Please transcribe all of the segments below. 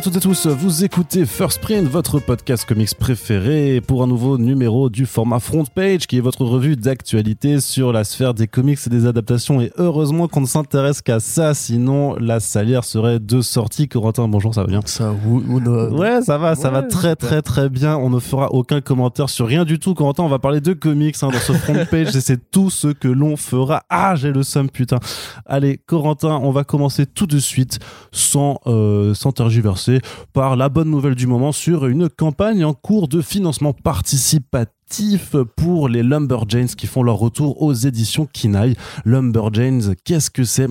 À toutes et tous, vous écoutez First Print, votre podcast comics préféré pour un nouveau numéro du format Front Page qui est votre revue d'actualité sur la sphère des comics et des adaptations et heureusement qu'on ne s'intéresse qu'à ça sinon la salière serait de sortie. Corentin, bonjour, ça va bien? Ça, Ouais, ça va, ça Ouais, va très très très bien. On ne fera aucun commentaire sur rien du tout. Corentin, on va parler de comics hein, dans ce front page et c'est tout ce que l'on fera. Ah, j'ai le seum, putain. Allez, Corentin, on va commencer tout de suite sans, euh, sans tergiverser par la bonne nouvelle du moment sur une campagne en cours de financement participatif pour les Lumberjanes qui font leur retour aux éditions Kinaï. Lumberjanes, qu'est-ce que c'est?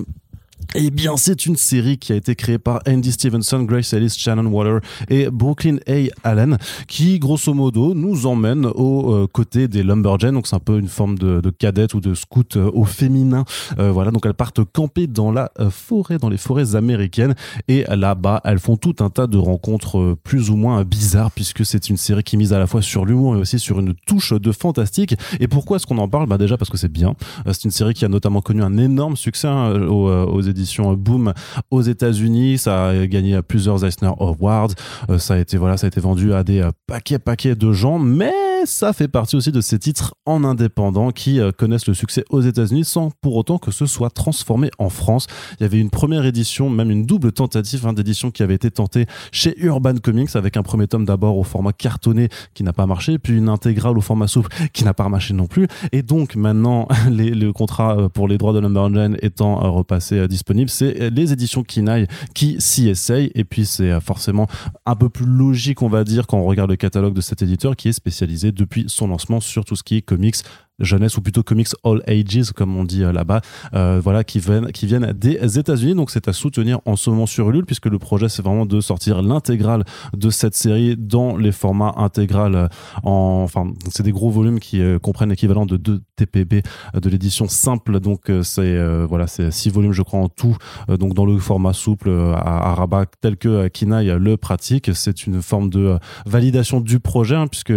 Eh bien, c'est une série qui a été créée par Andy Stevenson, Grace Ellis, Shannon Waller et Brooklyn A. Allen, qui, grosso modo, nous emmène aux euh, côtés des Lumberjanes. Donc, c'est un peu une forme de, de cadette ou de scout euh, au féminin. Euh, voilà, donc elles partent camper dans la forêt, dans les forêts américaines. Et là-bas, elles font tout un tas de rencontres plus ou moins bizarres, puisque c'est une série qui mise à la fois sur l'humour et aussi sur une touche de fantastique. Et pourquoi est-ce qu'on en parle? Bah Déjà parce que c'est bien. C'est une série qui a notamment connu un énorme succès hein, aux, aux éditions Boom aux États-Unis. Ça a gagné plusieurs Eisner Awards. Euh, Ça a été voilà, ça a été vendu à des euh, paquets paquets de gens, mais ça fait partie aussi de ces titres en indépendant qui euh, connaissent le succès aux États-Unis sans pour autant que ce soit transformé en France. Il y avait une première édition, même une double tentative hein, d'édition qui avait été tentée chez Urban Comics avec un premier tome d'abord au format cartonné qui n'a pas marché, puis une intégrale au format souple qui n'a pas marché non plus. Et donc maintenant, le contrat euh, pour les droits de Lumberjane étant euh, repassé disponible, c'est les éditions Kinaï qui s'y essayent. Et puis c'est forcément un peu plus logique, on va dire, quand on regarde le catalogue de cet éditeur qui est spécialisé depuis son lancement sur tout ce qui est comics jeunesse ou plutôt comics all ages comme on dit euh, là-bas euh, voilà qui viennent qui viennent des États-Unis. Donc c'est à soutenir en ce moment sur Ulule puisque le projet c'est vraiment de sortir l'intégrale de cette série dans les formats intégral euh, en enfin c'est des gros volumes qui comprennent l'équivalent de 2 TPB de l'édition simple. Donc c'est voilà c'est six volumes je crois en tout donc dans le format souple à, rabat tel que Kinaï le pratique. C'est une forme de validation du projet hein, puisque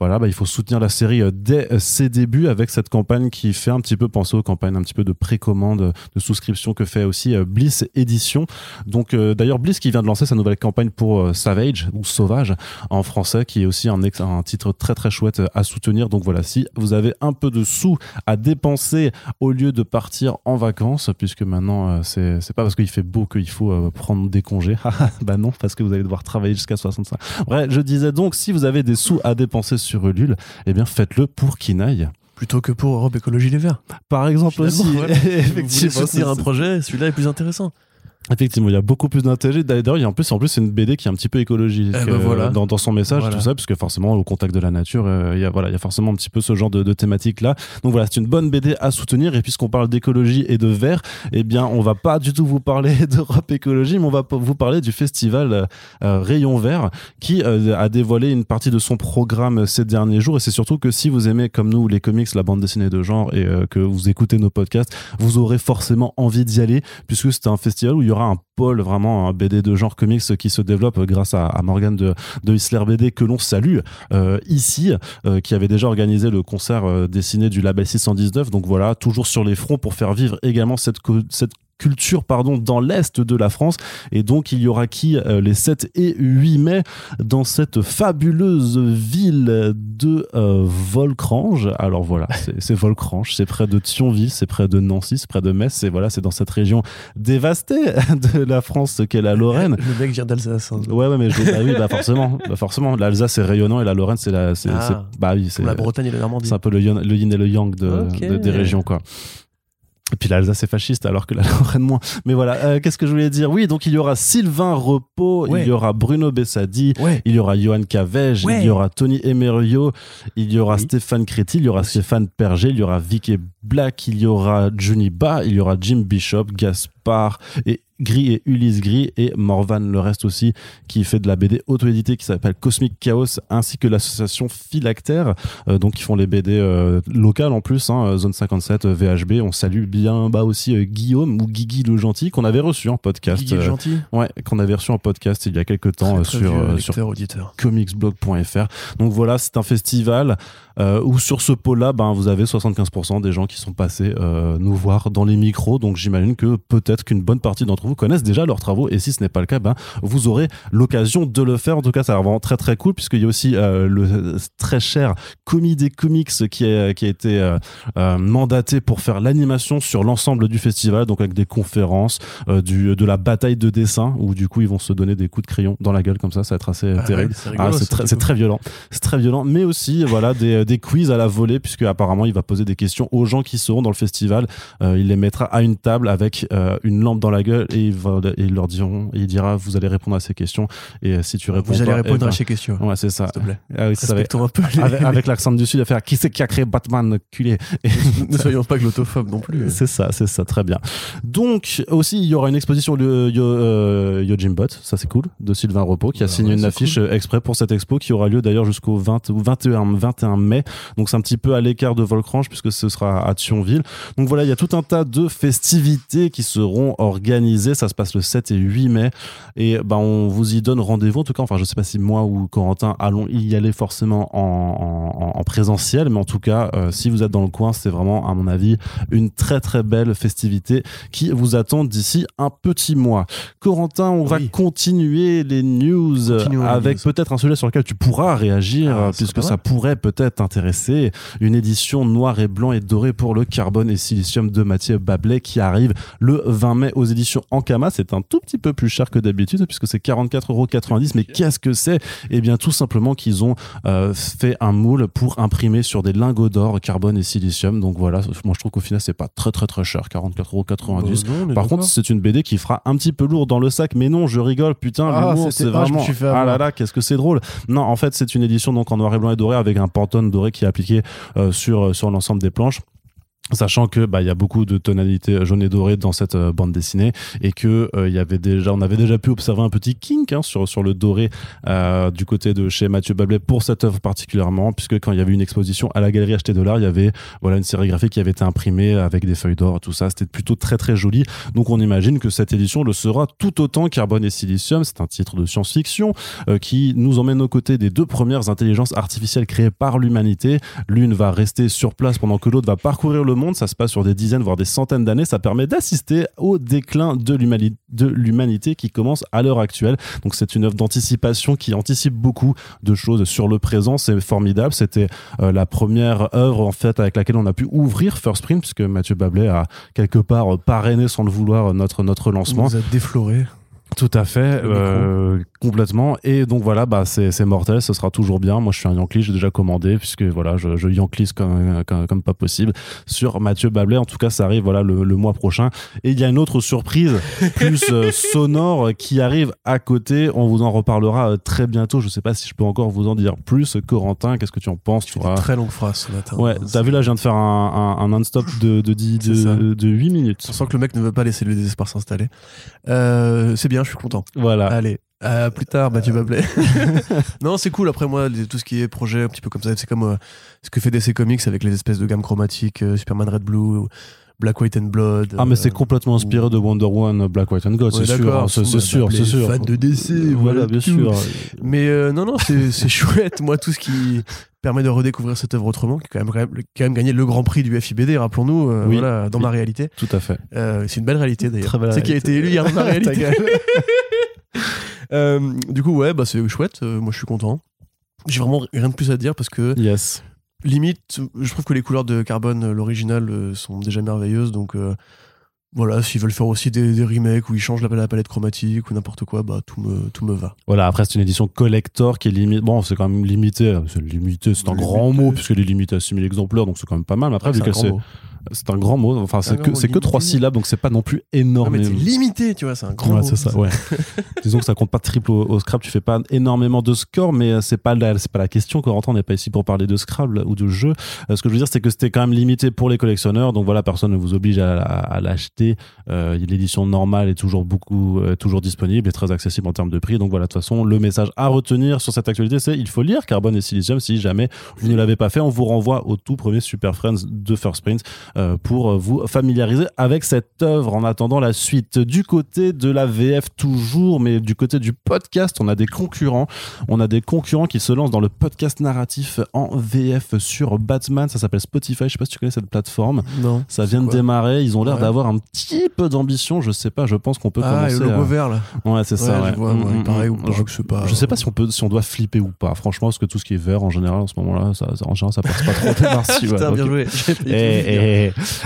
voilà bah, il faut soutenir la série dès ses débuts avec cette campagne qui fait un petit peu penser aux campagnes un petit peu de précommande de souscription que fait aussi euh, Bliss Édition. Donc euh, d'ailleurs Bliss qui vient de lancer sa nouvelle campagne pour euh, Savage ou Sauvage en français qui est aussi un, titre très très chouette à soutenir. Donc voilà si vous avez un peu de sous à dépenser au lieu de partir en vacances puisque maintenant euh, c'est pas parce qu'il fait beau qu'il faut prendre des congés. Bah non parce que vous allez devoir travailler jusqu'à 65 bref je disais donc si vous avez des sous à dépenser sur Ulule eh bien faites-le pour Kinaï plutôt que pour Europe Écologie Les Verts. par exemple Finalement, aussi voilà. Effectivement soutenir un projet, celui-là est plus intéressant. Effectivement, il y a beaucoup plus d'intérêt. D'ailleurs, il y a en plus, en plus, c'est une BD qui est un petit peu écologique Eh ben euh, voilà. dans, dans son message, Voilà. tout ça, parce que forcément, au contact de la nature, euh, il y a voilà, il y a forcément un petit peu ce genre de, de thématique là. Donc voilà, c'est une bonne BD à soutenir. Et puisqu'on parle d'écologie et de vert, eh bien, on va pas du tout vous parler d'Europe Écologie, mais on va vous parler du festival euh, Rayon Vert, qui euh, a dévoilé une partie de son programme ces derniers jours. Et c'est surtout que si vous aimez comme nous les comics, la bande dessinée de genre, et que vous écoutez nos podcasts, vous aurez forcément envie d'y aller, puisque c'est un festival où il y aura un pôle vraiment un BD de genre comics qui se développe grâce à, à Morgan de, de Isler BD que l'on salue euh, ici, euh, qui avait déjà organisé le concert euh, dessiné du label 619. Donc voilà, toujours sur les fronts pour faire vivre également cette, cette culture pardon dans l'est de la France et donc il y aura qui euh, les 7 et 8 mai dans cette fabuleuse ville de euh, Volcrange alors voilà c'est c'est Volcrange c'est près de Thionville c'est près de Nancy c'est près de Metz et voilà c'est dans cette région dévastée de la France qu'est la Lorraine Le mec vient d'Alsace. hein. Ouais, ouais, mais je, bah oui, bah forcément, bah forcément. L'Alsace est rayonnant et la Lorraine, c'est la, c'est, Ah. c'est- bah oui, c'est, la Bretagne et la Normandie. c'est un peu le yin, le yin et le yang de, de- des régions, quoi. Et puis l'Alsace est fasciste alors que la Lorraine moins. Mais voilà, euh, qu'est-ce que je voulais dire? Oui, donc il y aura Sylvain Repos, Ouais. il y aura Bruno Bessadi, Ouais. il y aura Johan Ouais. il y aura Tony Emerio, il y aura Oui. Stéphane Créti, il y aura Stéphane Perger, il y aura Vicky Black, il y aura Johnny Ba, il y aura Jim Bishop, Gaspard et Gris et Ulysse Gris et Morvan le reste aussi qui fait de la BD auto-éditée qui s'appelle Cosmic Chaos ainsi que l'association Philactère euh, donc qui font les BD euh, locales en plus hein, Zone 57 euh, VHB on salue bien bas aussi euh, Guillaume ou Guigui le gentil qu'on avait reçu en podcast Guigui le euh, gentil. ouais qu'on avait reçu en podcast il y a quelques temps Très, euh, très sur vieux euh, sur comicsblog.fr. Donc voilà, c'est un festival euh, où sur ce pôle-là, ben, vous avez 75% des gens qui sont passés euh, nous voir dans les micros. Donc j'imagine que peut-être qu'une bonne partie d'entre vous connaissent déjà leurs travaux et si ce n'est pas le cas, ben, vous aurez l'occasion de le faire. En tout cas, ça va vraiment très très cool puisqu'il y a aussi euh, le très cher Comi des Comics qui, est, qui a été euh, euh, mandaté pour faire l'animation sur l'ensemble du festival, donc avec des conférences, euh, du, de la bataille de dessin où du coup ils vont se donner des coups de crayon dans la gueule comme ça, ça va être assez Ah terrible. c'est Ah, très, très violent, c'est très violent, mais aussi voilà des, des quiz à la volée puisque apparemment il va poser des questions aux gens qui seront dans le festival. Euh, il les mettra à une table avec euh, une lampe dans la gueule et il, va, et ils leur diront, et il dira vous allez répondre à ces questions et euh, si tu réponds Vous allez pas, eh répondre ben- à ces questions. Ouais, c'est ça. S'il te plaît. Ah oui, ça va- Respectons un peu les... avec, avec l'accent du sud, à faire qui c'est qui a créé Batman, culé? Et- ne soyons pas glotophobes non plus. c'est ça, c'est ça, très bien. Donc aussi, il y aura une exposition de Yo, euh, Yojin Bot, ça c'est cool, de Sylvain Repos, qui a Bah signé une affiche cool. exprès pour cette expo qui aura lieu d'ailleurs jusqu'au 20 ou 21, 21 mai. Donc c'est un petit peu à l'écart de Volcranche puisque ce sera à Thionville. Donc voilà, il y a tout un tas de festivités qui seront organisées. Ça se passe le 7 et 8 mai. Et ben, on vous y donne rendez-vous. En tout cas, enfin, je sais pas si moi ou Corentin allons y aller forcément en, en- en présentiel, mais en tout cas, euh, si vous êtes dans le coin, c'est vraiment, à mon avis, une très très belle festivité qui vous attend d'ici un petit mois. Corentin, on va continuer les news Continuons avec peut-être un sujet sur lequel tu pourras réagir, Ah, puisque ça pourrait peut-être t'intéresser. Une édition noir et blanc et doré pour le carbone et silicium de Mathieu Bablet qui arrive le 20 mai aux éditions Ankama. C'est un tout petit peu plus cher que d'habitude puisque c'est 44,90€. Mais qu'est-ce que c'est? Eh bien, tout simplement qu'ils ont euh, fait un moule pour imprimer sur des lingots d'or, carbone et silicium. Donc voilà, moi je trouve qu'au final, c'est pas très très très cher, 44,90€. Bah Par contre, c'est une BD qui fera un petit peu lourd dans le sac, mais non, je rigole, putain, Ah, l'humour, c'est vraiment. ah là là, qu'est-ce que c'est drôle. Non, en fait, c'est une édition donc en noir et blanc et doré avec un pantone doré qui est appliqué euh, sur, sur l'ensemble des planches. Sachant que bah il y a beaucoup de tonalités jaune et dorée dans cette euh, bande dessinée et que euh, il y avait déjà on avait déjà pu observer un petit kink hein, sur sur le doré euh, du côté de chez Mathieu Bablet pour cette œuvre particulièrement puisque quand il y avait une exposition à la galerie Acheté de l'art il y avait voilà une sérigraphie qui avait été imprimée avec des feuilles d'or tout ça. C'était plutôt très très joli. Donc on imagine que cette édition le sera tout autant Carbone et Silicium. C'est un titre de science-fiction euh, qui nous emmène aux côtés des deux premières intelligences artificielles créées par l'humanité. L'une va rester sur place pendant que l'autre va parcourir le monde. Ça se passe sur des dizaines, voire des centaines d'années. Ça permet d'assister au déclin de l'humani- de l'humanité qui commence à l'heure actuelle. Donc c'est une œuvre d'anticipation qui anticipe beaucoup de choses sur le présent. C'est formidable. C'était euh, la première œuvre en fait avec laquelle on a pu ouvrir First Print puisque Mathieu Bablet a quelque part parrainé sans le vouloir notre notre lancement. nous a défloré. Tout à fait, euh, complètement. Et donc voilà, bah c'est mortel, ce sera toujours bien. Moi, je suis un Yankee, j'ai déjà commandé puisque voilà, je, je Yankees comme, comme comme pas possible sur Mathieu Bablet. En tout cas, ça arrive voilà le, le mois prochain. Et il y a une autre surprise plus euh, sonore qui arrive à côté. On vous en reparlera euh, très bientôt. Je sais pas si je peux encore vous en dire plus. Corentin, qu'est-ce que tu en penses Tu vois très longues phrases ce matin. Ouais, t'as vu là, je viens de faire un, un, un non-stop de de, 10 C'est ça. de, de 8 minutes. On sent que le mec ne veut pas laisser le désespoir s'installer. Euh, c'est bien, je suis content. Voilà. Allez, à plus tard, Mathieu Bablet. non, c'est cool. Après, moi, tout ce qui est projet un petit peu comme ça, c'est comme euh, ce que fait DC Comics avec les espèces de gammes chromatiques, euh, Superman Red Blue, Black White and Blood. Ah mais euh, c'est complètement inspiré de Wonder Woman, Black White and God, ouais, c'est sûr, hein, c'est sûr, c'est sûr. Fan de DC, voilà, bien tout. sûr. Mais euh, non, non, c'est chouette. Moi, tout ce qui permet de redécouvrir cette œuvre autrement, qui a quand même, quand même, gagné le grand prix du FIBD, rappelons-nous, euh, Oui. voilà, dans Oui. ma réalité. Tout à fait. Euh, c'est une belle réalité d'ailleurs. Très belle C'est qui a été élu hier dans ma réalité. Euh, du coup, ouais, bah, c'est chouette. euh, moi, je suis content. J'ai vraiment rien de plus à dire parce que Yes. Limite, je trouve que les couleurs de carbone, euh, l'original, euh, sont déjà merveilleuses. Donc euh, voilà, s'ils veulent faire aussi des, des remakes où ils changent la, la palette chromatique ou n'importe quoi, bah tout me, tout me va. Voilà, après c'est une édition collector qui est limite. Bon, c'est quand même limité. C'est limité, c'est un Limité. grand mot puisqu'elle est limitée à 6000 exemplaires, donc c'est quand même pas mal. Mais après, vu qu'elle c'est un grand mot. Enfin, C'est que c'est que trois syllabes, donc c'est pas non plus Ouais, énorme. mais c'est limité, tu vois, c'est un grand Ouais, mot. c'est ça, ouais. Disons que ça compte pas triple au, au Scrabble, tu fais pas énormément de score, mais euh, c'est pas la, c'est pas la question. Corentin, on n'est pas ici pour parler de Scrabble ou de jeu. Euh, ce que je veux dire, c'est que c'était quand même limité pour les collectionneurs, donc voilà, personne ne vous oblige à, à- à l'acheter. Euh, L'édition normale est toujours beaucoup, euh, toujours disponible et très accessible en termes de prix. Donc voilà, de toute façon, le message à retenir sur cette actualité, c'est il faut lire Carbone et Silicium. Si jamais vous ne l'avez pas fait, on vous renvoie au tout premier Super Friends de First Print pour vous familiariser avec cette œuvre en attendant la suite. Du côté de la VF toujours, mais du côté du podcast, on a des concurrents. On a des concurrents qui se lancent dans le podcast narratif en VF sur Batman. Ça s'appelle Spotify. Je sais pas si tu connais cette plateforme. Non. Ça vient de démarrer. Ils ont l'air Ouais. d'avoir un petit peu d'ambition. Je sais pas. Je pense qu'on peut Ah, commencer. le logo à- vert là. Ouais, c'est ça. Ouais, je vois, Mm, mm, pareil mm. ou pas, Je, c'est pas- je sais pas si on peut, si on doit flipper ou pas. Franchement, parce que tout ce qui est vert en général en ce moment-là, ça, en général, ça passe pas trop. Ouais, Putain, bien ok. joué.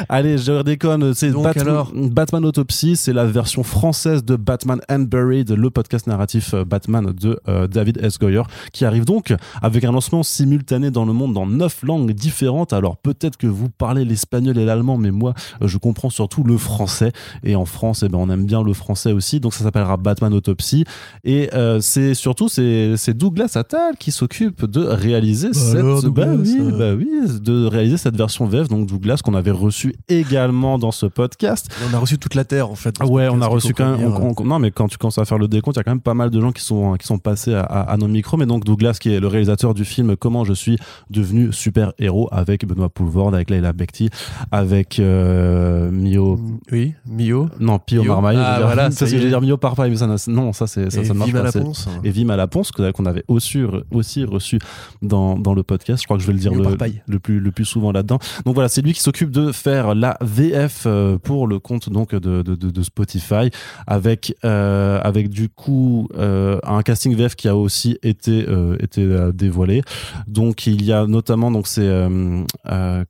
Allez, je déconne. C'est Donc, Batman, alors Batman Autopsy, c'est la version française de Batman and Buried, le podcast narratif euh, Batman de euh, David S. Goyer, qui arrive donc avec un lancement simultané dans le monde dans neuf langues différentes. Alors peut-être que vous parlez l'espagnol et l'allemand, mais moi, euh, je comprends surtout le français. Et en France, eh ben, on aime bien le français aussi. Donc ça s'appellera Batman Autopsy. Et euh, c'est surtout c'est c'est Douglas Attal qui s'occupe de réaliser cette alors, bah oui, euh. bah oui, de réaliser cette version VF. Donc Douglas qu'on avait reçu également dans ce podcast. On a reçu toute la terre en fait. Ouais, on a reçu quand même. prévenir. on- on- non, mais quand tu commences à faire le décompte, il y a quand même pas mal de gens qui sont qui sont passés à, à- à nos micros. Mais donc Douglas, qui est le réalisateur du film Comment je suis devenu super héros, avec Benoît Poulvord, avec Leila Bekti, avec euh, Mio. Oui. Non, Pio Marmaille. Ah, voilà, Parce ça que vais dire Mio Parpaille, mais ça, non, ça c'est ça, ne marche pas. à la c'est- Ponce. et Vim à la Ponce qu'on avait aussi, aussi reçu dans, dans le podcast. Je crois que je vais le dire le, plus, le plus souvent là-dedans. Donc voilà, c'est lui qui s'occupe de faire la VF euh, pour le compte donc de, de, de- de Spotify avec, euh, avec du coup euh, un casting VF qui a aussi été, euh, été dévoilé. Donc il y a notamment, donc c'est,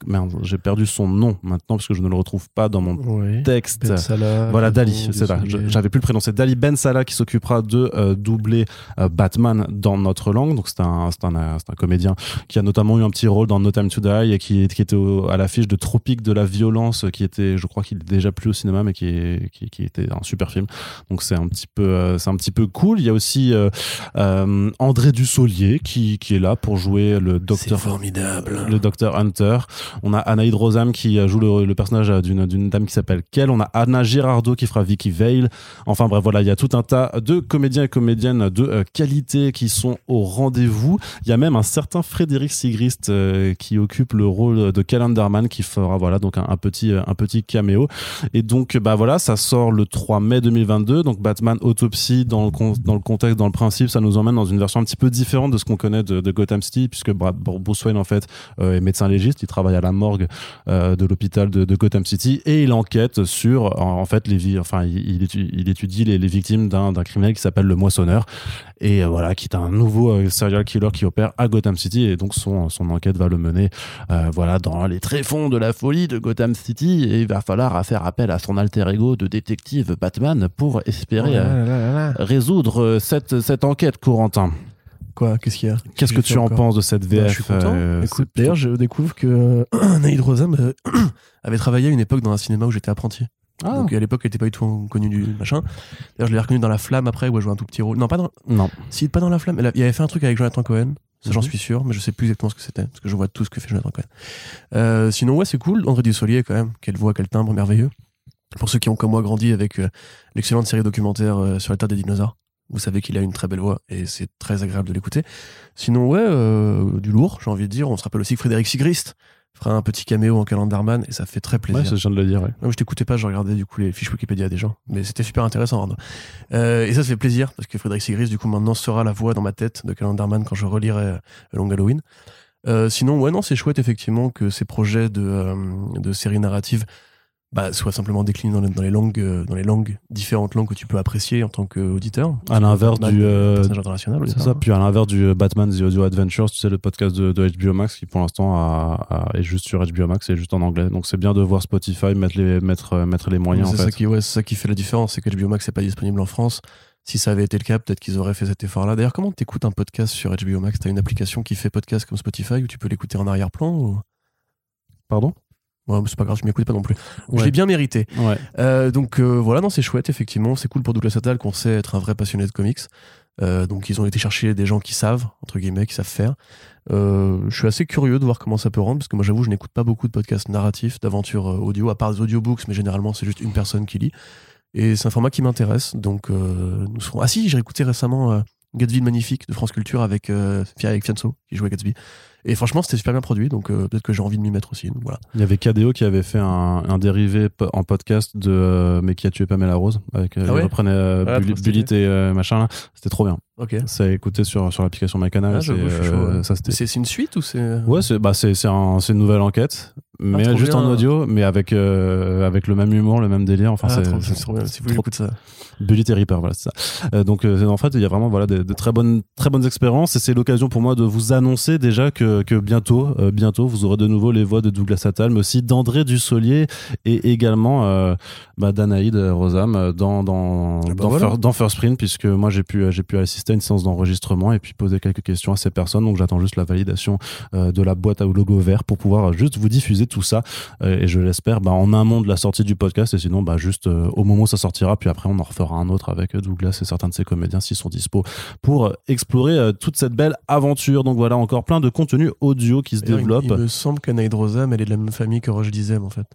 merde, j'ai perdu son nom maintenant parce que je ne le retrouve pas dans mon Oui. texte. Ben Salah, Voilà, Dali, c'est ça. J'avais plus le prénom. C'est Dali Ben Salah qui s'occupera de euh, doubler euh, Batman dans notre langue. Donc, c'est un, c'est un, euh, c'est un comédien qui a notamment eu un petit rôle dans No Time to Die et qui, qui était au- à l'affiche de Tropique de la violence, qui était, je crois qu'il est déjà plus au cinéma, mais qui, est, qui, qui était un super film. Donc, c'est un petit peu, euh, c'est un petit peu cool. Il y a aussi euh, euh, André Dussolier qui, qui est là pour jouer le docteur formidable. le docteur Hunter. On a Anaïd Rosam qui joue le, le personnage d'une d'une dame qui s'appelle Kel. On a Anna Girardot qui fera Vicky Vale. Enfin bref, voilà, il y a tout un tas de comédiens et comédiennes de euh, qualité qui sont au rendez-vous. Il y a même un certain Frédéric Sigrist euh, qui occupe le rôle de Calendarman qui fera voilà donc un, petit euh, un petit caméo. Et donc bah voilà, ça sort le 3 mai 2022. Donc Batman Autopsy dans le dans le contexte, dans le principe, ça nous emmène dans une version un petit peu différente de ce qu'on connaît de, Gotham City puisque Bruce Wayne en fait est médecin légiste, il travaille à la morgue de l'hôpital de, Gotham City et il enquête sur en fait les vies, enfin il, il étudie, il étudie les, les victimes d'un d'un criminel qui s'appelle le Moissonneur et euh, voilà qui est un nouveau euh, serial killer qui opère à Gotham City et donc son son enquête va le mener euh, voilà dans les tréfonds de la folie de Gotham City et il va falloir faire appel à son alter ego de détective Batman pour espérer Oh là là là là. résoudre euh, cette cette enquête Corentin. Quoi Qu'est-ce qu'il y a? Qu'est-ce que tu en penses de cette VF Bah, Je suis content. euh, d'ailleurs, je découvre que Naïd Rosam euh, avait travaillé à une époque dans un cinéma où j'étais apprenti. Ah. Donc à l'époque, elle était pas du tout connue du machin. D'ailleurs, je l'ai reconnu dans La Flamme après, où elle jouait un tout petit rôle. Non, pas dans. Non. Si, pas dans La Flamme. Elle a- Il avait fait un truc avec Jonathan Cohen. Ça, j'en Mhm. suis sûr, mais je sais plus exactement ce que c'était, parce que je vois tout ce que fait Jonathan Cohen. Euh, sinon, ouais, c'est cool. André Dussolier, quand même. Quelle voix, quel timbre merveilleux. Pour ceux qui ont, comme moi, grandi avec euh, l'excellente série documentaire euh, sur la Terre des dinosaures, vous savez qu'il a une très belle voix et c'est très agréable de l'écouter. Sinon, ouais, euh, du lourd, j'ai envie de dire. On se rappelle aussi Frédéric Sigrist fera un petit caméo en Calendarman et ça fait très plaisir. Ouais, je viens de le dire. ouais. Non, je t'écoutais pas, je regardais du coup les fiches Wikipédia des gens, mais c'était super intéressant. Euh, et ça, ça fait plaisir parce que Frédéric Sigris, du coup, maintenant sera la voix dans ma tête de Calendarman quand je relirai euh, Long Halloween. Euh, sinon, ouais, non, c'est chouette effectivement que ces projets de, euh, de séries narratives bah, soient simplement déclinés dans les, dans les langues, euh, dans les langues différentes langues que tu peux apprécier en tant qu'auditeur. À l'inverse du, euh, international. C'est ça. Puis à l'inverse du euh, Batman The Audio Adventures, tu sais, le podcast de, de HBO Max qui pour l'instant a- a- est juste sur HBO Max et juste en anglais. Donc c'est bien de voir Spotify mettre les, mettre, mettre les moyens en C'est ça, fait. qui, ouais, ça qui fait la différence, c'est que HBO Max n'est pas disponible en France. Si ça avait été le cas, peut-être qu'ils auraient fait cet effort-là. D'ailleurs, comment t'écoutes un podcast sur HBO Max? T'as une application qui fait podcast comme Spotify où tu peux l'écouter en arrière-plan ou... Pardon? Ouais, c'est pas grave, je m'écoute pas non plus. Je l'ai bien mérité. Ouais. Euh, donc euh, voilà, non, c'est chouette, effectivement. C'est cool pour Douglas Attal qu'on sait être un vrai passionné de comics. Euh, donc ils ont été chercher des gens qui savent, entre guillemets, qui savent faire. Je suis assez curieux de voir comment ça peut rendre, parce que moi j'avoue, je n'écoute pas beaucoup de podcasts narratifs, d'aventures audio, à part des audiobooks, mais généralement c'est juste une personne qui lit. Et c'est un format qui m'intéresse, donc nous serons... Ah si, j'ai écouté récemment Gatsby le Magnifique de France Culture avec, avec Fianso, qui jouait Gatsby. Et franchement, c'était super bien produit, donc euh, peut-être que j'ai envie de m'y mettre aussi. donc voilà. Il y avait KDO qui avait fait un, un dérivé en podcast de euh, Mais qui a tué Pamela Rose. Avec, euh, Ah ouais? euh, Ah, et machin. là. C'était trop bien. Ok. Ça a écouté sur, sur l'application MyCanal. Ah, c'est, euh, ouais. ça, c'était C'est une suite ou c'est. Ouais, c'est bah c'est c'est un- une nouvelle enquête, mais Ah, trop juste en audio, mais avec euh, avec le même humour, le même délire. Enfin, Ah, c'est trop, bien. Si vous trop- écoutez ça. Bullet et Reaper, voilà, c'est ça. Euh, donc euh, en fait, il y a vraiment voilà des très bonnes très bonnes expériences et c'est l'occasion pour moi de vous annoncer déjà que que bientôt euh, bientôt vous aurez de nouveau les voix de Douglas Attal, mais aussi d'André Dussolier et également euh, bah, d'Anaïde Rosam euh, dans dans Ah bah dans, voilà. Fir- dans First Print puisque moi j'ai pu j'ai pu assister à une séance d'enregistrement et puis poser quelques questions à ces personnes. Donc j'attends juste la validation euh, de la boîte à logo vert pour pouvoir juste vous diffuser tout ça euh, et je l'espère bah, en amont de la sortie du podcast et sinon bah, juste euh, au moment où ça sortira puis après on en refera un autre avec Douglas et certains de ses comédiens s'ils sont dispo pour explorer toute cette belle aventure donc voilà encore plein de contenu audio qui se il- développe Il, me semble qu'Anaïd Rosam, elle est de la même famille que Roche Dizem, en fait.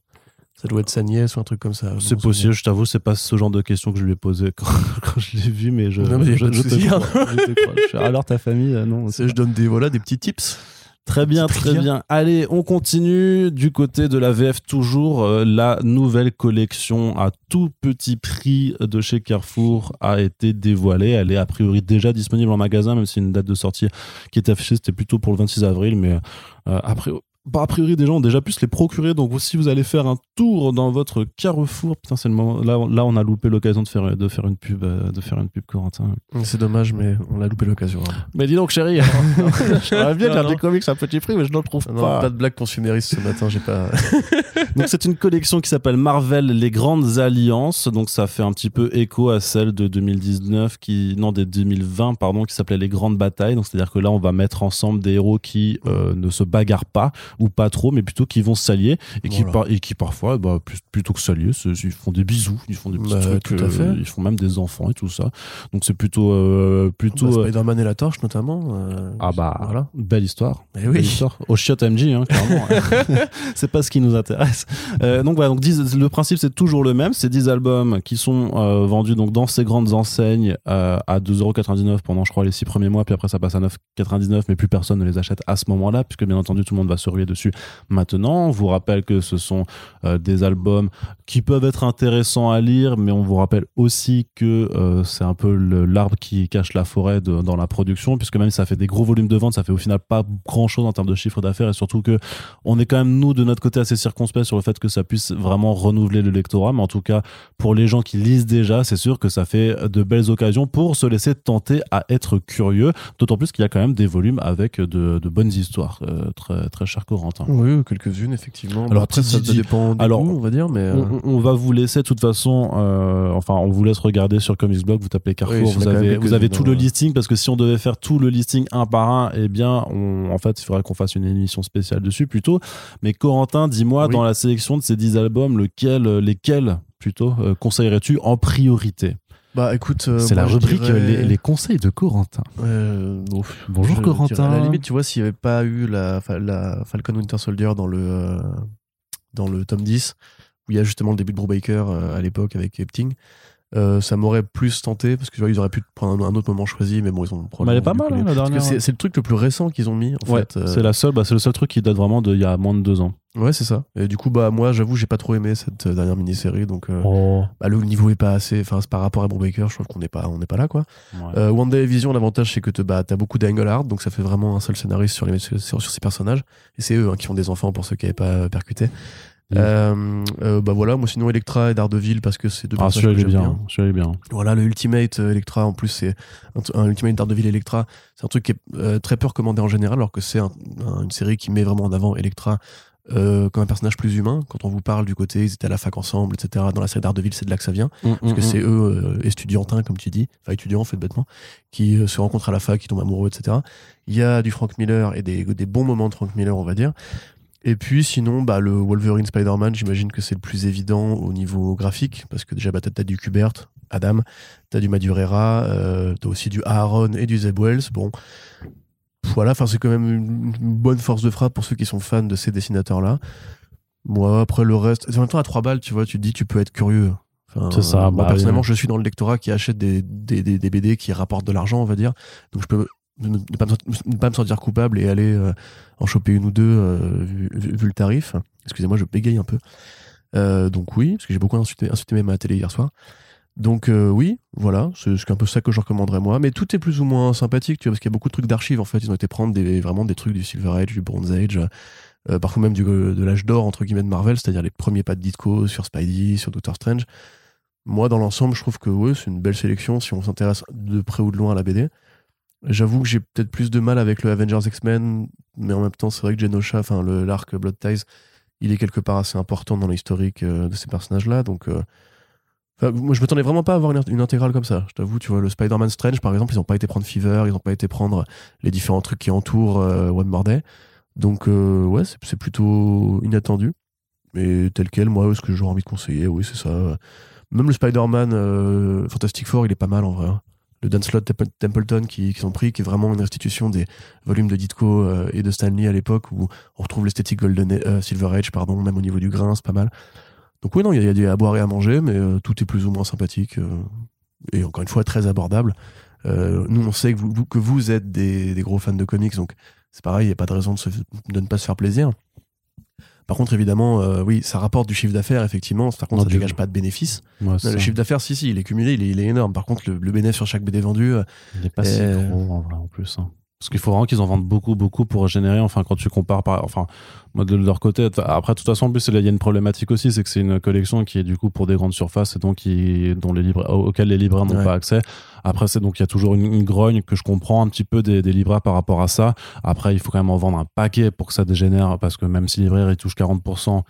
Ça doit être sa nièce ou un truc comme ça. c'est possible, je t'avoue, c'est pas ce genre de question que je lui ai posé quand, quand je l'ai vu, mais je, Non, mais je, je te hein. crois, je te crois. Je Alors ta famille, euh, non. Je donne des, voilà, des petits tips. Très bien, très bien. Allez, on continue du côté de la VF toujours. Euh, la nouvelle collection à tout petit prix de chez Carrefour a été dévoilée. Elle est a priori déjà disponible en magasin, même si une date de sortie qui est affichée, c'était plutôt pour le 26 avril. Mais euh, a priori, bah, a priori, des gens ont déjà pu se les procurer. Donc, si vous allez faire un tour dans votre Carrefour, putain, c'est le moment. Là, on- là, on a loupé l'occasion de faire, de faire une pub, euh, de faire une pub, Corentin. C'est dommage, mais on a loupé l'occasion. hein. Mais dis donc, chérie, j'aimerais bien faire des comics à petit prix, mais je n'en trouve Non, pas. de blague consumériste ce matin, j'ai pas. Donc c'est une collection qui s'appelle Marvel les grandes alliances. Donc ça fait un petit peu écho à celle de 2019 qui non des 2020 pardon qui s'appelait les grandes batailles. Donc c'est-à-dire que là on va mettre ensemble des héros qui euh, ne se bagarrent pas ou pas trop mais plutôt qui vont s'allier et qui par- et qui parfois bah, plus- plutôt que s'allier ils font des bisous, ils font des petits Bah, trucs tout à euh, ils font même des enfants et tout ça. Donc c'est plutôt euh, plutôt Bah, euh, Spider-Man et la torche, notamment. euh, ah bah Voilà. belle histoire. Eh Belle oui. histoire. Au chiotte MJ, hein, clairement. c'est pas ce qui nous intéresse. Donc voilà, donc 10 le principe c'est toujours le même. C'est 10 albums qui sont vendus donc dans ces grandes enseignes à 2,99€ pendant je crois les 6 premiers mois, puis après ça passe à 9,99€, mais plus personne ne les achète à ce moment-là, puisque bien entendu tout le monde va se ruer dessus maintenant. On vous rappelle que ce sont euh, des albums qui peuvent être intéressants à lire, mais on vous rappelle aussi que euh, c'est un peu l'arbre qui cache la forêt dans la production, puisque même si ça fait des gros volumes de vente, ça fait au final pas grand chose en termes de chiffre d'affaires, et surtout que on est quand même nous de notre côté assez circonspect sur le fait que ça puisse vraiment renouveler le lectorat, mais en tout cas pour les gens qui lisent déjà, c'est sûr que ça fait de belles occasions pour se laisser tenter à être curieux, d'autant plus qu'il y a quand même des volumes avec de, bonnes histoires, euh, très très cher Corentin. Oui, quelques-unes, effectivement. Alors, après, ça dépend du alors, goût, on va dire, mais. euh, On, va vous laisser de toute façon, euh, enfin on vous laisse regarder sur Comics Blog, vous tapez Carrefour, Oui, vous, avez, vous avez tout le listing parce que si on devait faire tout le listing un par un, eh bien on, en fait il faudrait qu'on fasse une émission spéciale dessus plutôt. Mais Corentin, dis-moi Oui. dans la sélection de ces 10 albums, lequel, lesquels plutôt euh, conseillerais-tu en priorité? Bah écoute. euh, C'est la rubrique dirais- les, les conseils de Corentin. Euh, bon, Bonjour Corentin. dirais, À la limite, tu vois, s'il n'y avait pas eu la, fa- la Falcon Winter Soldier dans le, euh, dans le tome 10, où il y a justement le début de Brubaker euh, à l'époque avec Epting, euh, ça m'aurait plus tenté, parce que tu vois, ils auraient pu prendre un, un autre moment choisi, mais bon, ils ont Mais elle est pas mal hein, la dernière. c'est le truc le plus récent qu'ils ont mis, en Ouais, fait. euh, c'est la seule, bah, c'est le seul truc qui date vraiment d'il y a moins de deux ans. Ouais, c'est ça. Et du coup, bah, moi, j'avoue, j'ai pas trop aimé cette euh, dernière mini-série, donc euh, Oh. bah, le niveau est pas assez. Enfin, c'est par rapport à Brubaker, je trouve qu'on n'est pas, on n'est pas là, quoi. Euh, One Day Vision, l'avantage, c'est que te- bah, t'as beaucoup d'angle art, donc ça fait vraiment un seul scénariste sur, les, sur, sur ces personnages. Et c'est eux hein, qui ont des enfants pour ceux qui n'avaient pas percuté. Mm. Euh, euh, bah voilà, moi sinon Electra et Daredevil parce que c'est deux Ah, personnages que j'aime bien. bien. Bien. Voilà, le Ultimate Electra en plus c'est un, Ultimate Daredevil Electra, c'est un truc qui est euh, très peu recommandé en général alors que c'est un- un- une série qui met vraiment en avant Electra euh, comme un personnage plus humain. Quand on vous parle du côté ils étaient à la fac ensemble, etc. Dans la série Daredevil, c'est de là que ça vient. Parce que c'est eux, euh, étudiantins, comme tu dis, enfin étudiants en fait bêtement, qui euh, se rencontrent à la fac, qui tombent amoureux, etc. Il y a du Frank Miller et des, des bons moments de Frank Miller, on va dire. Et puis sinon, bah, le Wolverine Spider-Man, j'imagine que c'est le plus évident au niveau graphique, parce que déjà, bah, t'as t'as du Kubert, Adam, t'as du Madureira, euh, t'as aussi du Aaron et du Zeb Wells. Bon, voilà, enfin c'est quand même une, bonne force de frappe pour ceux qui sont fans de ces dessinateurs-là. Moi, après le reste, en même temps à 3 balles, tu vois, tu te dis, tu peux être curieux. Enfin, C'est ça, moi, bah, personnellement, oui. je suis dans le lectorat qui achète des, des, des, des BD qui rapportent de l'argent, on va dire. Donc je peux ne, pas, me- ne pas me sentir coupable et aller euh, en choper une ou deux euh, vu le tarif. Excusez-moi, je bégaye un peu. Euh, donc oui, parce que j'ai beaucoup insulté, insulté même à la télé hier soir. Donc euh, oui, voilà, c'est un peu ça que je recommanderais moi. Mais tout est plus ou moins sympathique, tu vois, parce qu'il y a beaucoup de trucs d'archives en fait. Ils ont été prendre des, vraiment des trucs du Silver Age, du Bronze Age, euh, parfois même de l'âge d'or entre guillemets de Marvel, c'est-à-dire les premiers pas de Ditko sur Spidey, sur Doctor Strange. Moi, dans l'ensemble, je trouve que ouais, c'est une belle sélection si on s'intéresse de près ou de loin à la BD. J'avoue que j'ai peut-être plus de mal avec le Avengers X-Men, mais en même temps, c'est vrai que Genosha, enfin l'arc Blood Ties, il est quelque part assez important dans l'historique euh, de ces personnages-là. Donc, euh, enfin, moi, je m'attendais vraiment pas à avoir une, intégrale comme ça. Je t'avoue, tu vois, le Spider-Man Strange, par exemple, ils n'ont pas été prendre Fever, ils n'ont pas été prendre les différents trucs qui entourent euh, One More Day. Donc, euh, ouais, c'est plutôt inattendu. Mais tel quel, moi, ce que j'aurais envie de conseiller, oui, c'est ça. Même le Spider-Man euh, Fantastic Four, il est pas mal en vrai. hein. Le Dan Slott Temple- Templeton qui, qui sont pris, qui est vraiment une restitution des volumes de Ditko euh, et de Stanley à l'époque où on retrouve l'esthétique Golden Silver Age, pardon, même au niveau du grain, c'est pas mal. Donc oui, non, il y, a- des à boire et à manger, mais euh, tout est plus ou moins sympathique euh, et encore une fois très abordable. Euh, nous, on sait que vous, vous- que vous êtes des, des gros fans de comics, donc c'est pareil, il n'y a pas de raison de, se- de ne pas se faire plaisir. Par contre, évidemment, euh, oui, ça rapporte du chiffre d'affaires, effectivement. Par contre, Non, ça du- dégage pas de bénéfices. Ouais, Non, c'est le ça. chiffre d'affaires, si, si, il est cumulé, il est, il est énorme. Par contre, le, le bénéfice sur chaque BD vendu, euh, Il est pas si Euh, gros en vrai en plus. hein. Parce qu'il faut vraiment qu'ils en vendent beaucoup, beaucoup pour générer. Enfin, quand tu compares, par, enfin, moi de leur côté. Après, de toute façon, en plus, il y a une problématique aussi, c'est que c'est une collection qui est du coup pour des grandes surfaces et donc qui, dont les libraires, auxquelles les libraires n'ont Ouais. pas accès. Après, c'est donc il y a toujours une, une grogne que je comprends un petit peu des, des libraires par rapport à ça. Après, il faut quand même en vendre un paquet pour que ça dégénère, parce que même si les libraires ils touchent 40%,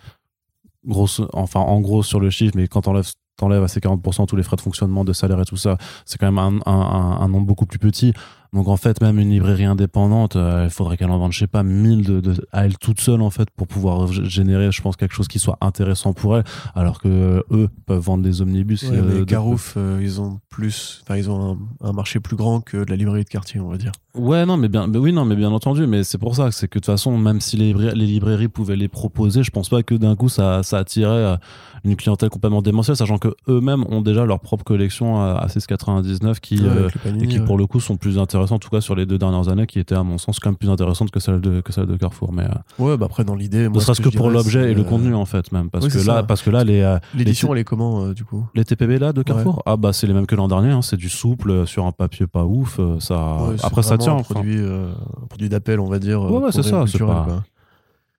grosse, enfin en gros sur le chiffre, mais quand t'enlèves t'enlèves à ces 40% tous les frais de fonctionnement, de salaire et tout ça, c'est quand même un, un, un- un nombre beaucoup plus petit. Donc en fait, même une librairie indépendante, euh, il faudrait qu'elle en vende, je sais pas, 1000 de, de- à elle toute seule en fait pour pouvoir générer, je pense, quelque chose qui soit intéressant pour elle, alors que euh, eux peuvent vendre des omnibus. ouais, euh, mais de- Garouf, euh, ils ont plus, enfin, ils ont un, un marché plus grand que de la librairie de quartier, on va dire. Ouais, non, mais bien, mais oui, non, mais bien entendu, mais c'est pour ça, c'est que de toute façon, même si les, les librairies pouvaient les proposer, je pense pas que d'un coup ça, ça attirait une clientèle complètement démentielle, sachant que eux-mêmes ont déjà leur propre collection à, à 6,99 qui, Ouais, Panini, et qui ouais. pour le coup sont plus intéressantes, en tout cas sur les deux dernières années, qui étaient à mon sens quand même plus intéressantes que celles de, que celles de Carrefour. Mais euh, Ouais, bah après, dans l'idée. ne serait-ce que pour l'objet et le euh, contenu en fait, même. Parce oui, que là, ça. parce que là, les, euh, L'édition, elle est comment, euh, du coup? Les TPB là de Carrefour, ah bah c'est les mêmes que l'an dernier, hein, c'est du souple sur un papier pas ouf, ça. Ouais, après ça tient. Un enfin. produit, produit d'appel, on va dire. Ouais, ouais, c'est ça, culturel.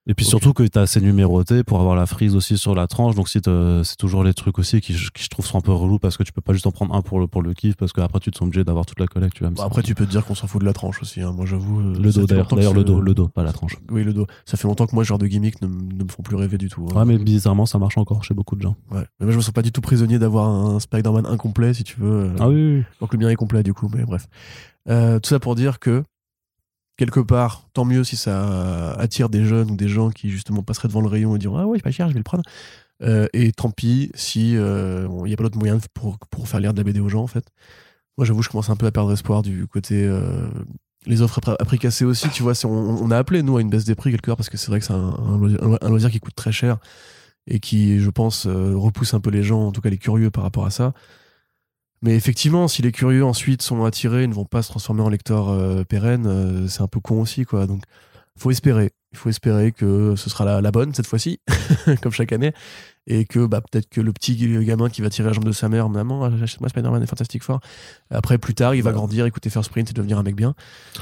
Et puis surtout que tu as assez numéroté pour avoir la frise aussi sur la tranche. Donc si c'est toujours les trucs aussi qui, je- qui je trouve sont un peu relous parce que tu peux pas juste en prendre un pour le, pour le kiff parce qu'après tu te sens obligé d'avoir toute la collecte. Tu vois, Bon, après, tu peux te dire qu'on s'en fout de la tranche aussi. hein. Moi, j'avoue. euh, le dos d'ailleurs, le dos, le dos, pas la tranche. Oui, le dos. Ça fait longtemps que moi, ce genre de gimmicks ne, me font plus rêver du tout. hein. Ouais, mais bizarrement ça marche encore chez beaucoup de gens. Ouais. Mais moi, je me sens pas du tout prisonnier d'avoir un Spider-Man incomplet, si tu veux. euh, Ah oui, oui, oui. Donc le mien est complet du coup, mais bref. Euh, tout ça pour dire que quelque part, tant mieux si ça attire des jeunes ou des gens qui justement passeraient devant le rayon et diront ah ouais c'est pas cher, je vais le prendre. Euh, et tant pis si il n'y a pas d'autre moyen pour, pour faire lire de la BD aux gens en fait. Moi j'avoue je commence un peu à perdre espoir du côté euh, les offres à prix- cassé aussi, tu vois, on, on a appelé nous à une baisse des prix quelque part parce que c'est vrai que c'est un, loisir, qui coûte très cher et qui, je pense, euh, repousse un peu les gens, en tout cas les curieux par rapport à ça. Mais effectivement, si les curieux ensuite sont attirés, ne vont pas se transformer en lecteurs euh, pérennes, euh, c'est un peu con aussi, quoi. Donc, faut espérer. Il faut espérer que ce sera la bonne cette fois-ci, comme chaque année, et que bah, peut-être que le petit gamin qui va tirer la jambe de sa mère, maman, achète-moi Spider-Man et Fantastic Four. Après, plus tard, il va Ouais. grandir, écouter First Print et devenir un mec bien.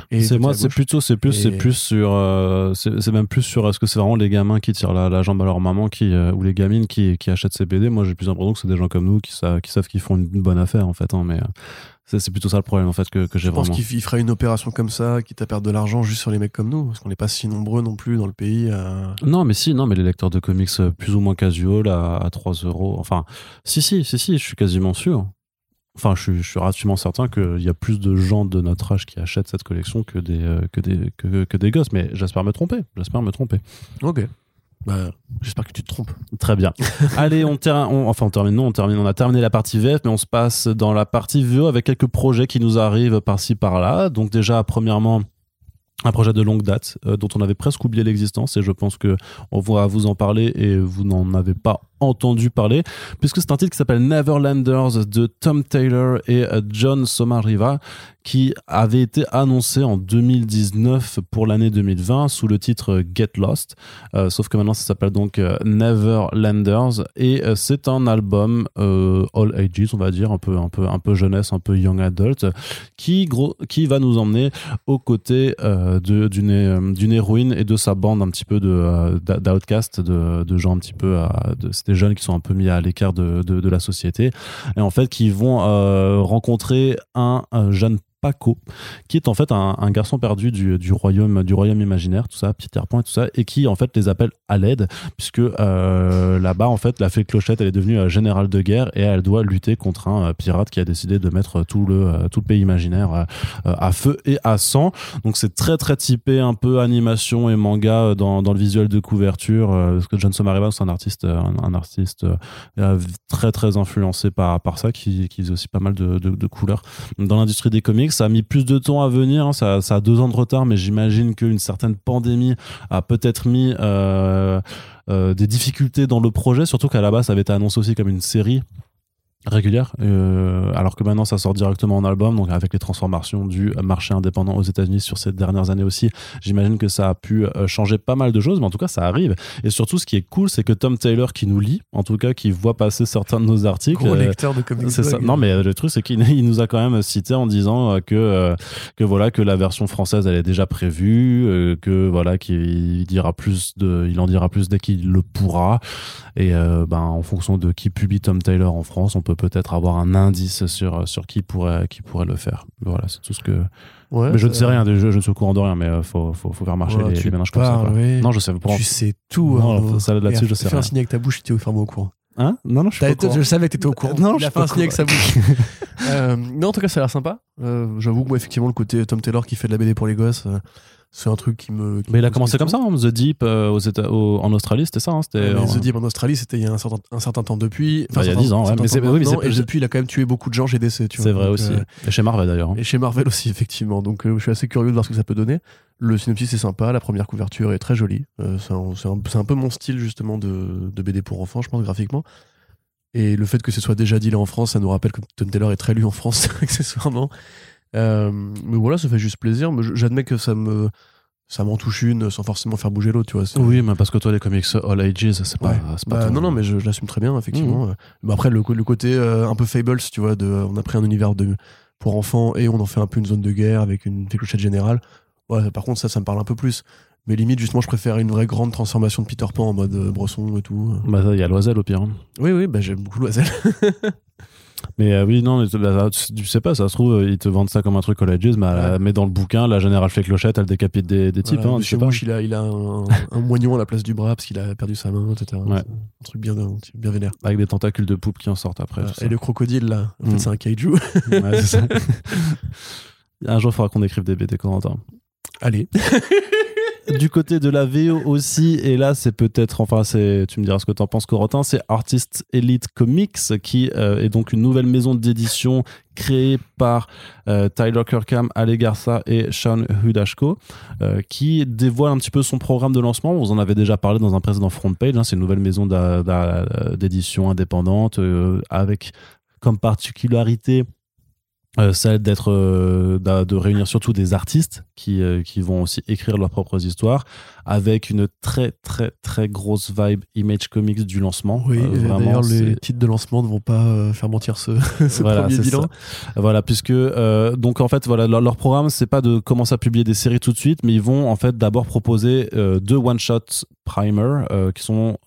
Et C'est moi, c'est plutôt, c'est plus, c'est plus sur, euh, c'est même plus sur. Est-ce que c'est vraiment les gamins qui tirent la, la jambe à leur maman, qui euh, ou les gamines qui, qui achètent ces BD Moi, j'ai plus l'impression que c'est des gens comme nous qui, savent qui savent qu'ils font une, bonne affaire en fait. hein, mais euh, c'est plutôt ça le problème en fait que, que j'ai Je pense vraiment. qu'il f- il ferait une opération comme ça, quitte à perdre de l'argent juste sur les mecs comme nous, parce qu'on n'est pas si nombreux non plus dans le pays. à- Non, mais si, non, mais les lecteurs de comics euh, plus ou moins casual à, à 3 euros. Enfin, si, si, si, si, je suis quasiment sûr. Enfin, je suis, je suis relativement certain qu'il y a plus de gens de notre âge qui achètent cette collection que des, euh, que des, que, que des gosses. Mais j'espère me tromper. J'espère me tromper. Ok. Bah, j'espère que tu te trompes. Très bien. Allez, on, on- enfin, on termine, non, on termine. On a terminé la partie VF, mais on se passe dans la partie VO avec quelques projets qui nous arrivent par-ci par-là. Donc déjà, premièrement, un projet de longue date euh, dont on avait presque oublié l'existence et je pense que on va vous en parler et vous n'en avez pas entendu parler, puisque c'est un titre qui s'appelle Neverlanders de Tom Taylor et euh, John Somariva, qui avait été annoncé en 2019 pour l'année 2020 sous le titre Get Lost, euh, sauf que maintenant ça s'appelle donc euh, Neverlanders et c'est un album all ages, on va dire, un peu, un peu, un peu jeunesse, un peu young adult, qui, qui va nous emmener aux côtés d'une d'une héroïne et de sa bande un petit peu de d'outcast, de, de gens un petit peu, de, jeunes qui sont un peu mis à l'écart de, de, la société. Et en fait qui vont euh, rencontrer un, un jeune Paco, qui est en fait un, garçon perdu du, royaume du royaume imaginaire, tout ça, Peter Pan et tout ça, et qui en fait les appelle à l'aide, puisque euh, là-bas en fait la fée Clochette elle est devenue euh, générale de guerre et elle doit lutter contre un euh, pirate qui a décidé de mettre tout le tout pays imaginaire à feu et à sang. Donc c'est très très typé un peu animation et manga dans, le visuel de couverture, parce que John Sommariva c'est un artiste un, artiste très très influencé par par ça, qui, qui faisait aussi pas mal de, de couleurs dans l'industrie des comics ça a mis plus de temps à venir. Hein. Ça, a deux ans de retard, mais j'imagine qu'une certaine pandémie a peut-être mis euh, euh, des difficultés dans le projet. Surtout qu'à la base, ça avait été annoncé aussi comme une série régulière, euh, alors que maintenant ça sort directement en album, donc avec les transformations du marché indépendant aux États-Unis sur ces dernières années aussi, j'imagine que ça a pu euh, changer pas mal de choses, mais en tout cas ça arrive. Et surtout, ce qui est cool, c'est que Tom Taylor qui nous lit, en tout cas qui voit passer certains de nos articles, gros lecteur de comics, ça. Non, mais le truc c'est qu'il nous a quand même cité en disant que que voilà que la version française elle est déjà prévue, que voilà qu'il dira plus de, il en dira plus dès qu'il le pourra, et ben en fonction de qui publie Tom Taylor en France, on peut peut-être avoir un indice sur, sur qui, pourrait, qui pourrait le faire. Voilà, c'est tout ce que. mais je ne sais rien, je, je, ne suis au courant de rien, mais il euh, faut, faut, faut, faire marcher les, les ménages comme ça. Non, je sais. Pour... Tu sais tout. Non, hein, ça là-dessus, je sais. Tu fais un signe avec ta bouche, tu es au au courant. Hein non, non, je suis pas Je savais que tu étais au courant. Non, il a fait un signe avec sa bouche. euh, non, en tout cas, ça a l'air sympa. Euh, J'avoue que moi, effectivement, le côté Tom Taylor qui fait de la BD pour les gosses, euh, c'est un truc qui me. mais il a commencé comme ça, hein, The Deep euh, aux États, en Australie, c'était ça. Hein, c'était, The Deep en Australie, c'était il y a un certain, un certain temps depuis. Enfin, il y a 10 ans, ouais, mais c'est, oui, mais et depuis, il a quand même tué beaucoup de gens chez DC. C'est vrai aussi. Euh, et chez Marvel d'ailleurs. Hein. Et chez Marvel aussi, effectivement. Donc euh, je suis assez curieux de voir ce que ça peut donner. Le synopsis est sympa, la première couverture est très jolie. c'est, un, un, peu mon style justement de, de BD pour enfants, je pense, graphiquement. Et le fait que ce soit déjà dit là en France, ça nous rappelle que Tom Taylor est très lu en France, accessoirement. Mais voilà, ça fait juste plaisir. J'admets que ça me ça m'en touche une sans forcément faire bouger l'autre, tu vois. Oui, mais parce que toi, les comics All Ages, c'est pas, bah, Non, non, mais je, l'assume très bien, effectivement. Mmh. Mais après, le, le côté euh, un peu Fables, tu vois, de, on a pris un univers de, pour enfants et on en fait un peu une zone de guerre avec une clochette générale. Ouais, par contre, ça, ça me parle un peu plus. Mais limite, justement, je préfère une vraie grande transformation de Peter Pan en mode euh, brosson et tout. Bah, il y a Loisel au pire. Hein. Oui, oui, bah, j'aime beaucoup Loisel. Mais euh, oui, non, bah, tu sais pas, ça se trouve, ils te vendent ça comme un truc colleges, mais, mais dans le bouquin, la générale fait clochette, elle décapite des, des types. Hein, chez il a, il a un, un, moignon à la place du bras parce qu'il a perdu sa main, etc. Un truc bien, bien vénère. Avec des tentacules de poupe qui en sortent après. et le crocodile, là, en fait, mm. c'est un kaiju. ouais, ça. un jour, il faudra qu'on écrive des BD Corentin. Allez. du côté de la VO aussi, et là c'est peut-être, enfin c'est, tu me diras ce que t'en penses Corotin, c'est Artist Elite Comics qui euh, est donc une nouvelle maison d'édition créée par euh, Tyler Kirkham, Ale Garza et Sean Hudashko, euh, qui dévoile un petit peu son programme de lancement. Vous en avez déjà parlé dans un précédent front page. Hein, c'est une nouvelle maison d'édition indépendante avec comme particularité euh, celle d'être euh, de réunir surtout des artistes qui euh, qui vont aussi écrire leurs propres histoires avec une très très très grosse vibe image comics du lancement. Oui d'ailleurs les titres de lancement ne vont pas faire mentir ce, ce premier bilan. voilà puisque donc en fait voilà leur, programme c'est pas de commencer à publier des séries tout de suite mais ils vont en fait d'abord proposer deux one shot primer qui sont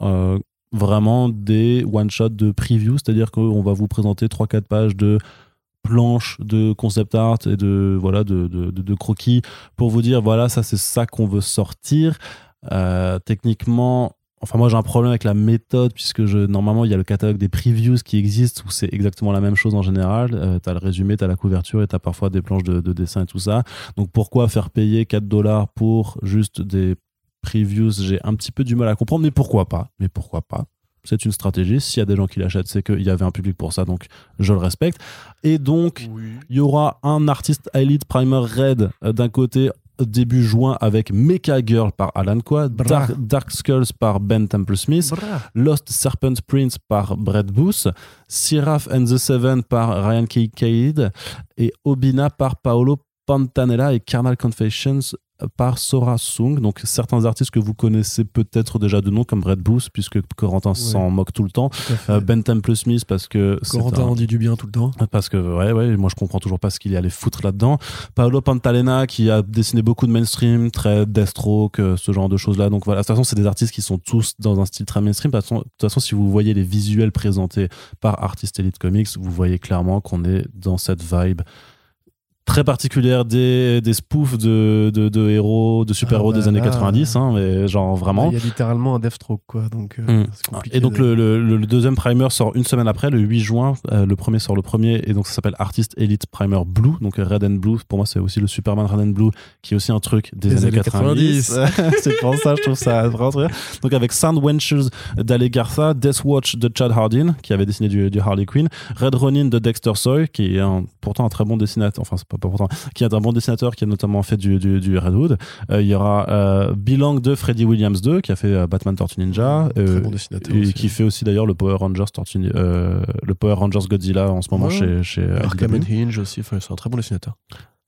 vraiment des one shot de preview c'est à dire qu'on va vous présenter trois quatre pages de planche de concept art et de voilà de, de, de, croquis pour vous dire voilà ça c'est ça qu'on veut sortir. Euh, techniquement enfin moi j'ai un problème avec la méthode puisque je normalement il y a le catalogue des previews qui existe où c'est exactement la même chose en général. Euh, t'as le résumé t'as la couverture et t'as parfois des planches de, de dessin et tout ça. Donc pourquoi faire payer 4 dollars pour juste des previews? J'ai un petit peu du mal à comprendre mais pourquoi pas? Mais pourquoi pas? C'est une stratégie. S'il y a des gens qui l'achètent, c'est qu'il y avait un public pour ça, donc je le respecte. Et donc, il y aura un artiste Elite Primer Red euh, d'un côté début juin avec Mecha Girl par Alan Quad. Dark, Dark Skulls par Ben Temple Smith, Lost Serpent Prince par Brett Booth, Seraph and the Seven par Ryan Kincaid et Obina par Paolo Pantanella et Carnal Confessions par Sora Sung. Donc certains artistes que vous connaissez peut-être déjà de nom comme Brett Booth puisque Corentin s'en moque tout le temps. Tout. Euh, ben Temple Smith parce que Corentin un- en dit du bien tout le temps. parce que ouais ouais moi je comprends toujours pas ce qu'il y allait foutre là-dedans Paolo Pantalena qui a dessiné beaucoup de mainstream très Deathstroke euh, ce genre de choses là donc voilà de toute façon c'est des artistes qui sont tous dans un style très mainstream de toute façon, de toute façon si vous voyez les visuels présentés par Artist Elite Comics vous voyez clairement qu'on est dans cette vibe très particulière des, des spoofs de, de, de héros de super-héros Ah bah des années là, 90 hein, mais genre vraiment Il y a littéralement un Deathstroke, quoi. Donc, euh, Mm. compliqué. Et donc de- le, le- le deuxième primer sort une semaine après, le 8 juin. Euh, le premier sort le premier et donc ça s'appelle Artist Elite Primer Blue, donc Red and Blue. Pour moi, c'est aussi le Superman Red and Blue, qui est aussi un truc des, Des années, années 90. c'est pour ça, je trouve ça vraiment très bien. Donc avec Sound Wenches d'Ale Garza, Death Watch de Chad Hardin, qui avait dessiné du, du Harley Quinn, Red Ronin de Dexter Soy, qui est un- pourtant un très bon dessinateur, enfin pas, pas pourtant, qui est un bon dessinateur, qui a notamment fait du, du, du Redwood. Euh, il y aura euh, Belong de Freddie Williams 2, qui a fait euh, Batman Tortue Ninja. Très euh, bon dessinateur. et aussi. qui fait aussi d'ailleurs le Power Rangers Tortue, euh, le Power Rangers Godzilla en ce moment Ouais. chez chez Arkham Hinge aussi. Enfin, c'est un très bon dessinateur.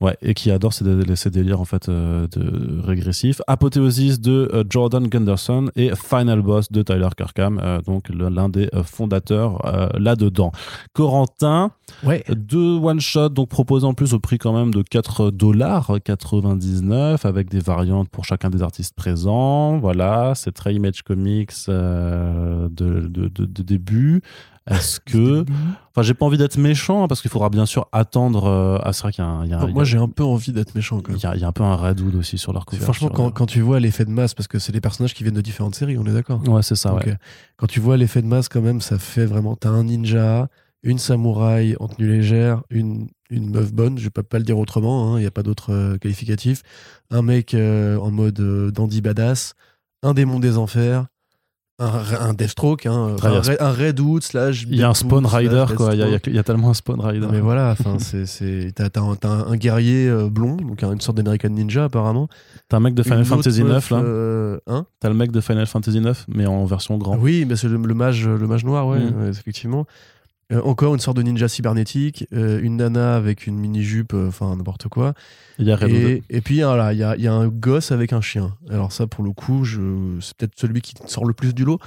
Ouais et qui adore ces, dé- ces délires en fait euh, de régressifs Apothéosis de euh, Jordan Gunderson et Final Boss de Tyler Kirkham euh, donc l'un des fondateurs euh, là dedans Corentin Ouais. deux one shot donc proposés en plus au prix quand même de 4 dollars 99 avec des variantes pour chacun des artistes présents. Voilà c'est très Image Comics de, de, de- de début est-ce que enfin j'ai pas envie d'être méchant hein, parce qu'il faudra bien sûr attendre euh, ah c'est vrai qu'il y a un, il y a un- Non, moi, j'ai un peu envie d'être méchant, quand même. il y, a, il y a un peu un Redwood aussi sur leur couverture Franchement, quand, quand tu vois l'effet de masse, parce que c'est des personnages qui viennent de différentes séries, on est d'accord? ouais c'est ça Donc, ouais. euh, quand tu vois l'effet de masse, quand même, ça fait vraiment. T'as un ninja, une samouraï en tenue légère, une, une meuf bonne, je peux pas le dire autrement, il n'y a pas d'autre euh, qualificatif. Un mec euh, en mode euh, dandy badass, un démon des enfers, un, un Deathstroke, hein, un. Red- Redwood slash. il y a un Spawn Rider quoi il y, a, y y tellement un Spawn Rider mais voilà, t'as, un, un guerrier euh, blond, donc une sorte d'American Ninja apparemment. t'as un mec de Final Une Fantasy 9 meuf, là euh, hein? T'as le mec de Final Fantasy 9 mais en version grand Oui, mais c'est le, le mage, le mage noir, ouais, Mm. ouais, effectivement. Euh, encore une sorte de ninja cybernétique, euh, une nana avec une mini-jupe, euh, enfin n'importe quoi. il y a Et, et puis voilà, il y a, y a un gosse avec un chien. Alors ça, pour le coup, je, c'est peut-être celui qui sort le plus du lot.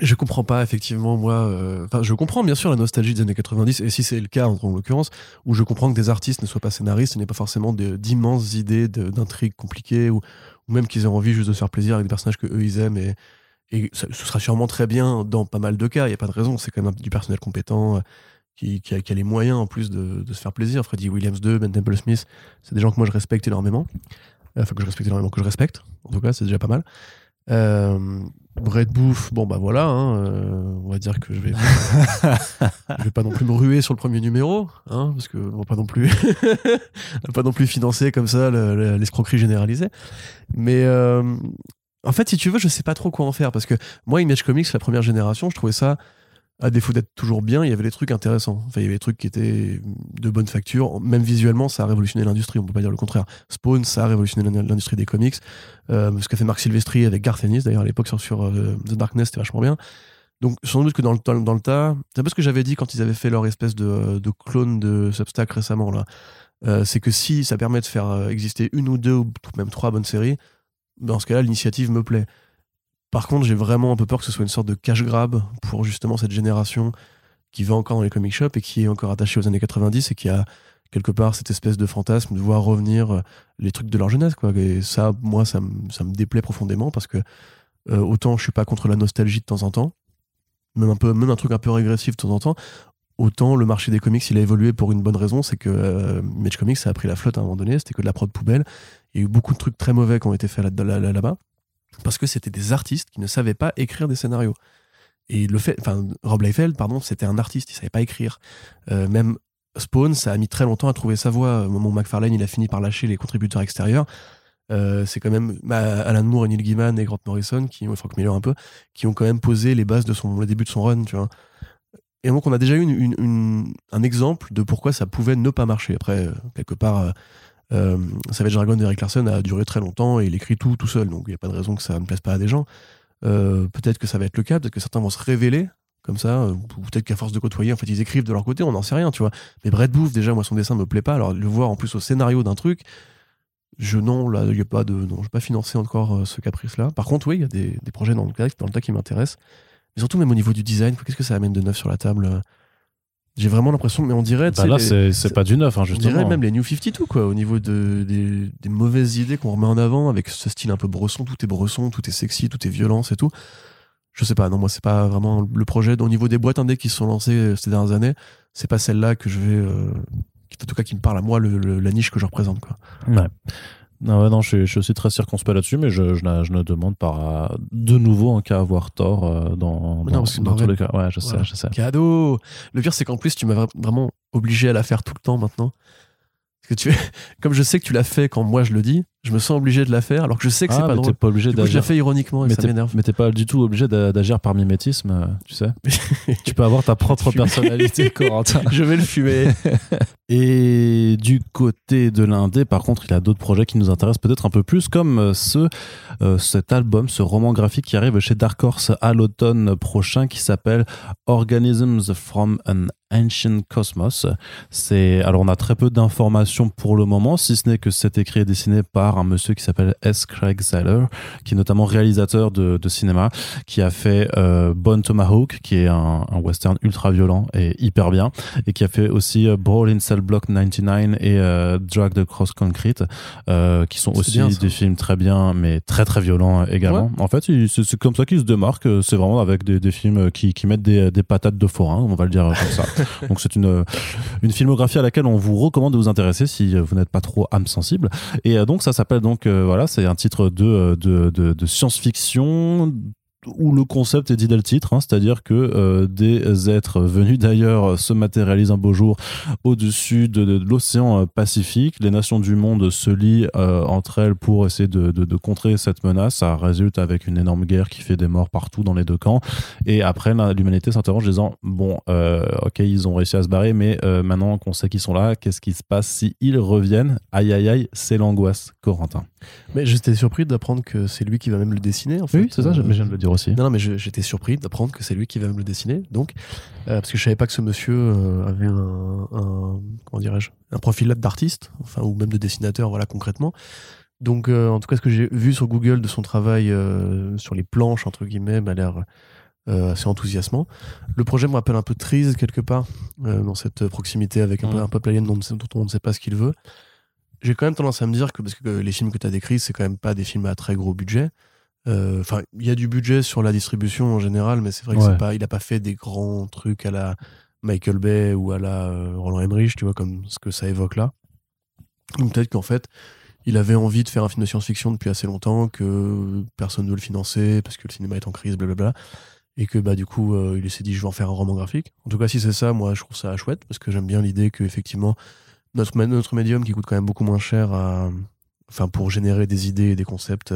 Je comprends pas, effectivement, moi. Enfin, je comprends bien sûr la nostalgie des années 90, et si c'est le cas, en, en l'occurrence, où je comprends que des artistes ne soient pas scénaristes, il n'y a pas forcément de- d'immenses idées de- d'intrigues compliquées, ou, ou même qu'ils aient envie juste de se faire plaisir avec des personnages que eux ils aiment, et, et ça- ce sera sûrement très bien dans pas mal de cas, il n'y a pas de raison, c'est quand même du personnel compétent. euh, Qui, qui a, qui a les moyens en plus de, de se faire plaisir. Freddie Williams 2, Ben Temple Smith, c'est des gens que moi je respecte énormément. Euh, Enfin, que je respecte énormément, que je respecte. En tout cas, c'est déjà pas mal. Euh, Brett Booth, bon bah voilà, hein, euh, on va dire que je vais, je vais pas non plus me ruer sur le premier numéro, hein, parce que on va pas non plus, pas non plus financer comme ça le- le- l'escroquerie généralisée. Mais euh, en fait, si tu veux, je sais pas trop quoi en faire, parce que moi, Image Comics, la première génération, je trouvais ça à défaut d'être toujours bien, il y avait des trucs intéressants. Enfin, il y avait des trucs qui étaient de bonne facture. Même visuellement, ça a révolutionné l'industrie, on peut pas dire le contraire. Spawn, ça a révolutionné l'in- l'industrie des comics. Euh, ce qu'a fait Marc Silvestri avec Garth Ennis, d'ailleurs, à l'époque, sur, sur euh, The Darkness, c'était vachement bien. Donc, sans doute que dans le, dans, le tas, c'est un peu ce que j'avais dit quand ils avaient fait leur espèce de, de clone de Substack récemment, là. Euh, c'est que si ça permet de faire exister une ou deux ou même trois bonnes séries, dans ce cas-là, l'initiative me plaît. Par contre, j'ai vraiment un peu peur que ce soit une sorte de cash grab pour justement cette génération qui va encore dans les comic shops et qui est encore attachée aux années 90 et qui a quelque part cette espèce de fantasme de voir revenir euh, les trucs de leur jeunesse. Et ça, moi, ça, me- déplaît profondément parce que euh, autant je suis pas contre la nostalgie de temps en temps, même un, peu, même un truc un peu régressif de temps en temps, autant le marché des comics, il a évolué pour une bonne raison, c'est que euh, Comics, a pris la flotte à un moment donné, c'était que de la prod poubelle. Il y a eu beaucoup de trucs très mauvais qui ont été faits là- là- là- là-bas parce que c'était des artistes qui ne savaient pas écrire des scénarios. Et le fait, enfin, Rob Liefeld, pardon, c'était un artiste, il savait pas écrire. Euh, même Spawn, ça a mis très longtemps à trouver sa voie. Au moment où McFarlane, il a fini par lâcher les contributeurs extérieurs. Euh, c'est quand même bah, Alan Moore Neil Gaiman et Grant Morrison, qui, Frank Miller un peu, qui ont quand même posé les bases de son, le début de son run, tu vois. Et donc, on a déjà eu un exemple de pourquoi ça pouvait ne pas marcher. Après, euh, quelque part, euh, Savage Dragon d'Eric Larson a duré très longtemps et il écrit tout tout seul, donc il n'y a pas de raison que ça ne plaise pas à des gens. Euh, peut-être que ça va être le cas, peut-être que certains vont se révéler comme ça, euh, ou peut-être qu'à force de côtoyer, en fait, ils écrivent de leur côté, on n'en sait rien, tu vois. Mais Brett Booth, déjà, moi, son dessin me plaît pas, alors le voir en plus au scénario d'un truc, je non, là, il y a pas de, non, je pas financer encore euh, ce caprice-là. Par contre, oui, il y a des, des projets dans le dans le tas qui m'intéressent, mais surtout même au niveau du design, qu'est-ce que ça amène de neuf sur la table J'ai vraiment l'impression, mais on dirait, Bah là, c'est pas du neuf, hein, on dirait même les New 52, quoi, au niveau de, des, des mauvaises idées qu'on remet en avant, avec ce style un peu bresson, tout est bresson, tout est sexy, tout est violence et tout. Je sais pas, non, moi, c'est pas vraiment le projet. Au niveau des boîtes indé qui se sont lancées euh, ces dernières années, c'est pas celle-là que je vais. euh, en tout cas, qui me parle à moi, le- le- la niche que je représente, quoi. Ouais. Non, ouais, non, je, suis, je suis aussi très circonspect là-dessus, mais je, je, ne- je ne demande pas de nouveau en cas avoir tort euh, dans, dans, non, parce que dans tous les cas. Ouais, je sais, je sais. Cadeau Le pire, c'est qu'en plus, tu m'as vra- vraiment obligé à la faire tout le temps maintenant. Parce que tu, comme je sais que tu l'as fait quand moi je le dis, je me sens obligé de la faire, alors que je sais que c'est Ah, pas mais t'es drôle. pas obligé Du coup, je fais ironiquement et Mais ça m'énerve. mais t'es pas du tout obligé d'a- d'agir par mimétisme, euh, tu sais. tu peux avoir ta propre personnalité, Corentin. je vais le fumer. Et du côté de l'indé, par contre, il y a d'autres projets qui nous intéressent peut-être un peu plus, comme euh, ce, euh, cet album, ce roman graphique qui arrive chez Dark Horse à l'automne prochain, qui s'appelle Organisms from an Ancient Cosmos. C'est alors on a très peu d'informations pour le moment, si ce n'est que c'est écrit et dessiné par un monsieur qui s'appelle S. Craig Zeller, qui est notamment réalisateur de, cinéma, qui a fait euh, Bone Tomahawk, qui est un, un western ultra violent et hyper bien, et qui a fait aussi euh, Brawl in Cell Block 99 et euh, Drag the Cross Concrete, euh, qui sont aussi bien, des films très bien, mais très très violents euh, également. En fait, c'est comme ça qu'il se démarque. euh, C'est vraiment avec des, des films qui, qui mettent des, des patates de forain, on va le dire comme ça. Donc c'est une, une filmographie à laquelle on vous recommande de vous intéresser si vous n'êtes pas trop âme sensible. Et donc ça s'appelle donc euh, voilà, c'est un titre de de, de, de science-fiction où le concept est dit dès le titre, hein, c'est-à-dire que euh, des êtres venus d'ailleurs se matérialisent un beau jour au-dessus de, de- de l'océan euh, Pacifique. Les nations du monde se lient euh, entre elles pour essayer de, contrer cette menace. Ça résulte avec une énorme guerre qui fait des morts partout dans les deux camps. Et après, l'humanité s'interroge en disant bon, euh, ok, ils ont réussi à se barrer, mais maintenant qu'on sait qu'ils sont là, qu'est-ce qui se passe si ils reviennent? Aïe, aïe, aïe, c'est l'angoisse, Corentin. Mais j'étais surpris d'apprendre que c'est lui qui va même le dessiner. En fait. Oui, c'est ça, mais je viens de le dire aussi. Non, non, mais j'étais surpris d'apprendre que c'est lui qui va même le dessiner. Donc, euh, parce que je savais pas que ce monsieur euh, avait un, un- comment dirais-je, un profil d'artiste, enfin ou même de dessinateur, voilà concrètement. Donc, euh, en tout cas, ce que j'ai vu sur Google de son travail sur les planches entre guillemets m'a l'air assez enthousiasmant. Le projet me rappelle un peu Trees quelque part dans cette proximité avec un, peu, Mm. un peuple alien dont, dont on ne sait pas ce qu'il veut. J'ai quand même tendance à me dire que parce que les films que tu as décrits, c'est quand même pas des films à très gros budget. Euh, Enfin, il y a du budget sur la distribution en général, mais c'est vrai que Ouais. c'est pas, il a pas fait des grands trucs à la Michael Bay ou à la euh, Roland Emmerich, tu vois, comme ce que ça évoque là. Donc peut-être qu'en fait, il avait envie de faire un film de science-fiction depuis assez longtemps, que personne ne veut le financer parce que le cinéma est en crise, blablabla. Et que bah du coup, euh, il s'est dit je vais en faire un roman graphique. En tout cas, si c'est ça, moi je trouve ça chouette parce que j'aime bien l'idée que effectivement notre notre médium qui coûte quand même beaucoup moins cher à, enfin pour générer des idées et des concepts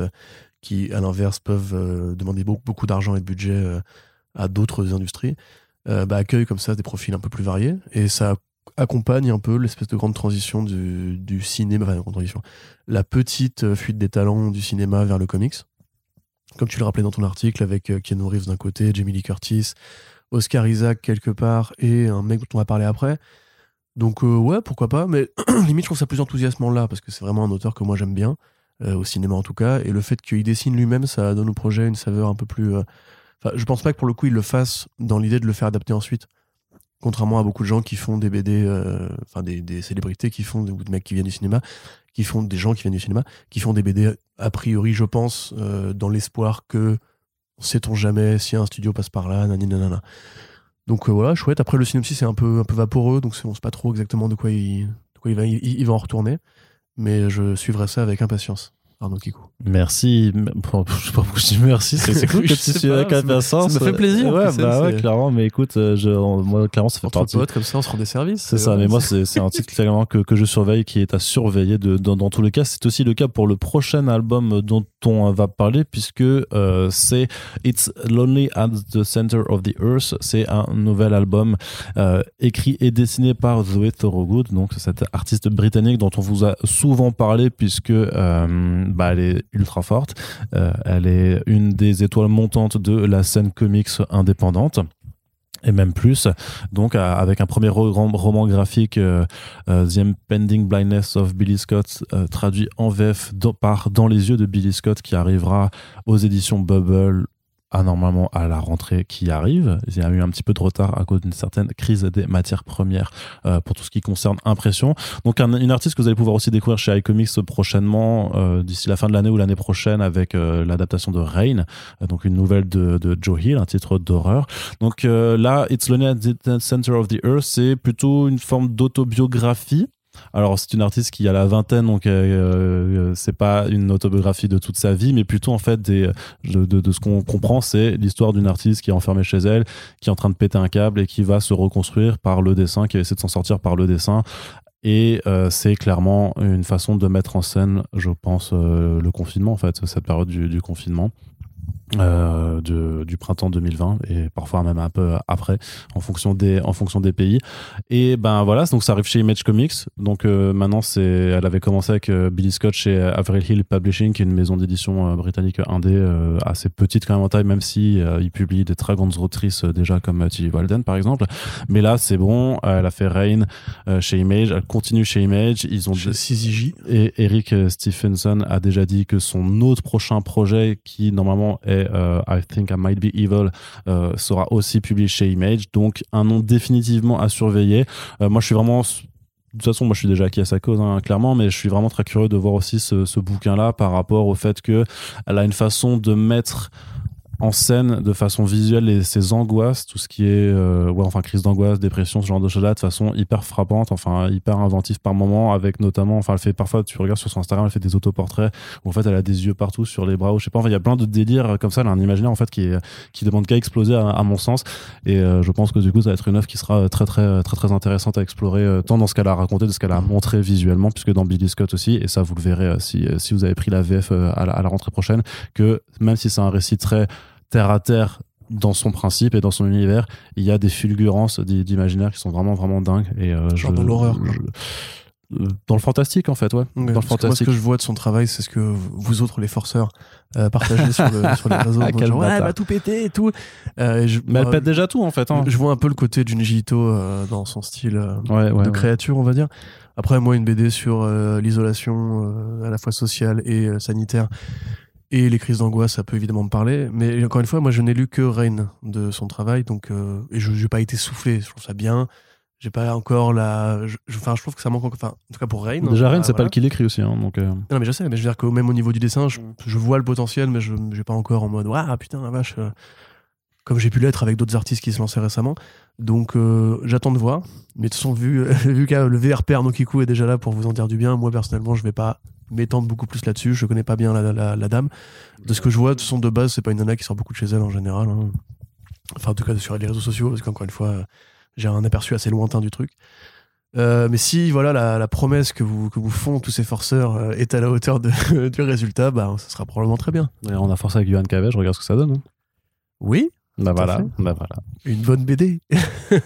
qui à l'inverse peuvent euh, demander beaucoup, d'argent et de budget euh, à d'autres industries, euh, bah, accueille comme ça des profils un peu plus variés et ça accompagne un peu l'espèce de grande transition du, cinéma, enfin, la petite euh, fuite des talents du cinéma vers le comics. Comme tu le rappelais dans ton article, avec Keanu Reeves d'un côté, Jamie Lee Curtis, Oscar Isaac quelque part, et un mec dont on va parler après. Donc ouais, pourquoi pas, mais limite je trouve ça plus enthousiasmant là, parce que c'est vraiment un auteur que moi j'aime bien, euh, au cinéma en tout cas, et le fait qu'il dessine lui-même, ça donne au projet une saveur un peu plus... euh, Enfin, je pense pas que pour le coup il le fasse dans l'idée de le faire adapter ensuite. Contrairement à beaucoup de gens qui font des BD, euh, enfin des, des célébrités qui font, des mecs qui viennent du cinéma, qui font des gens qui viennent du cinéma, qui font des BD a priori, je pense, dans l'espoir que sait-on jamais si un studio passe par là, nanana. Donc voilà, chouette. Après le synopsis est un peu un peu vaporeux, donc on sait pas trop exactement de quoi il, va il va en retourner, mais je suivrai ça avec impatience. Arnaud Kikou. Merci. Bon, je sais pas pourquoi je dis merci. C'est cool que tu sois avec me- Vincent. ça me fait plaisir, Ouais, bah ouais, clairement. Mais écoute, euh, je, moi, clairement, ça fait Entre partie. potes, comme ça, on se rend des services. C'est ça, mais moi, c'est c'est un titre clairement que, que je surveille, qui est à surveiller de, dans, dans tous les cas. C'est aussi le cas pour le prochain album dont on va parler, puisque euh, c'est It's Lonely at the Center of the Earth. C'est un nouvel album euh, écrit et dessiné par Zoé Thorogood, donc cette artiste britannique dont on vous a souvent parlé, puisque euh, bah, elle est ultra forte. Euh, elle est une des étoiles montantes de la scène comics indépendante. Et même plus, donc à- avec un premier roman graphique, euh, euh, The Impending Blindness of Billy Scott, euh, traduit en VF par Dans les yeux de Billy Scott, qui arrivera aux éditions Bubble à normalement à la rentrée qui arrive. Il y a eu un petit peu de retard à cause d'une certaine crise des matières premières euh, pour tout ce qui concerne impression. Donc un- une artiste que vous allez pouvoir aussi découvrir chez iComics prochainement, euh, d'ici la fin de l'année ou l'année prochaine, avec euh, l'adaptation de Rain, euh, donc une nouvelle de, de Joe Hill, un titre d'horreur. Donc euh, là, It's Lonely at the Center of the Earth, c'est plutôt une forme d'autobiographie. Alors c'est une artiste qui a la vingtaine, donc euh, euh, c'est pas une autobiographie de toute sa vie, mais plutôt en fait de, ce qu'on comprend, c'est l'histoire d'une artiste qui est enfermée chez elle, qui est en train de péter un câble et qui va se reconstruire par le dessin, qui va essayer de s'en sortir par le dessin. Et euh, c'est clairement une façon de mettre en scène, je pense, euh, le confinement, en fait, cette période du confinement. Euh, de- du printemps 2020 et parfois même un peu après en fonction des en fonction des pays. Et ben voilà donc ça arrive chez Image Comics. Donc euh, maintenant c'est elle avait commencé avec euh, Billy Scott chez Avril Hill Publishing qui est une maison d'édition britannique indé assez petite quand même en taille même si ils publient des très grandes autrices déjà comme Tilly Walden par exemple. Mais là c'est bon elle a fait Rain chez Image. Elle continue chez Image. Ils ont Chez CZJ. et Eric Stephenson a déjà dit que son autre prochain projet, qui normalement est euh, I Think I Might Be Evil, euh, sera aussi publié chez Image. Donc un nom définitivement à surveiller. Euh, moi, je suis vraiment de toute façon, moi, je suis déjà acquis à sa cause, hein, clairement, mais je suis vraiment très curieux de voir aussi ce, ce bouquin-là par rapport au fait que elle a une façon de mettre en scène de façon visuelle les, ses angoisses, tout ce qui est euh, ouais, enfin crise d'angoisse, dépression, ce genre de choses-là, de façon hyper frappante, enfin hyper inventive par moment, avec notamment, enfin elle fait parfois, tu regardes sur son Instagram, elle fait des autoportraits où en fait elle a des yeux partout sur les bras ou je sais pas, enfin il y a plein de délires comme ça, elle a un imaginaire en fait qui qui demande qu'à exploser à, à mon sens, et euh, je pense que du coup ça va être une œuvre qui sera très très très très intéressante à explorer, euh, tant dans ce qu'elle a raconté, de ce qu'elle a montré visuellement, puisque dans Billy Scott aussi, et ça vous le verrez euh, si, si vous avez pris la VF euh, à la rentrée prochaine, que même si c'est un récit très terre à terre dans son principe et dans son univers, il y a des fulgurances d'i- d'imaginaire qui sont vraiment vraiment dingues et euh, Genre je- dans l'horreur, je- dans le fantastique en fait ouais Ouais, dans le parce que moi, ce fantastique que je vois de son travail, c'est ce que vous autres, les forceurs, euh, partagez sur, le- sur les réseaux. Ah, Genre, ouais, elle va tout péter et tout. Euh, je, mais elle pète déjà tout en fait hein. Je vois un peu le côté d'une Ito euh, dans son style ouais, ouais, de créature, on va dire. Après, moi, une BD sur l'isolation à la fois sociale et sanitaire et les crises d'angoisse, ça peut évidemment me parler. Mais encore une fois, moi, je n'ai lu que Rain de son travail, donc euh, et je n'ai pas été soufflé. Je trouve ça bien. J'ai pas encore la. je- je- Enfin, je, trouve que ça manque. encore- Enfin, en tout cas pour Rain. déjà Rennes bah, c'est pas voilà. le qu'il écrit aussi hein, donc euh, Non, mais je sais, mais je veux dire que même au niveau du dessin, je, Mm. je vois le potentiel, mais je n'ai pas encore en mode Ah putain, la vache. euh, Comme j'ai pu l'être avec d'autres artistes qui se lançaient récemment. Donc euh, j'attends de voir. Mais de toute façon, vu, vu que le VRP Arnaud Kikou est déjà là pour vous en dire du bien, moi personnellement, je vais pas m'étendre beaucoup plus là-dessus. Je connais pas bien la, la- la dame. De ce que je vois, de son de base, c'est pas une nana qui sort beaucoup de chez elle en général. hein. Enfin, en tout cas, sur les réseaux sociaux, parce qu'encore une fois, j'ai un aperçu assez lointain du truc. Euh, mais si voilà la, la promesse que vous, que vous font tous ces forceurs euh, est à la hauteur de- du résultat, bah, ça sera probablement très bien. et on a forcé avec Johan Cavet je regarde ce que ça donne hein. Oui, bah voilà bah voilà une bonne BD.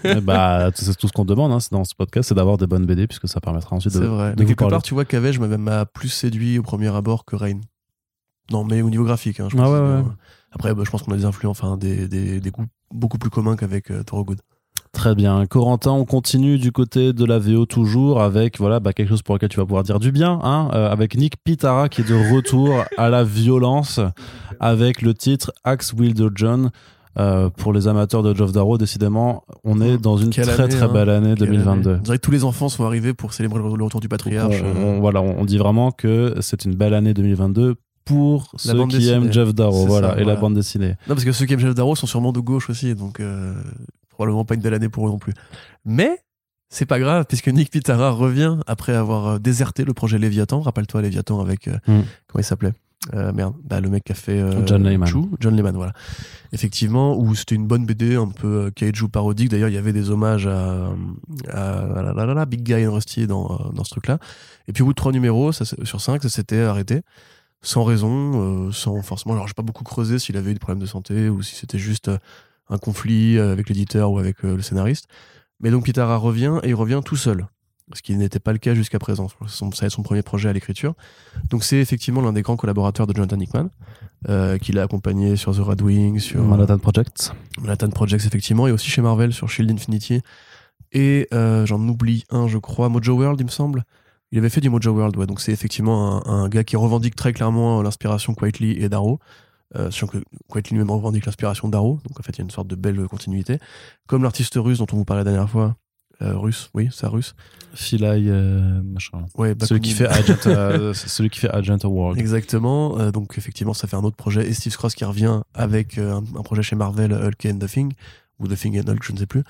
Et bah c'est tout ce qu'on demande hein, c'est dans ce podcast c'est d'avoir des bonnes BD puisque ça permettra ensuite C'est de, vrai. de Mais quelque parler. part, tu vois, Cavage m'a plus séduit au premier abord que Rain. Non, mais au niveau graphique. hein, je Ah pense ouais, que- ouais. Après, bah, je pense qu'on a des influences, enfin, des, des, des goûts beaucoup plus communs qu'avec euh, Thorogood. Très bien. Corentin, on continue du côté de la VO toujours avec voilà bah, quelque chose pour lequel tu vas pouvoir dire du bien, hein, euh, avec Nick Pitara qui est de retour à la violence avec le titre Axe Wilder John. Euh, pour les amateurs de Geoff Darrow, décidément, on est dans une Quelle très année, très hein. belle année 2022. On dirait que tous les enfants sont arrivés pour célébrer le retour du patriarche. On, euh, on- voilà, on dit vraiment que c'est une belle année 2022 pour La ceux qui dessinée. aiment Jeff Darrow, voilà, ça, et la bande dessinée. Non, parce que ceux qui aiment Jeff Darrow sont sûrement de gauche aussi, donc euh, probablement pas une belle année pour eux non plus. Mais c'est pas grave, puisque Nick Pitara revient après avoir déserté le projet Léviathan. Rappelle-toi Léviathan avec. euh, Mm. Comment il s'appelait? Euh, Merde, bah, le mec qui a fait. euh, John. Chou, John Lehman, voilà. Effectivement, où c'était une bonne BD, un peu euh, kaiju parodique. D'ailleurs, il y avait des hommages à, à, à la, la, la, la, Big Guy and Rusty dans, euh, dans ce truc-là. Et puis, au bout de trois numéros ça, sur cinq, ça s'était arrêté. Sans raison, euh, sans forcément. Alors, j'ai pas beaucoup creusé s'il avait eu des problèmes de santé ou si c'était juste un conflit avec l'éditeur ou avec le scénariste. Mais donc, Pitara revient et il revient tout seul. Ce qui n'était pas le cas jusqu'à présent. Ça va être son premier projet à l'écriture. Donc, c'est effectivement l'un des grands collaborateurs de Jonathan Hickman, euh, qui l'a accompagné sur The Red Wing, sur Manhattan Project. Manhattan Projects effectivement, et aussi chez Marvel sur Shield Infinity. Et euh, j'en oublie un, je crois, Mojo World, il me semble. Il avait fait du Mojo World, ouais. Donc c'est effectivement un, un gars qui revendique très clairement l'inspiration Quietly et Darrow. Euh, sachant que Quietly lui-même revendique l'inspiration Darrow. Donc en fait, il y a une sorte de belle continuité. Comme l'artiste russe dont on vous parlait la dernière fois. Euh, russe, oui, c'est russe. Filai, euh, machin. Ouais, Celui Bakunin. qui fait Agent, euh, celui qui fait Agent World. Exactement. Euh, donc effectivement, ça fait un autre projet. Et Steve Cross qui revient avec euh, un, un projet chez Marvel, Hulk and the Thing, ou The Thing and Hulk, je ne sais plus.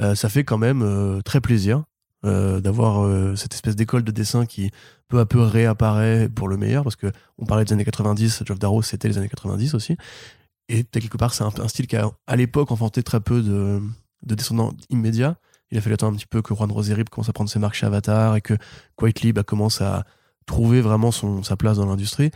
Euh, ça fait quand même euh, très plaisir euh, d'avoir euh, cette espèce d'école de dessin qui peu à peu réapparaît pour le meilleur, parce que on parlait des années 90, Geoff Darrow, c'était les années 90 aussi. Et quelque part, c'est un, un style qui a à l'époque enfanté très peu de, de descendants immédiats. Il a fallu attendre un petit peu que Juan Roserip commence à prendre ses marques chez Avatar et que Quietly bah, commence à trouver vraiment son, sa place dans l'industrie.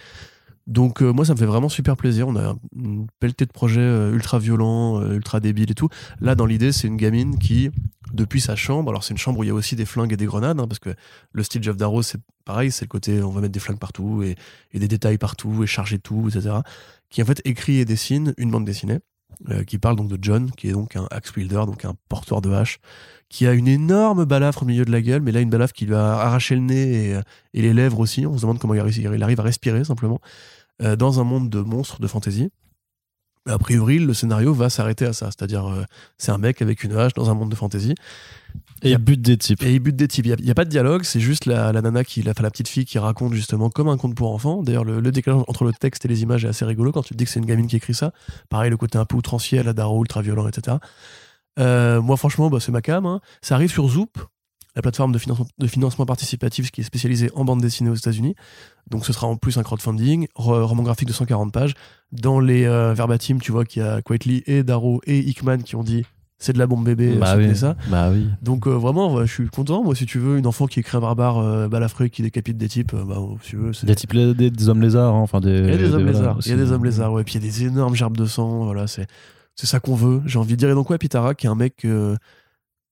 Donc euh, moi ça me fait vraiment super plaisir. On a une pelletée de projets euh, ultra violents, euh, ultra débiles et tout. Là dans l'idée c'est une gamine qui depuis sa chambre, alors c'est une chambre où il y a aussi des flingues et des grenades, hein, parce que le style Jeff Darrow c'est pareil, c'est le côté on va mettre des flingues partout et, et des détails partout et charger tout, etc. Qui en fait écrit et dessine une bande dessinée euh, qui parle donc de John, qui est donc un axe wielder, donc un porteur de hache, qui a une énorme balafre au milieu de la gueule, mais là une balafre qui lui a arraché le nez et, euh, les lèvres aussi. On se demande comment il arrive, il arrive à respirer simplement euh, dans un monde de monstres de fantasy. A priori, le scénario va s'arrêter à ça, c'est-à-dire euh, c'est un mec avec une hache dans un monde de fantasy Et il bute des types. et il bute des types. Il n'y a, pas de dialogue, c'est juste la, la nana qui, la, la petite fille qui raconte justement comme un conte pour enfants. D'ailleurs, le, le décalage entre le texte et les images est assez rigolo quand tu te dis que c'est une gamine qui écrit ça. Pareil, le côté un peu outrancier à la Darrow, ultra violent, etc. Euh, moi, franchement, bah, c'est ma cam. hein. Ça arrive sur Zoop, la plateforme de financement, de financement participatif qui est spécialisée en bande dessinée aux États-Unis. Donc, ce sera en plus un crowdfunding, ro- roman graphique de 140 pages. Dans les euh, verbatim, tu vois qu'il y a Quietly et Darrow et Hickman qui ont dit c'est de la bombe bébé, bah oui. ça. Bah oui. Donc euh, vraiment, ouais, je suis content. Moi, si tu veux, une enfant qui écrit barbare euh, balafré qui décapite des types, euh, bah, si tu veux. Des types des, des hommes lézards, hein, enfin des. Il y a des hommes voilà, lézards. Il y a des hommes lézards, ouais. Puis il y a des énormes gerbes de sang. Voilà, c'est c'est ça qu'on veut. J'ai envie de dire. Et donc ouais, Pitara, qui est un mec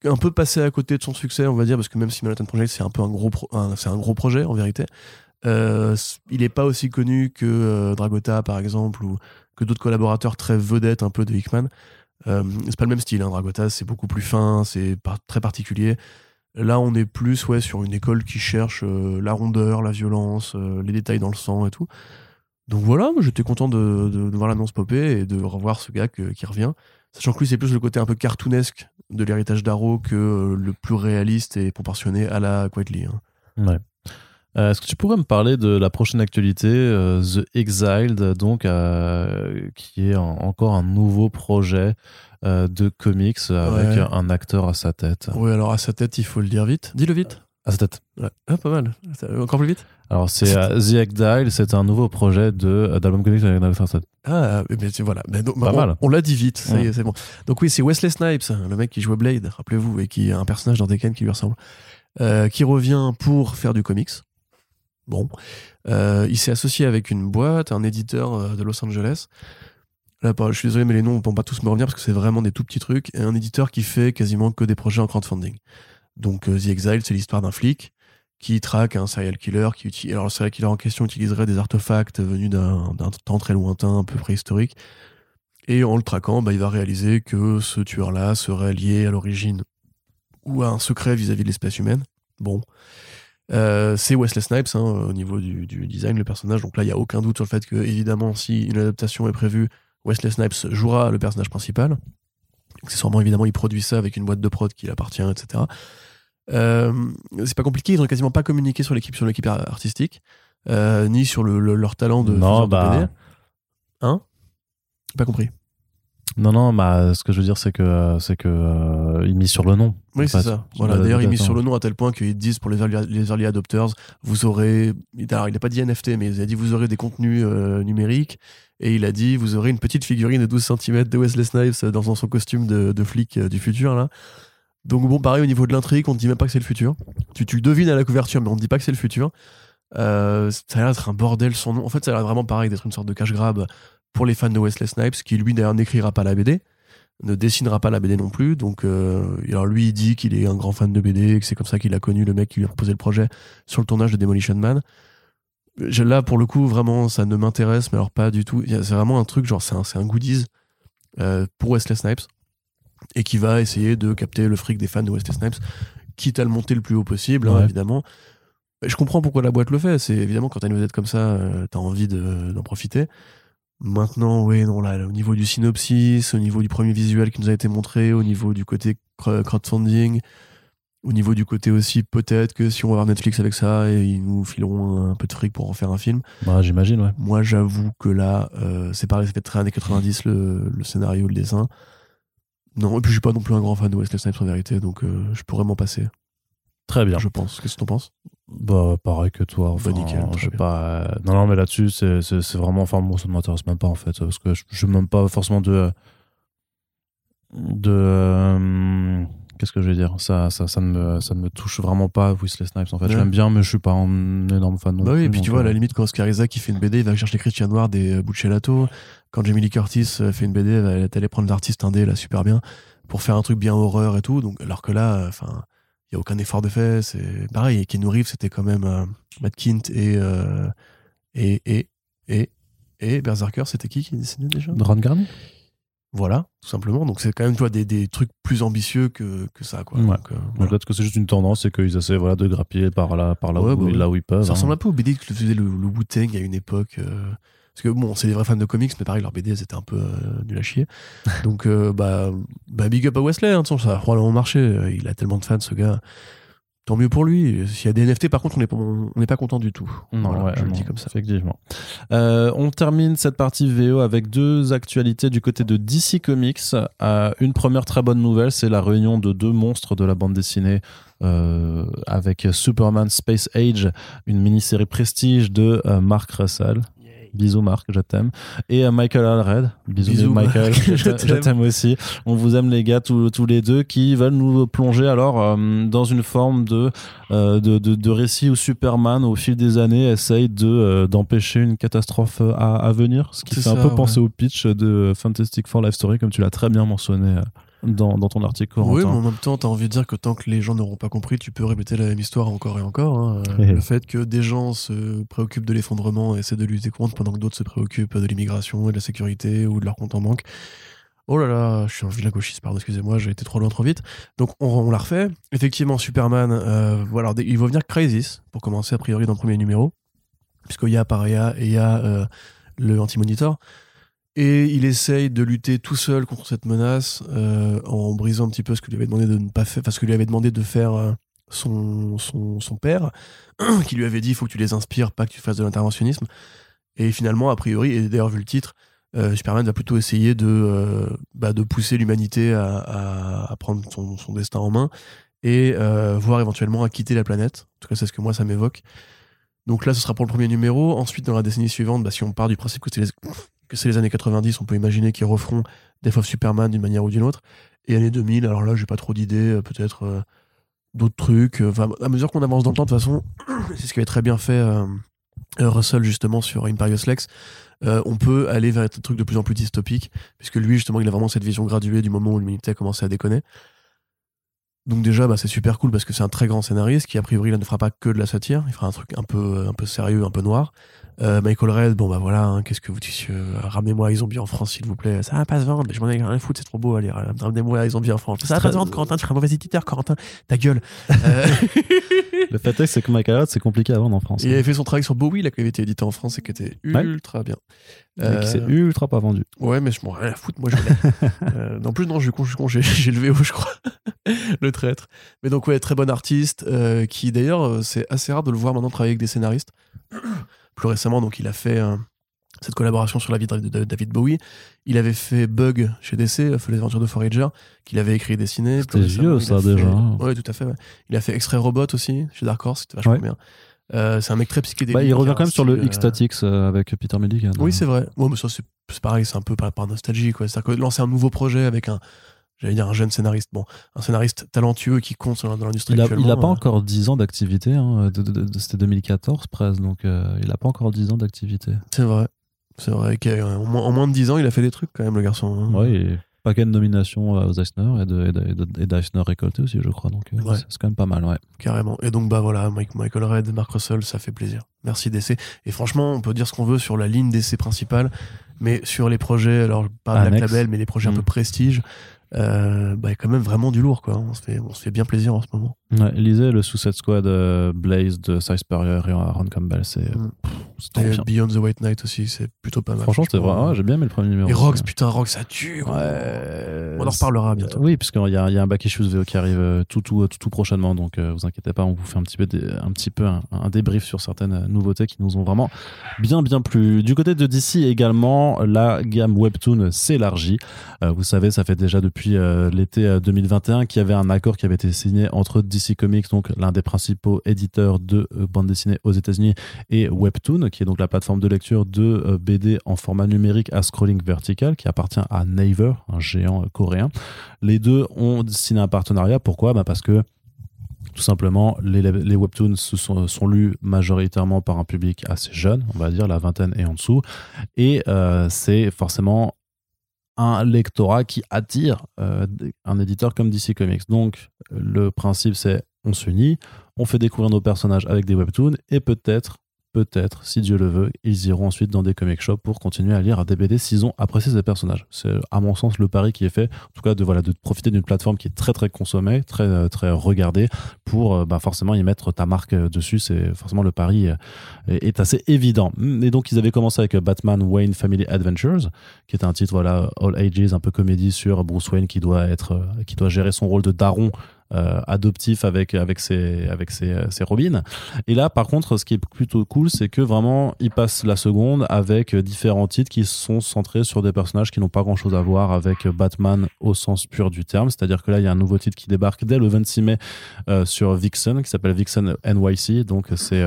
un peu passé à côté de son succès, on va dire, parce que même si Manhattan Project c'est un peu un gros, c'est un gros projet en vérité. euh, il est pas aussi connu que euh, Dragota par exemple ou que d'autres collaborateurs très vedettes un peu de Hickman. Euh, c'est pas le même style, hein, Dragota, c'est beaucoup plus fin, c'est très particulier. Là, on est plus ouais, sur une école qui cherche euh, la rondeur, la violence, les détails dans le sang et tout. Donc voilà, j'étais content de, voir l'annonce popper et de revoir ce gars qui revient. Sachant que lui, c'est plus le côté un peu cartoonesque de l'héritage d'Arrow que euh, le plus réaliste et proportionné à la Quietly. hein. Ouais. Euh, Est-ce que tu pourrais me parler de la prochaine actualité, euh, The Exiled, donc, euh, qui est en- encore un nouveau projet euh, de comics avec Ouais. un acteur à sa tête? Oui, alors à sa tête, il faut le dire vite. Dis-le vite. À sa tête. Ouais. Ah, pas mal. Encore plus vite? Alors, c'est euh, The Exiled, c'est un nouveau projet de euh, d'album comics avec tête. Ah, mais tu- voilà. Mais Pas on, mal. on l'a dit vite, ça y est, Ouais. c'est bon. Donc oui, c'est Wesley Snipes, le mec qui jouait Blade, rappelez-vous, et qui est un personnage dans Tekken qui lui ressemble, euh, qui revient pour faire du comics. Bon. Euh, il s'est associé avec une boîte, un éditeur de Los Angeles. Là, je suis désolé, mais les noms vont pas tous me revenir parce que c'est vraiment des tout petits trucs. Et un éditeur qui fait quasiment que des projets en crowdfunding. Donc The Exile, c'est l'histoire d'un flic qui traque un serial killer qui utilise. Alors le serial killer en question utiliserait des artefacts venus d'un temps très lointain, un peu préhistorique. Et en le traquant, bah, il va réaliser que ce tueur-là serait lié à l'origine ou à un secret vis-à-vis de l'espèce humaine. Bon. Euh, c'est Wesley Snipes hein, au niveau du, du design, le personnage. Donc là, il n'y a aucun doute sur le fait que, évidemment, si une adaptation est prévue, Wesley Snipes jouera le personnage principal. Accessoirement, évidemment, il produit ça avec une boîte de prod qui l'appartient, etc. Euh, c'est pas compliqué, ils ont quasiment pas communiqué sur l'équipe sur l'équipe artistique, euh, ni sur le, le- leur talent de Non, de bah. Hein? Pas compris. Non, non, bah, ce que je veux dire, c'est que, c'est que euh, il mise sur le nom. Oui, c'est ça. Voilà. D'ailleurs, ils misent sur le nom à tel point qu'ils disent pour les early, les early adopters, vous aurez. Alors, il n'a pas dit NFT, mais il a dit vous aurez des contenus euh, numériques. Et il a dit vous aurez une petite figurine de 12 cm de Wesley Snipes dans son costume de, de flic euh, du futur, là. Donc, bon, pareil, au niveau de l'intrigue, on ne dit même pas que c'est le futur. Tu, le devines à la couverture, mais on ne dit pas que c'est le futur. Euh, ça a l'air d'être un bordel son nom. En fait, ça a l'air vraiment pareil d'être une sorte de cash grab pour les fans de Wesley Snipes, qui lui d'ailleurs n'écrira pas la BD, ne dessinera pas la BD non plus. Donc, euh, alors lui, il dit qu'il est un grand fan de BD, que c'est comme ça qu'il a connu le mec qui lui a proposé le projet sur le tournage de Demolition Man. Là, pour le coup, vraiment, ça ne m'intéresse, mais alors pas du tout. C'est vraiment un truc, genre, c'est un, un goodies euh, pour Wesley Snipes et qui va essayer de capter le fric des fans de Wesley Snipes, quitte à le monter le plus haut possible, hein, évidemment. Je comprends pourquoi la boîte le fait. C'est évidemment quand t'as une vedette comme ça, euh, t'as envie de- d'en profiter. Maintenant, oui, non, là, au niveau du synopsis, au niveau du premier visuel qui nous a été montré, au niveau du côté cr- crowdfunding, au niveau du côté aussi, peut-être que si on va voir Netflix avec ça, et ils nous fileront un peu de fric pour en faire un film. Bah, j'imagine, ouais. Moi, j'avoue que là, euh, c'est pareil, ça fait très années 90 le, le scénario, le dessin. Non, et puis je suis pas non plus un grand fan de Wesley Snipes en vérité, donc euh, je pourrais m'en passer, Très bien. je pense. Qu'est-ce que t'en penses? Bah, pareil que toi. Enfin, nickel, je sais bien. pas. euh, Non, non, mais là-dessus, c'est, c'est, c'est vraiment. Enfin, moi, ça ne m'intéresse même pas, en fait. Parce que je je même pas forcément de. De. Euh, Qu'est-ce que je vais dire? Ça, ça, ça, ne me, ça ne me touche vraiment pas, Wesley Snipes, en fait. Ouais. l'aime bien, mais je suis pas un énorme fan non Bah oui, et puis tu vois, à euh, la limite, quand Oscar Isaac qui fait une BD, il va chercher Christian Noir des euh, Buccellato. Quand Jamie Lee Curtis euh, fait une BD, elle va être allée prendre l'artiste indé, là, super bien, pour faire un truc bien horreur et tout. Donc, alors que là, enfin, il y a aucun effort de fait. C'est pareil. Et Keanu Reeves, c'était quand même euh, Matt Kint et, euh, et, et, et, et Berserker, c'était qui qui dessinait déjà? Ron Garney Voilà, tout simplement. Donc, c'est quand même, tu vois, des, des trucs plus ambitieux que, que ça, quoi. Ouais. Donc, euh, voilà. Peut-être que c'est juste une tendance et qu'ils essaient voilà, de grappiller par là, par là, Ouais, où, bah oui. là où ils peuvent. Ça hein. ressemble un peu aux BD que faisait le, le Wu-Tang à une époque. euh, parce que bon, c'est des vrais fans de comics, mais pareil, leurs BD, elles étaient un peu euh, nul à chier. Donc, euh, bah, bah, big up à Wesley, hein, de toute façon, ça a probablement marché. Il a tellement de fans, ce gars. Tant mieux pour lui. S'il y a des NFT, par contre, on n'est pas, on n'est pas content du tout. Non, Voilà, ouais, je le dis comme ça. Effectivement. Euh, on termine cette partie VO avec deux actualités du côté de DC Comics. Euh, une première très bonne nouvelle, c'est la réunion de deux monstres de la bande dessinée euh, avec Superman Space Age, une mini-série prestige de Mark Russell. Bisous Marc, je t'aime. Et euh, Michael Allred. Bisous, Bisous, Michael, je t'aime- aussi. On vous aime les gars tous, tous les deux qui veulent nous plonger alors euh, dans une forme de, euh, de, de, de récit où Superman au fil des années essaye de euh, d'empêcher une catastrophe à, à venir. Ce qui fait un peu ouais. penser au pitch de Fantastic Four Life Story comme tu l'as très bien mentionné dans, dans ton article. Oui, mais en même temps, t'as envie de dire que tant que les gens n'auront pas compris, tu peux répéter la même histoire encore et encore. hein. Le fait que des gens se préoccupent de l'effondrement et essaient de lutter contre pendant que d'autres se préoccupent de l'immigration et de la sécurité ou de leur compte en banque. Oh là là, je suis un vilain gauchiste, pardon, excusez-moi, j'ai été trop loin trop vite. Donc on, on la refait. Effectivement, Superman, euh, voilà, il va venir Crisis pour commencer a priori dans le premier numéro, puisqu'il y a Paria et il y a euh, le Anti-Monitor. Et il essaye de lutter tout seul contre cette menace euh, en brisant un petit peu ce que lui avait demandé de ne pas faire, parce que lui avait demandé de faire euh, son, son, son père, qui lui avait dit il faut que tu les inspires, pas que tu fasses de l'interventionnisme. Et finalement, a priori, et d'ailleurs vu le titre, euh, Superman va plutôt essayer de, euh, bah, de pousser l'humanité à, à, prendre son, son destin en main et euh, voire éventuellement à quitter la planète. En tout cas, c'est ce que moi ça m'évoque. Donc là, ce sera pour le premier numéro. Ensuite, dans la décennie suivante, bah, si on part du principe que c'est les, que c'est les années 90, on peut imaginer qu'ils referont Death of Superman d'une manière ou d'une autre. Et années 2000, alors là, j'ai pas trop d'idées, euh, peut-être euh, d'autres trucs. Euh, à mesure qu'on avance dans le temps, de toute façon, c'est ce qui avait très bien fait Russell justement sur Imperious Lex. on peut aller vers des trucs de plus en plus dystopiques, puisque lui, justement, il a vraiment cette vision graduée du moment où l'humanité a commencé à déconner. Donc déjà, bah, c'est super cool parce que c'est un très grand scénariste qui, a priori, ne fera pas que de la satire. Il fera un truc un peu, un peu sérieux, un peu noir. Euh, Michael Red, bon bah voilà, hein, qu'est-ce que vous dites euh, Ramenez-moi les zombies en France, s'il vous plaît. Ça va pas se vendre, mais je m'en ai rien à foutre, c'est trop beau. Allez, ramenez-moi les zombies en France. Ça va pas se vendre, Corentin, tu seras un mauvais éditeur, Corentin. Ta gueule. Euh, Le fait est, c'est que Michael Allred, c'est compliqué à vendre en France. il avait fait son travail sur Bowie, là, qui avait été édité en France et qui était Ouais. ultra bien. Et qui s'est Euh, ultra pas vendu. Ouais, mais je m'en ai rien à foutre, moi je l'ai. euh, en plus, non, je suis con, je suis con, j'ai le VO, je crois. le traître. Mais donc, ouais, très bon artiste, euh, qui d'ailleurs, euh, c'est assez rare de le voir maintenant travailler avec des scénaristes. Plus récemment, donc, il a fait euh, cette collaboration sur la vie de David Bowie. Il avait fait Bug chez DC, fait les aventures de Forager, qu'il avait écrit et dessiné. C'était vieux ça déjà. Oui, tout à fait. Il a fait Extrait Robot aussi chez Dark Horse, c'était vachement bien. Euh, c'est un mec très psychédélique. Bah, il revient quand même sur le X-Statix euh, avec Peter Milligan. Oui, c'est vrai. Ouais, mais ça, c'est pareil, c'est un peu par, par nostalgie. C'est-à-dire que lancer un nouveau projet avec un, j'allais dire un jeune scénariste, bon, un scénariste talentueux qui compte dans l'industrie. Il n'a pas euh. encore 10 ans d'activité, hein, c'était 2014 presque, donc il n'a pas encore 10 ans d'activité. C'est vrai. C'est vrai qu'en moins, moins, de 10 ans, il a fait des trucs quand même, le garçon. Hein. Oui, paquet de nominations aux Eisner et d'Eisner récolté aussi, je crois. Donc euh, c'est quand même pas mal, ouais. Carrément. Et donc, bah voilà, Michael Red, Mark Russell, ça fait plaisir. Merci DC. Et franchement, on peut dire ce qu'on veut sur la ligne DC principale, mais sur les projets, alors pas Black Label, mais les projets un peu mm. prestige, euh, bah, quand même vraiment du lourd. Quoi. On, se fait, on se fait bien plaisir en ce moment. Ouais, lisez le Suicide Squad euh, Blaze de Cy Spurrier et Aaron Campbell. C'est mm. Beyond the White Knight aussi, c'est plutôt pas mal. Franchement, c'était vrai. j'ai bien aimé le premier numéro. Et Rox, putain, Rox, ça tue. Ouais. On en reparlera bientôt. Oui, puisqu'il y a, y a un back issues VO qui arrive euh, tout, tout, tout, prochainement. Donc, vous inquiétez pas, on vous fait un petit peu, un, petit peu un, débrief sur certaines nouveautés qui nous ont vraiment bien, bien plu. Du côté de DC également, la gamme Webtoon s'élargit. vous savez, ça fait déjà depuis l'été 2021 euh, qu'il y avait un accord qui avait été signé entre DC Comics, donc l'un des principaux éditeurs de euh, bande dessinée aux États-Unis, et Webtoon, qui est donc la plateforme de lecture de euh, BD en format numérique à scrolling vertical, qui appartient à Naver, un géant coréen. Les deux ont signé un partenariat. Pourquoi? Bah Parce que tout simplement, les, webtoons sont, lus majoritairement par un public assez jeune, on va dire la vingtaine et en dessous, et c'est forcément un lectorat qui attire euh, un éditeur comme DC Comics. Donc, le principe, c'est on s'unit, on fait découvrir nos personnages avec des webtoons et peut-être peut-être, si Dieu le veut, ils iront ensuite dans des comic shops pour continuer à lire des BD s'ils ont apprécié ces personnages. C'est à mon sens le pari qui est fait, en tout cas de voilà de profiter d'une plateforme qui est très très consommée, très euh, très regardée pour euh, bah, forcément y mettre ta marque euh, dessus. C'est forcément le pari est assez évident. Et donc ils avaient commencé avec Batman Wayne Family Adventures, qui est un titre voilà all ages, un peu comédie sur Bruce Wayne qui doit être qui doit gérer son rôle de daron euh, adoptif avec avec ses avec ses, euh, ses robins. Et là, par contre, ce qui est plutôt cool, c'est que vraiment, il passe la seconde avec différents titres qui sont centrés sur des personnages qui n'ont pas grand-chose à voir avec Batman au sens pur du terme. C'est-à-dire que là, il y a un nouveau titre qui débarque dès le 26 mai euh, sur Vixen, qui s'appelle Vixen NYC. Donc c'est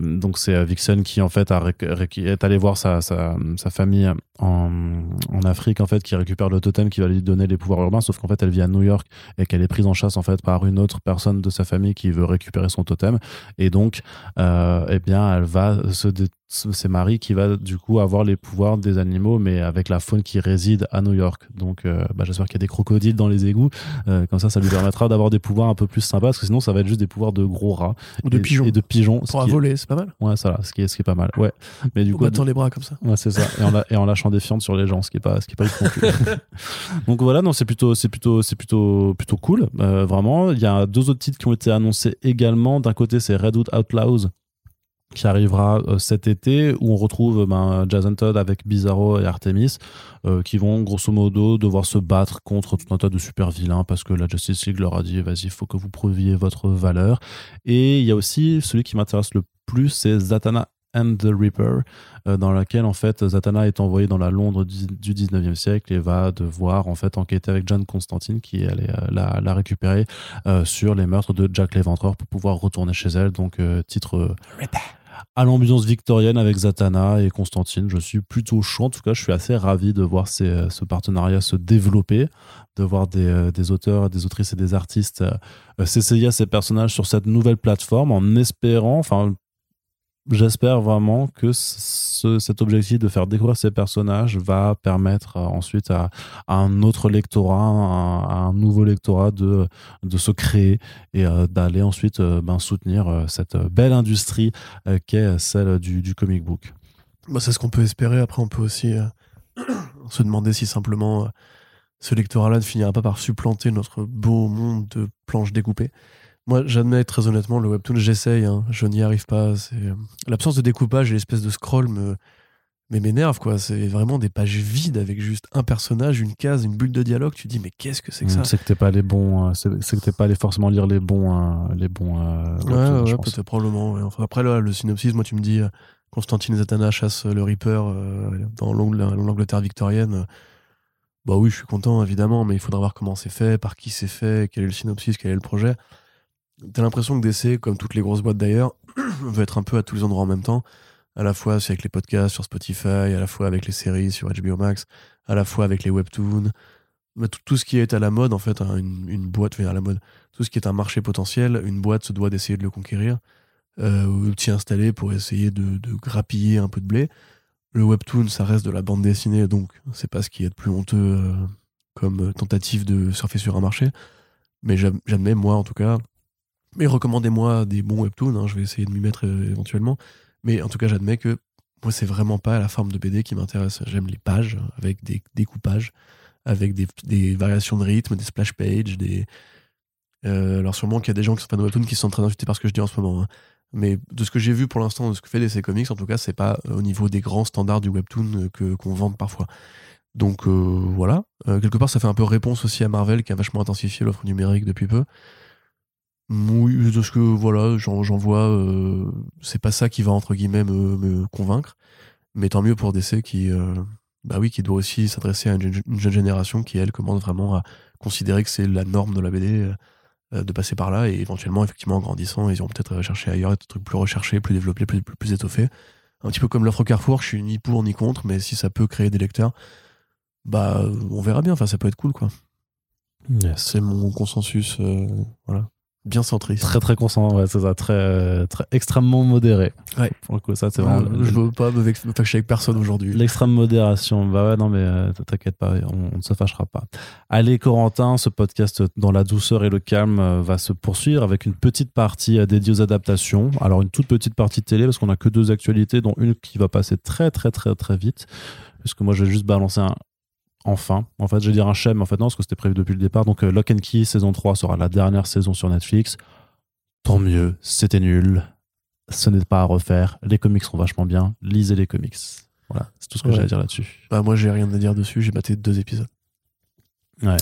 donc c'est Vixen qui en fait a est allé voir sa, sa, sa famille en, Afrique en fait qui récupère le totem qui va lui donner les pouvoirs urbains sauf qu'en fait elle vit à New York et qu'elle est prise en chasse en fait par une autre personne de sa famille qui veut récupérer son totem. Et donc euh, eh bien elle va se c'est Marie qui va du coup avoir les pouvoirs des animaux, mais avec la faune qui réside à New York. Donc, euh, bah, j'espère qu'il y a des crocodiles dans les égouts. Euh, comme ça, ça lui permettra d'avoir des pouvoirs un peu plus sympas, parce que sinon, ça va être juste des pouvoirs de gros rats ou de pigeons. Et de pigeons. Pour voler, c'est pas mal. Ouais, ça, là, ce qui est, ce qui est pas mal. Ouais. Mais du coup, battant les bras comme ça. Ouais, c'est ça. Et en, et en lâchant des fientes sur les gens, ce qui est pas, ce qui est pas Donc voilà, non, c'est plutôt, c'est plutôt, c'est plutôt, plutôt cool. Euh, vraiment, il y a deux autres titres qui ont été annoncés également. D'un côté, c'est Redwood Outlaws qui arrivera euh, cet été où on retrouve ben, Jason Todd avec Bizarro et Artemis euh, qui vont grosso modo devoir se battre contre tout un tas de super vilains parce que la Justice League leur a dit vas-y il faut que vous prouviez votre valeur et il y a aussi celui qui m'intéresse le plus c'est Zatanna and the Reaper, euh, dans laquelle en fait Zatanna est envoyé dans la Londres du 19e siècle et va devoir en fait enquêter avec John Constantine qui allé la, la récupérer sur les meurtres de Jack l'Éventreur pour pouvoir retourner chez elle. Donc titre à l'ambiance victorienne avec Zatanna et Constantine. Je suis plutôt chaud. En tout cas, je suis assez ravi de voir ce partenariat se développer, de voir des, euh, auteurs, des autrices et des artistes euh, s'essayer à ces personnages sur cette nouvelle plateforme en espérant, enfin, j'espère vraiment que cet objectif de faire découvrir ces personnages va permettre euh, ensuite à, un autre lectorat, à, un nouveau lectorat de, de se créer et euh, d'aller ensuite euh, ben, soutenir cette belle industrie qu'est celle du, comic book. Bah, c'est ce qu'on peut espérer. Après, on peut aussi se demander si simplement ce lectorat-là ne finira pas par supplanter notre beau monde de planches découpées. Moi, j'admets très honnêtement, le webtoon, j'essaye, hein, je n'y arrive pas. Euh, l'absence de découpage et l'espèce de scroll me, mais m'énerve quoi. C'est vraiment des pages vides avec juste un personnage, une case, une bulle de dialogue. Tu dis mais qu'est-ce que c'est que ça? C'est que t'es pas les bons, euh, c'est que t'es pas allé forcément lire les bons, euh, les bons. euh, Ouais, ouais, pense. peut-être probablement. ouais. Enfin, après là, le synopsis, moi tu me dis Constantine Zatanna chasse le Reaper euh, dans l'Ang- l'Angleterre victorienne. Bah oui, je suis content évidemment, mais il faudra voir comment c'est fait, par qui c'est fait, quel est le synopsis, quel est le projet. T'as l'impression que DC, comme toutes les grosses boîtes d'ailleurs, veut être un peu à tous les endroits en même temps. À la fois avec les podcasts sur Spotify, à la fois avec les séries sur HBO Max, à la fois avec les webtoons. Tout, ce qui est à la mode, en fait, hein, une, une boîte, à la mode, tout ce qui est un marché potentiel, une boîte se doit d'essayer de le conquérir, euh, ou de s'y installer pour essayer de, grappiller un peu de blé. Le webtoon, ça reste de la bande dessinée, donc c'est pas ce qui est de plus honteux euh, comme tentative de surfer sur un marché. Mais j'ad- j'admets, moi en tout cas, mais recommandez-moi des bons webtoons, hein, je vais essayer de m'y mettre euh, éventuellement. Mais en tout cas, j'admets que moi, c'est vraiment pas la forme de BD qui m'intéresse. J'aime les pages avec des découpages, avec des, variations de rythme, des splash pages, des. Euh, alors, sûrement qu'il y a des gens qui sont fans de webtoon qui sont très insultés par ce que je dis en ce moment. hein. Mais de ce que j'ai vu pour l'instant, de ce que fait DC Comics, en tout cas, c'est pas euh, au niveau des grands standards du webtoon qu'on vende parfois. Donc voilà. Quelque part, ça fait un peu réponse aussi à Marvel qui a vachement intensifié l'offre numérique depuis peu. Oui, de ce que voilà, j'en vois, euh, c'est pas ça qui va entre guillemets me, me convaincre, mais tant mieux pour DC qui, euh, bah oui, qui doit aussi s'adresser à une, jeune- une jeune génération qui elle commence vraiment à considérer que c'est la norme de la BD euh, de passer par là et éventuellement effectivement en grandissant ils vont peut-être chercher ailleurs des trucs plus recherchés, plus développés, plus, plus, plus étoffés. Un petit peu comme l'offre Carrefour, je suis ni pour ni contre, mais si ça peut créer des lecteurs, bah on verra bien. Enfin, ça peut être cool quoi. Yes. C'est mon consensus, voilà, bien centriste. Très très consent, ouais, c'est ça, très, euh, très extrêmement modéré. Ouais. Pour le coup, ça c'est Euh, vraiment. je veux pas me, vex- me fâcher avec personne aujourd'hui. L'extrême modération. Bah ouais, non, mais euh, t'inquiète pas, on, ne se fâchera pas. Allez, Corentin, ce podcast dans la douceur et le calme euh, va se poursuivre avec une petite partie euh, dédiée aux adaptations. Alors, une toute petite partie télé, parce qu'on a que deux actualités, dont une qui va passer très, très, très, très vite. Parce que moi, je vais juste balancer un. Enfin, en fait, je vais dire un chef, mais en fait, non, parce que c'était prévu depuis le départ. Donc, euh, Lock and Key, saison 3, sera la dernière saison sur Netflix. Tant mieux, c'était nul. Ce n'est pas à refaire. Les comics sont vachement bien. Lisez les comics. Voilà, c'est tout ce que Ouais. j'ai à dire là-dessus. Bah, moi, j'ai rien à dire dessus. J'ai maté deux épisodes. Ouais.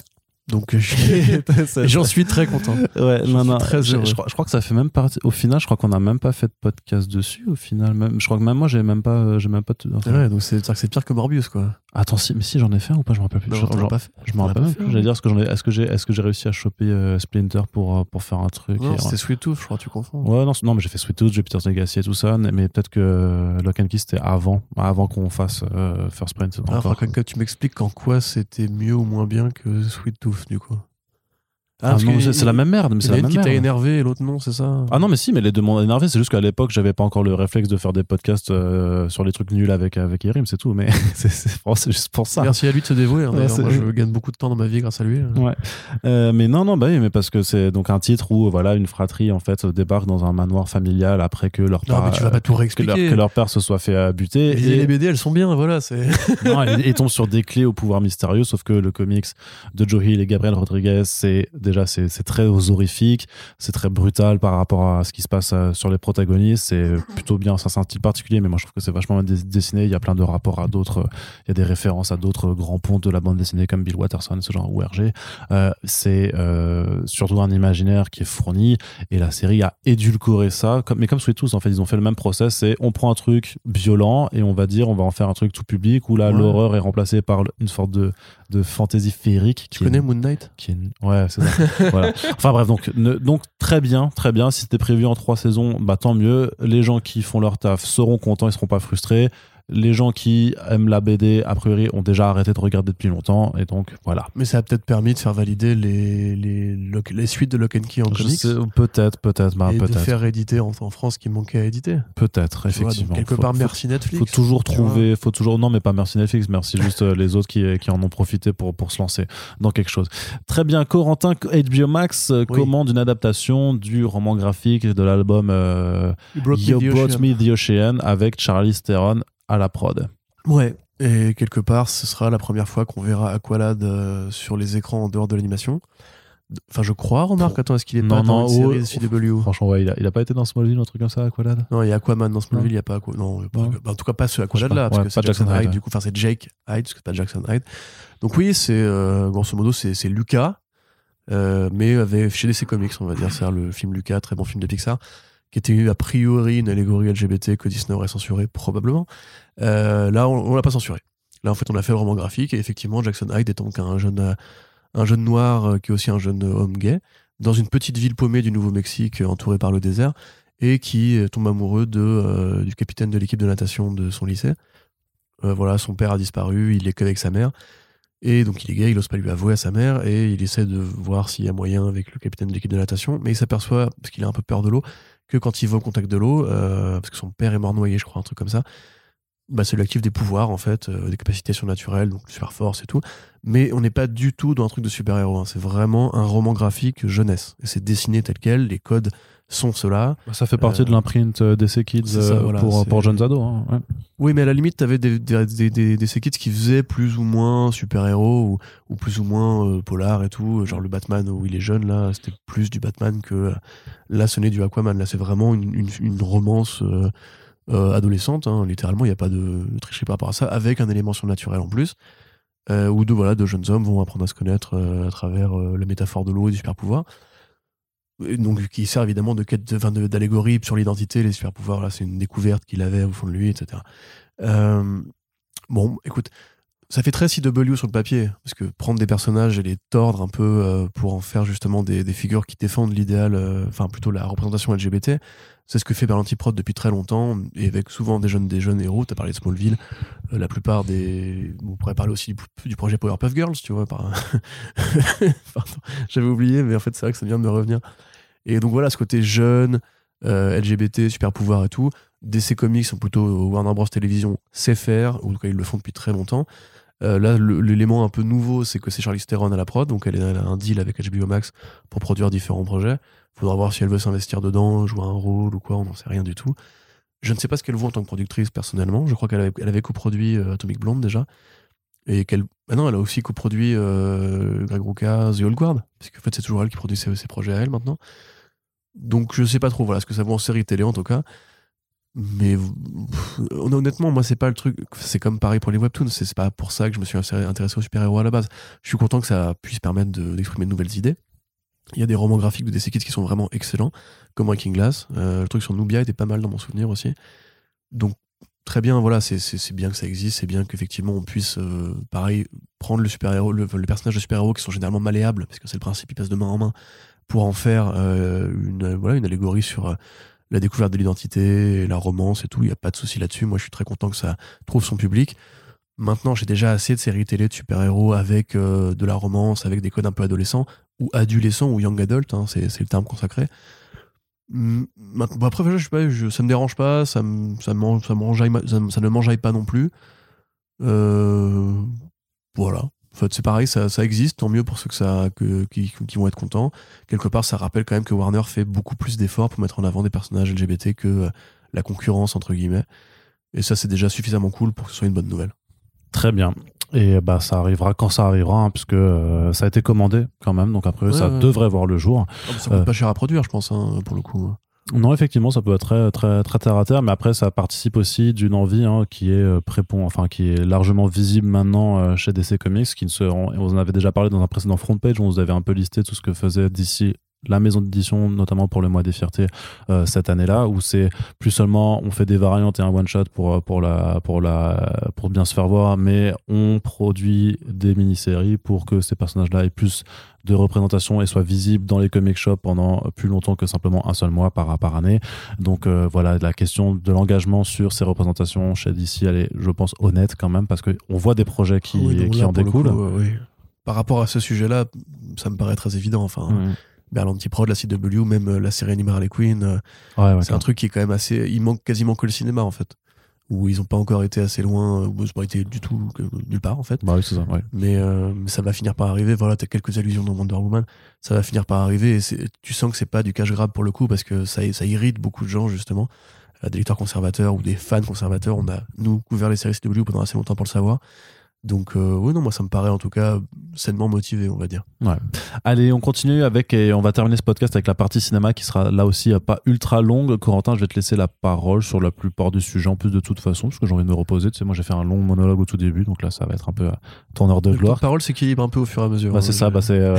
Donc, euh, j'en suis très content. Ouais, non, non. très je, je crois, je crois que ça fait même partie. Au final, je crois qu'on n'a même pas fait de podcast dessus. Au final, même. Je crois que même moi, j'ai même pas, euh, j'ai même pas. enfin, Ouais, donc c'est c'est-à-dire que c'est pire que Morbius, quoi. Attends, si, mais si j'en ai fait un ou pas, je me rappelle plus. Non, je, on l'a genre- pas fait. je me rappelle plus. hein. J'allais dire, est-ce que j'en ai, est-ce que j'ai, est-ce que j'ai réussi à choper euh, Splinter pour euh, pour faire un truc Non, c'était Sweet Tooth, je crois, tu confonds. Ouais, non, non, mais j'ai fait Sweet Tooth, j'ai Peter's Legacy et tout ça, mais peut-être que euh, Lock and Key c'était avant, avant qu'on fasse euh, First Print. Alors, encore. que tu m'expliques en quoi c'était mieux ou moins bien que Sweet Tooth, du coup. Ah, non, que c'est- la même merde, mais Il c'est la même qui t'a énervé et l'autre non, c'est ça Ah non, mais si, mais les deux m'ont énervé. C'est juste qu'à l'époque, j'avais pas encore le réflexe de faire des podcasts euh, sur les trucs nuls avec, avec Erim, c'est tout. Mais c'est juste pour ça. Merci à lui de se dévouer. hein, Ouais, Moi, je gagne beaucoup de temps dans ma vie grâce à lui. Ouais. Euh, mais non, non, bah oui, mais parce que c'est donc un titre où voilà une fratrie en fait débarque dans un manoir familial après que leur Non, père, mais tu vas pas tout que leur, que leur père se soit fait buter. Et- les BD, elles sont bien, voilà. C'est. non, et, et tombe sur des clés au pouvoir mystérieux, sauf que le comics de Joe Hill et Gabriel Rodriguez, c'est déjà c'est très horrifique, c'est très brutal par rapport à ce qui se passe euh, sur les protagonistes, c'est plutôt bien, ça c'est un style particulier, mais moi je trouve que c'est vachement bien dessiné, il y a plein de rapports à d'autres, euh, il y a des références à d'autres grands ponts de la bande dessinée comme Bill Watterson, ce genre ou Hergé, Euh, c'est euh, surtout un imaginaire qui est fourni, et la série a édulcoré ça, comme, mais comme Sweet Tooth en fait, ils ont fait le même process, c'est on prend un truc violent et on va dire on va en faire un truc tout public où là Ouais. l'horreur est remplacée par une sorte de, de fantaisie féerique. Tu connais Moon Knight qui est- Ouais, c'est ça. voilà. Enfin bref, donc, ne- donc très bien, très bien. Si c'était prévu en trois saisons, bah tant mieux. Les gens qui font leur taf seront contents, ils seront pas frustrés. Les gens qui aiment la BD, a priori, ont déjà arrêté de regarder depuis longtemps. Et donc, voilà. Mais ça a peut-être permis de faire valider les, les, les suites de Lock and Key en comics. Peut-être, peut-être, bah, et de peut-être. faire éditer en, en France ce qui manquait à éditer. Peut-être, vois, effectivement. quelque Faut- part, faut- merci Netflix. faut toujours trouver, faut toujours, non, mais pas merci Netflix, merci juste euh, les autres qui, qui en ont profité pour, pour se lancer dans quelque chose. Très bien, Corentin, HBO Max euh, Oui. commande une adaptation du roman graphique de l'album euh, You brought me You the Brought ocean. Me the Ocean avec Charlie Theron à la prod. Ouais. Et quelque part, ce sera la première fois qu'on verra Aqualad euh, sur les écrans en dehors de l'animation. Enfin, je crois, remarque. Attends, est-ce qu'il est Non, pas dans non, une ouais. série CW Franchement, ouais, il a, il a pas été dans Smallville, un truc comme ça, Aqualad? Non, il y a Aquaman dans Smallville, il n'y a pas Aquaman. Non, pas- bah, en tout cas, pas ce Aqualad Je sais là, pas. parce Ouais, que c'est Jackson, Jackson Hyde, ouais. du coup. Enfin, c'est Jake Hyde, parce que c'est pas Jackson Hyde. Donc, oui, c'est, euh, grosso modo, c'est c'est Lucas, euh, mais avec, chez DC Comics, on va dire. C'est le film Lucas, très bon film de Pixar, qui était a priori une allégorie LGBT que Disney aurait censuré, probablement. Euh, là, on, on l'a pas censuré. Là, en fait, on a fait le roman graphique, et effectivement, Jackson Hyde est donc un jeune, euh, un jeune noir euh, qui est aussi un jeune homme gay, dans une petite ville paumée du Nouveau-Mexique, entourée par le désert et qui tombe amoureux de, du capitaine de l'équipe de natation de son lycée. Voilà, son père a disparu, il est qu'avec sa mère. Et donc il est gay, il n'ose pas lui avouer à sa mère, et il essaie de voir s'il y a moyen avec le capitaine de l'équipe de natation, mais il s'aperçoit, parce qu'il a un peu peur de l'eau, que quand il va au contact de l'eau, euh, parce que son père est mort noyé, je crois, un truc comme ça, bah, ça lui active des pouvoirs, en fait, euh, des capacités surnaturelles, donc super force et tout. Mais on n'est pas du tout dans un truc de super-héros, hein. c'est vraiment un roman graphique jeunesse. Et c'est dessiné tel quel, les codes sont ceux-là. Bah, Ça fait partie Euh, de l'imprint euh, DC Kids ça, euh, voilà, pour, pour jeunes ados. hein, ouais. Oui, mais à la limite, t'avais des, des, des, des, des kids qui faisaient plus ou moins super-héros ou, ou plus ou moins euh, polar et tout. Genre le Batman où il est jeune, là, c'était plus du Batman que là, ce n'est du Aquaman. Là, c'est vraiment une, une, une romance euh, adolescente. hein. Littéralement, il n'y a pas de tricherie par rapport à ça, avec un élément surnaturel en plus. Où deux, voilà, deux jeunes hommes vont apprendre à se connaître à travers la métaphore de l'eau et du super-pouvoir. Et donc, qui sert évidemment de quête d'allégorie sur l'identité, les super-pouvoirs. Là, c'est une découverte qu'il avait au fond de lui, etc. Euh, bon, écoute, ça fait très CW sur le papier, parce que prendre des personnages et les tordre un peu euh, pour en faire justement des, figures qui défendent l'idéal, euh, enfin plutôt la représentation LGBT, c'est ce que fait Berlanti Prod depuis très longtemps, et avec souvent des jeunes, des jeunes héros. T'as parlé de Smallville, euh, la plupart des. On pourrait parler aussi du, projet Powerpuff Girls, tu vois. Par... Pardon, j'avais oublié, mais en fait, c'est vrai que ça vient de me revenir. Et donc voilà, ce côté jeune, LGBT, super pouvoir et tout. DC Comics sont plutôt Warner Bros Télévision sait faire, ou en tout cas ils le font depuis très longtemps. Euh, là, l'élément un peu nouveau, c'est que c'est Charlize Theron à la prod, donc elle, a un deal avec HBO Max pour produire différents projets. Faudra voir si elle veut s'investir dedans, jouer un rôle ou quoi, on n'en sait rien du tout. Je ne sais pas ce qu'elle vaut en tant que productrice personnellement. Je crois qu'elle avait, coproduit euh, Atomic Blonde déjà. Et qu'elle. Ah non, elle a aussi coproduit euh, Greg Rucka, The Old Guard. Parce qu'en fait, c'est toujours elle qui produit ses, projets à elle maintenant. Donc, je sais pas trop voilà, ce que ça vaut en série télé en tout cas. Mais honnêtement, moi, c'est pas le truc. C'est comme pareil pour les webtoons. C'est pas pour ça que je me suis intéressé aux super-héros à la base. Je suis content que ça puisse permettre de- d'exprimer de nouvelles idées. Il y a des romans graphiques de DC Kids qui sont vraiment excellents, comme Breaking Glass. Euh, le truc sur Nubia était pas mal dans mon souvenir aussi. Donc, très bien, voilà, c'est- bien que ça existe, c'est bien qu'effectivement on puisse, euh, pareil, prendre le super-héros, le, le personnage de super-héros qui sont généralement malléables, parce que c'est le principe, ils passent de main en main, pour en faire euh, une, voilà, une allégorie sur la découverte de l'identité, la romance et tout. Il n'y a pas de souci là-dessus. Moi, je suis très content que ça trouve son public. Maintenant, j'ai déjà assez de séries télé de super-héros avec euh, de la romance, avec des codes un peu adolescents, ou adolescents, ou young adult, hein, c'est le terme consacré. Hum, maintenant- bon, après, je sais pas, je- ça me dérange pas, ça, me, ça, m'en- ça, me- ça ne m'enjaille pas non plus. Euh, voilà. En fait, c'est pareil, ça, ça existe, tant mieux pour ceux que ça, que, qui, qui vont être contents. Quelque part, ça rappelle quand même que Warner fait beaucoup plus d'efforts pour mettre en avant des personnages LGBT que euh, la concurrence, entre guillemets. Et ça, c'est déjà suffisamment cool pour que ce soit une bonne nouvelle. Très bien. Et bah ça arrivera quand ça arrivera, hein, puisque euh, ça a été commandé quand même, donc après Ouais, ça ouais. devrait voir le jour. Ça coûte Euh. pas cher à produire, je pense, hein, pour le coup. Non, effectivement, ça peut être très, très, très terre à terre, mais après, ça participe aussi d'une envie hein, qui est euh, prépon- enfin qui est largement visible maintenant euh, chez DC Comics, qui ne se, on, on en avait déjà parlé dans un précédent front page, où on vous avait un peu listé tout ce que faisait DC la maison d'édition, notamment pour le mois des fiertés euh, cette année-là, où c'est plus seulement on fait des variantes et un one shot pour pour la pour la pour bien se faire voir, mais on produit des mini-séries pour que ces personnages-là aient plus de représentation et soient visibles dans les comic shops pendant plus longtemps que simplement un seul mois par par année. Donc euh, voilà, la question de l'engagement sur ces représentations chez DC, elle est, je pense, honnête quand même, parce que on voit des projets qui, Oui, qui là, en découlent. coup, euh, oui. Par rapport à ce sujet-là, ça me paraît très évident. Enfin, Mhm. Berlanti Prod, la CW, même euh, la série animée Harley Quinn, euh, Ouais, ouais, c'est un truc qui est quand même assez. Il manque quasiment que le cinéma, en fait. Où ils n'ont pas encore été assez loin, euh, où ils n'ont pas été du tout nulle part, en fait. Bah oui, c'est ça. Ouais. Mais, euh, mais ça va finir par arriver. Voilà, t'as quelques allusions dans Wonder Woman. Ça va finir par arriver. Et tu sens que c'est pas du cash grab pour le coup, parce que ça, ça irrite beaucoup de gens, justement. Des lecteurs conservateurs ou des fans conservateurs. On a, nous, couvert les séries CW pendant assez longtemps pour le savoir. Donc, euh, oui, non, moi, ça me paraît en tout cas sainement motivé, on va dire. Allez, on continue avec, et on va terminer ce podcast avec la partie cinéma qui sera là aussi euh, pas ultra longue. Corentin, je vais te laisser la parole sur la plupart des sujets en plus de toute façon, parce que j'ai envie de me reposer. Tu sais, moi, j'ai fait un long monologue au tout début, donc là, ça va être un peu euh, ton heure de Le gloire. de parole s'équilibre un peu au fur et à mesure. Bah, hein, c'est ça, bah, c'est, euh,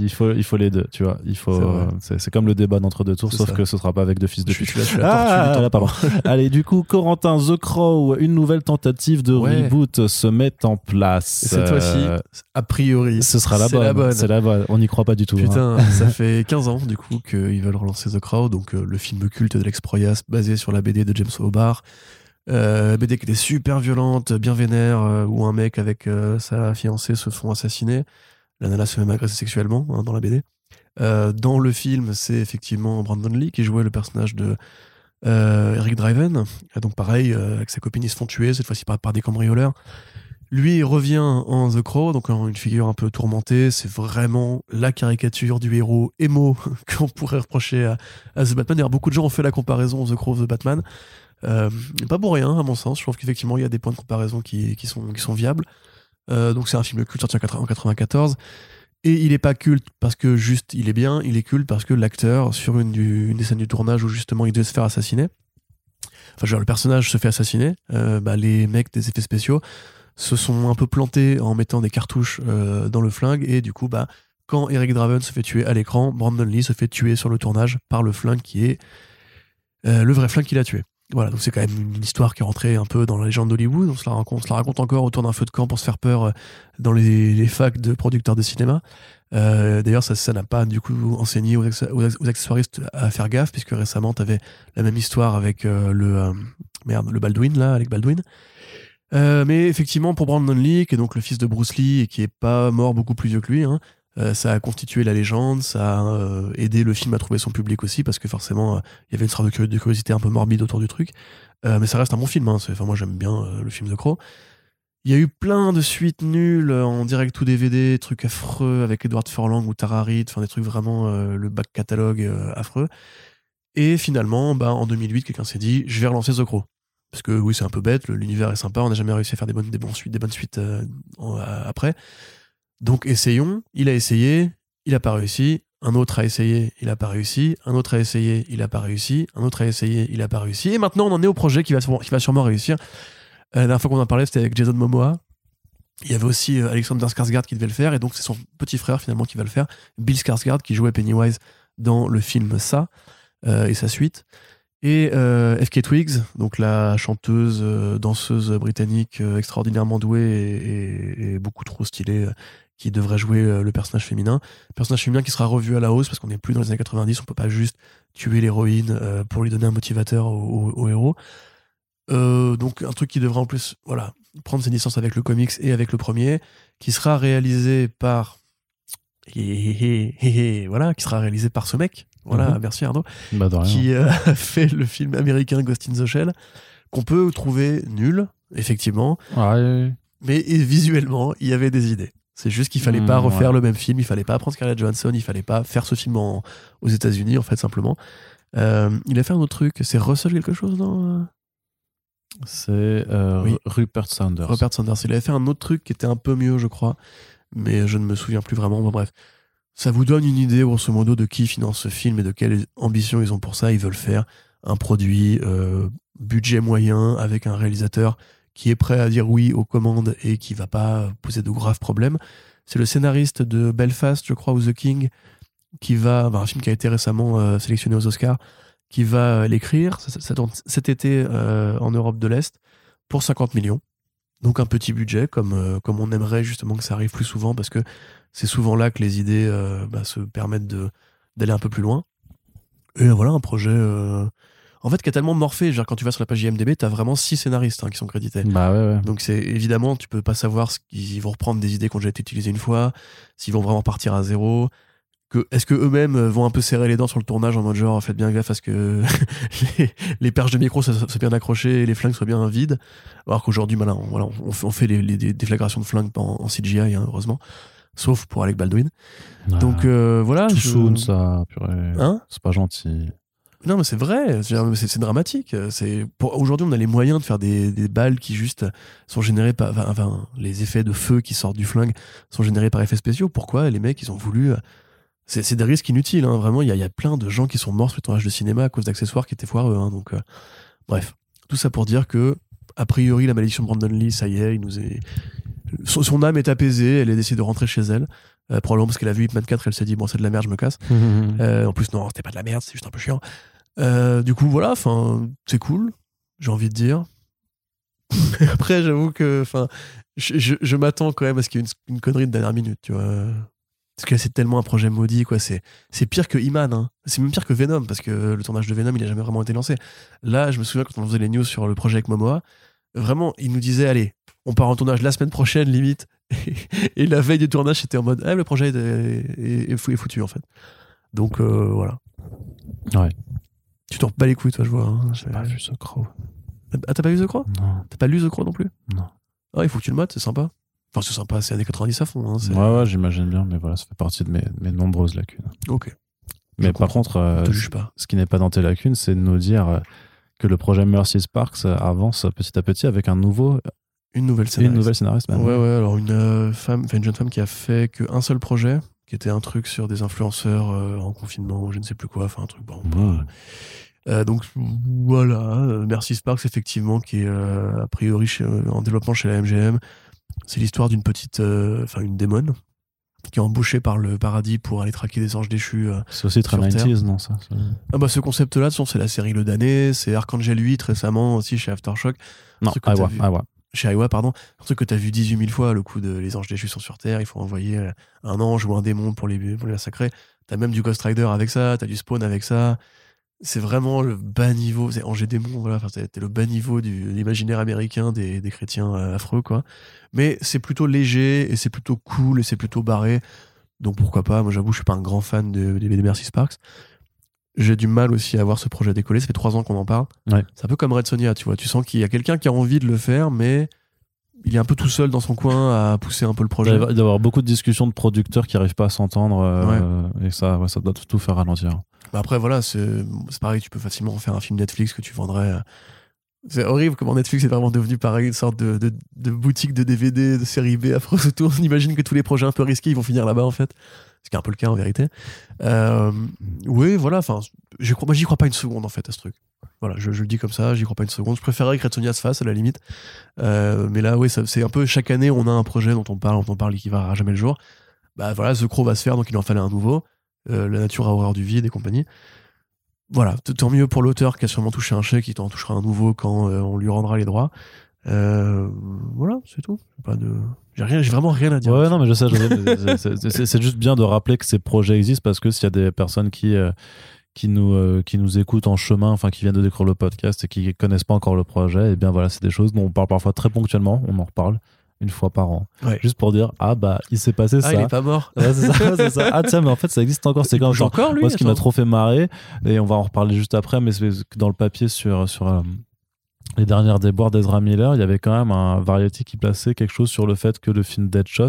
il, faut, il faut les deux, tu vois. Il faut, C'est euh, comme le débat d'entre deux tours, sauf ça. que ce sera pas avec deux fils de pute. je suis la, je suis la Ah, là, pardon. Allez, du coup, Corentin, The Crow, une nouvelle tentative de Ouais. reboot se met en place. Et cette fois-ci, Euh, a priori, ce sera la bonne. C'est la bonne. On n'y croit pas du tout. hein. Putain, ça fait 15 ans du coup qu'ils veulent relancer The Crow, donc euh, le film culte de Lex Proyas basé sur la BD de James Hobart. Euh, BD qui était super violente, bien vénère, euh, où un mec avec euh, sa fiancée se font assassiner. La nana se fait même agresser sexuellement hein, dans la BD. Dans le film, c'est effectivement Brandon Lee qui jouait le personnage de Eric Driven. Et donc pareil, avec sa copine, ils se font tuer, cette fois-ci par, par des cambrioleurs. Lui, revient en The Crow, donc une figure un peu tourmentée. C'est vraiment la caricature du héros émo qu'on pourrait reprocher à, The Batman. D'ailleurs, beaucoup de gens ont fait la comparaison The Crow, The Batman. Euh, pas pour rien, à mon sens. Je trouve qu'effectivement, il y a des points de comparaison qui, sont, viables. Euh, donc, c'est un film culte sorti en 80 en 94. Et il est pas culte parce que juste il est bien, il est culte parce que l'acteur, sur une, du- une des scènes du tournage où justement il devait se faire assassiner, enfin, genre le personnage se fait assassiner, euh, bah, les mecs des effets spéciaux se sont un peu plantés en mettant des cartouches euh, dans le flingue et du coup, bah, quand Eric Draven se fait tuer à l'écran, Brandon Lee se fait tuer sur le tournage par le flingue qui est euh, le vrai flingue qu'il a tué. Voilà, donc c'est quand même une histoire qui est rentrée un peu dans la légende d'Hollywood. On se la raconte, on se la raconte encore autour d'un feu de camp pour se faire peur euh, dans les, facs de producteurs de cinéma. D'ailleurs, ça n'a pas du coup enseigné aux, aux- accessoiristes à faire gaffe, puisque récemment, tu avais la même histoire avec le, merde, le Baldwin, là, avec Baldwin. Euh, mais effectivement, pour Brandon Lee, qui est donc le fils de Bruce Lee et qui est pas mort beaucoup plus vieux que lui, hein, euh, ça a constitué la légende, ça a euh, aidé le film à trouver son public aussi, parce que forcément, il y avait une sorte de, curi- de curiosité un peu morbide autour du truc. Mais ça reste un bon film. Hein. Moi, j'aime bien le film de Crow. Il y a eu plein de suites nulles en direct ou DVD, trucs affreux avec Edward Furlong ou Tara Reid, enfin des trucs vraiment le back catalogue affreux. Et finalement, bah, en 2008, quelqu'un s'est dit, je vais relancer The Crow. Parce que oui, c'est un peu bête, l'univers est sympa, on n'a jamais réussi à faire des bonnes, suites, euh, après. Donc essayons. Il a essayé, il a pas réussi. Un autre a essayé, il a pas réussi. Un autre a essayé, il a pas réussi. Un autre a essayé, il a pas réussi. Et maintenant, on en est au projet qui va, sûrement- réussir. Euh, La dernière fois qu'on en parlait, c'était avec Jason Momoa. Il y avait aussi euh, Alexander Skarsgård qui devait le faire, et donc c'est son petit frère finalement qui va le faire, Bill Skarsgård qui jouait Pennywise dans le film Ça et sa suite. Et euh, FK Twigs, donc la chanteuse, euh, danseuse britannique euh, extraordinairement douée et, beaucoup trop stylée, euh, qui devrait jouer le personnage féminin. Personnage féminin qui sera revu à la hausse parce qu'on n'est plus dans les années 90, on peut pas juste tuer l'héroïne pour lui donner un motivateur au, au- héros. Donc un truc qui devrait en plus voilà, prendre ses distances avec le comics et avec le premier, qui sera réalisé par... Voilà, qui sera réalisé par ce mec. Voilà, Mhm. merci Arnaud Bah, qui euh, a fait le film américain Ghost in the Shell, qu'on peut trouver nul, effectivement, Ouais. mais visuellement, il y avait des idées. C'est juste qu'il fallait Mmh, pas refaire ouais. le même film, il fallait pas prendre Scarlett Johansson, il fallait pas faire ce film en- aux États-Unis, en fait, simplement. Euh, il a fait un autre truc, c'est Russell quelque chose, non euh? C'est euh, Oui. Rupert Sanders. Robert Sanders. Il avait fait un autre truc qui était un peu mieux, je crois, mais je ne me souviens plus vraiment. Bon, bref. Ça vous donne une idée, grosso modo, de qui finance ce film et de quelle ambition ils ont pour ça? Ils veulent faire un produit euh, budget moyen avec un réalisateur qui est prêt à dire oui aux commandes et qui va pas poser de graves problèmes. C'est le scénariste de Belfast, je crois, ou The King, qui va, bah, un film qui a été récemment euh, sélectionné aux Oscars, qui va euh, l'écrire cet été en Europe de l'Est pour 50 millions. Donc un petit budget, comme, comme on aimerait justement que ça arrive plus souvent, parce que c'est souvent là que les idées euh, bah, se permettent de- d'aller un peu plus loin. Et voilà, un projet... euh, En fait, qui a tellement morphé. Genre, quand tu vas sur la page IMDB, t'as vraiment six scénaristes hein, qui sont crédités. Bah ouais, ouais. Donc c'est évidemment, tu peux pas savoir qu'ils vont reprendre des idées qui ont déjà été utilisées une fois, s'ils vont vraiment partir à zéro. Que, est-ce que eux-mêmes vont un peu serrer les dents sur le tournage en mode genre faites bien gaffe à ce que les, les perches de micro soient, soient bien accrochées et les flingues soient bien vides. Alors qu'aujourd'hui, là, on, voilà, on fait, on des déflagrations de flingues en, en CGI, hein, heureusement. Sauf pour Alec Baldwin. Donc euh, voilà. tout je- soon, ça, purée. Hein C'est pas gentil. Non, mais c'est vrai, c'est dramatique. Aujourd'hui, on a les moyens de faire des, des balles qui juste sont générées par. Enfin, enfin, les effets de feu qui sortent du flingue sont générés par effets spéciaux. Pourquoi les mecs, ils ont voulu. C'est c'est des risques inutiles, hein. vraiment. Il y, a- y a plein de gens qui sont morts sur le tournage de cinéma à cause d'accessoires qui étaient foireux. hein. donc, euh, bref, tout ça pour dire que, a priori, la malédiction de Brandon Lee, ça y est, il nous est. Son, son âme est apaisée, elle a décidé de rentrer chez elle. Euh, probablement parce qu'elle a vu Hitman 4, elle s'est dit, bon, c'est de la merde, je me casse. Euh, en plus, non, c'était pas de la merde, c'est juste un peu chiant. Euh, du coup, voilà, enfin, c'est cool, j'ai envie de dire. Après, j'avoue que, enfin, je, je- je m'attends quand même à ce qu'il y ait une, une connerie de dernière minute, tu vois. Parce que c'est tellement un projet maudit, quoi. C'est, c'est pire que Iman, hein. C'est même pire que Venom, parce que le tournage de Venom, il a jamais vraiment été lancé. Là, je me souviens quand on faisait les news sur le projet avec Momoa, vraiment, il nous disait, allez, on part en tournage la semaine prochaine, limite. Et la veille du tournage, c'était en mode, ah, le projet est, est- est est foutu, en fait. Donc, euh, voilà. Ouais. Tu t'en bats les couilles, toi, je vois. hein. J'ai pas vu ce croc. Ah, t'as pas vu The Crow? Non. T'as pas lu The Crow non plus? Non. Ah, il faut que tu le mates, c'est sympa. Enfin, c'est sympa, c'est années 90 à fond. Hein, Ouais, ouais, j'imagine bien, mais voilà, ça fait partie de mes, mes nombreuses lacunes. Ok. Mais Je par comprends. contre, euh, te juge pas. ce qui n'est pas dans tes lacunes, c'est de nous dire euh, que le projet Mercy Sparks avance petit à petit avec un nouveau Une nouvelle et une scénariste. nouvelle scénariste. même. Ouais, ouais, alors une euh, femme, une jeune femme qui a fait qu'un seul projet, qui était un truc sur des influenceurs euh, en confinement, je ne sais plus quoi, enfin un truc bon. Mmh. Euh, donc voilà, euh, Merci Sparks effectivement qui est euh, a priori chez- euh, en développement chez la MGM. C'est l'histoire d'une petite, euh, enfin une démone qui est embauchée par le paradis pour aller traquer des anges déchus. euh. C'est aussi très Sur Terre. 90s, non ça Ah bah ce concept-là, de toute façon, c'est la série Le Damné, c'est Archangel 8 récemment aussi chez Aftershock, Non, Iowa. Iowa. Chez Iowa pardon, un truc que t'as vu 18 000 fois, le coup de les anges déchus sont sur Terre, il faut envoyer euh, un ange ou un démon pour les, pour les massacrer. T'as même du Ghost Rider avec ça, t'as du Spawn avec ça. C'est vraiment le bas niveau, c'est ange et démon, voilà, enfin, c'est le bas niveau de l'imaginaire américain des, des chrétiens euh, affreux, quoi. Mais c'est plutôt léger et c'est plutôt cool et c'est plutôt barré. Donc pourquoi pas, moi j'avoue, je suis pas un grand fan de, des BD Mercy Sparks. J'ai du mal aussi à voir ce projet décoller, ça fait trois ans qu'on en parle. Ouais. C'est un peu comme Red Sonia, tu vois. Tu sens qu'il y a quelqu'un qui a envie de le faire, mais il est un peu tout seul dans son coin à pousser un peu le projet. doit y avoir- il doit y avoir beaucoup de discussions de producteurs qui n'arrivent pas à s'entendre euh, et ça, ouais, ça doit tout faire ralentir. Bah après, voilà, c'est pareil, tu peux facilement faire un film Netflix que tu vendrais. euh, C'est horrible comment Netflix est vraiment devenu pareil, une sorte de, de, de boutique de DVD, de série B affreuse autour. On imagine que tous les projets un peu risqués, ils vont finir là-bas, en fait. Ce qui est un peu le cas, en vérité. Euh, oui, voilà, enfin, moi, j'y crois pas une seconde, en fait, à ce truc. Voilà, je, le dis comme ça, j'y crois pas une seconde. Je préférerais que Red Sonja se fasse, à la limite. Euh, mais là, oui, c'est un peu chaque année, on a un projet dont on parle, dont on parle et qui va jamais le jour. Bah voilà, The Crow va se faire, donc il en fallait un nouveau. Euh, la nature a horreur du vide et compagnie. Voilà, tant mieux pour l'auteur qui a sûrement touché un chèque, il t'en touchera un nouveau quand on lui rendra les droits. Euh, voilà, c'est tout. J'ai Pas de... J'ai rien, j'ai vraiment rien à dire. Ouais, non, mais je sais, je sais, mais c'est- juste bien de rappeler que ces projets existent parce que s'il y a des personnes qui, euh, qui, nous, euh, qui nous écoutent en chemin, enfin qui viennent de découvrir le podcast et qui connaissent pas encore le projet, et bien voilà, c'est des choses dont on parle parfois très ponctuellement, on en reparle une fois par an. Ouais. Juste pour dire, ah bah, il s'est passé Ah, ça. il est pas mort. Ouais, c'est ça, c'est ça. Ah tiens, mais en fait, ça existe encore. C'est comme encore, lui moi, ce qui m'a trop fait marrer, et on va en reparler juste après, mais c'est dans le papier sur, sur les dernières déboires d'Ezra Miller, il y avait quand même un Variety qui plaçait quelque chose sur le fait que le film Deadshot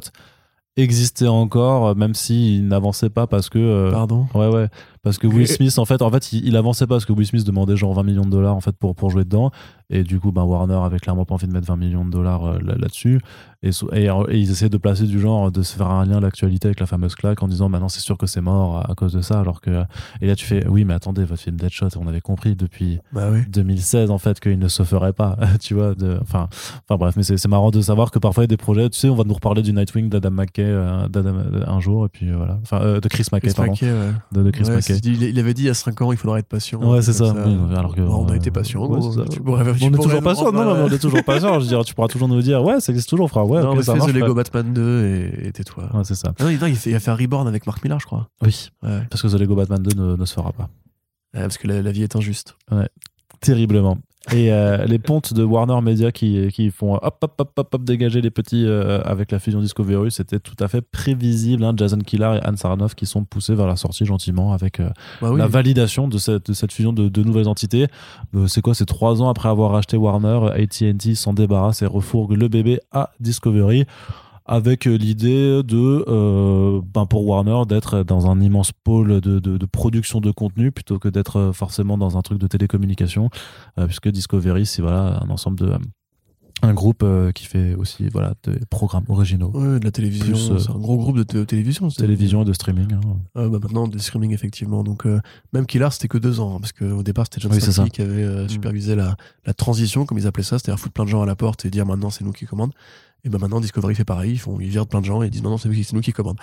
existait encore, euh, même s'il n'avançait pas parce que. euh, Pardon. Ouais, ouais. Parce que Will Smith, en fait, en fait, il, il avançait pas parce que Will Smith demandait genre 20 millions de dollars en fait pour, pour jouer dedans. Et du coup, ben, Warner avait clairement pas envie de mettre 20 millions de dollars euh, là- là-dessus. et, et ils essayaient de placer du genre, de se faire un lien à l'actualité avec la fameuse claque en disant maintenant c'est sûr que c'est mort à, à cause de ça. Alors que. Et là, tu fais oui, mais attendez, votre film Deadshot, on avait compris depuis Bah oui. 2016 en fait qu'il ne se ferait pas. tu vois, enfin, enfin bref, mais c'est marrant de savoir que parfois il y a des projets, tu sais, on va nous reparler du Nightwing d'Adam McKay euh, d'Adam- un jour, et puis euh, voilà. Enfin, euh, de Chris McKay, Chris pardon. Ouais. De, de Chris Ouais, McKay. il, il avait dit il y a 5 ans, il faudra être patient. Ouais, c'est ça. Oui, alors que, on a euh, été patient. ouais, gros. Tu pourrais- on est pourrais toujours nous patient. Non, on euh, est toujours patient. Je veux dire, tu pourras toujours nous dire, ouais, ça existe toujours, frère. Ouais, non, ok, mais ça fais marche. The Lego frère. Batman 2 et, et tais-toi. Ouais, c'est ça. Ah non, il, non, a fait un Reborn avec Mark Millar, je crois. Oui, Ouais. parce que The Lego Batman 2 ne, ne se fera pas. Ouais, parce que la, la vie est injuste. Terriblement. Et euh, les pontes de Warner Media qui, qui font hop, hop, hop, hop, hop, dégager les petits euh, avec la fusion Discovery, c'était tout à fait prévisible. hein. Jason Killar et Anne Saranoff qui sont poussés vers la sortie gentiment avec euh, Bah oui. la validation de cette, de cette fusion de, de nouvelles entités. C'est quoi C'est trois ans après avoir acheté Warner, AT&T s'en débarrasse et refourgue le bébé à Discovery. Avec euh, l'idée de, euh, ben pour Warner, d'être dans un immense pôle de, de, de production de contenu plutôt que d'être euh, forcément dans un truc de télécommunication, euh, puisque Discovery, c'est voilà un ensemble de un groupe qui fait aussi voilà des programmes originaux, Ouais, de la télévision. C'est un gros groupe de té- télévision. télévision et de streaming. hein. Ah, bah maintenant, des streaming, effectivement. Donc, même Killard, c'était que deux ans, hein, parce qu'au départ, c'était John Oui, qui avait Mm. supervisé la, la transition, comme ils appelaient ça, c'est-à-dire foutre plein de gens à la porte et dire maintenant, c'est nous qui commandent. Et ben maintenant, Discovery fait pareil, ils, font, ils virent plein de gens et ils disent nous qui- c'est nous qui commandent.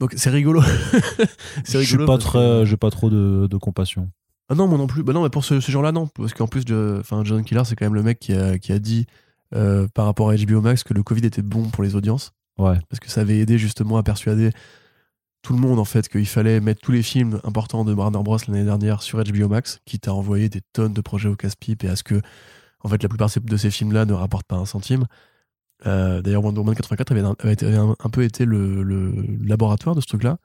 Donc, c'est rigolo. c'est Je suis pas très, j'ai pas trop de, de compassion. Ah non, moi non plus. Bah non, mais pour ce, ce genre-là, non. Parce qu'en plus, je- enfin, John Killer, c'est quand même le mec qui a, qui a dit euh, par rapport à HBO Max que le Covid était bon pour les audiences. Ouais. Parce que ça avait aidé justement à persuader tout le monde en fait qu'il fallait mettre tous les films importants de Warner Bros l'année dernière sur HBO Max, quitte à envoyer des tonnes de projets au casse-pipe et à ce que en fait la plupart de ces films-là ne rapportent pas un centime. Euh, D'ailleurs, Wonder Woman 84 avait, un, peu été le, laboratoire de ce truc-là.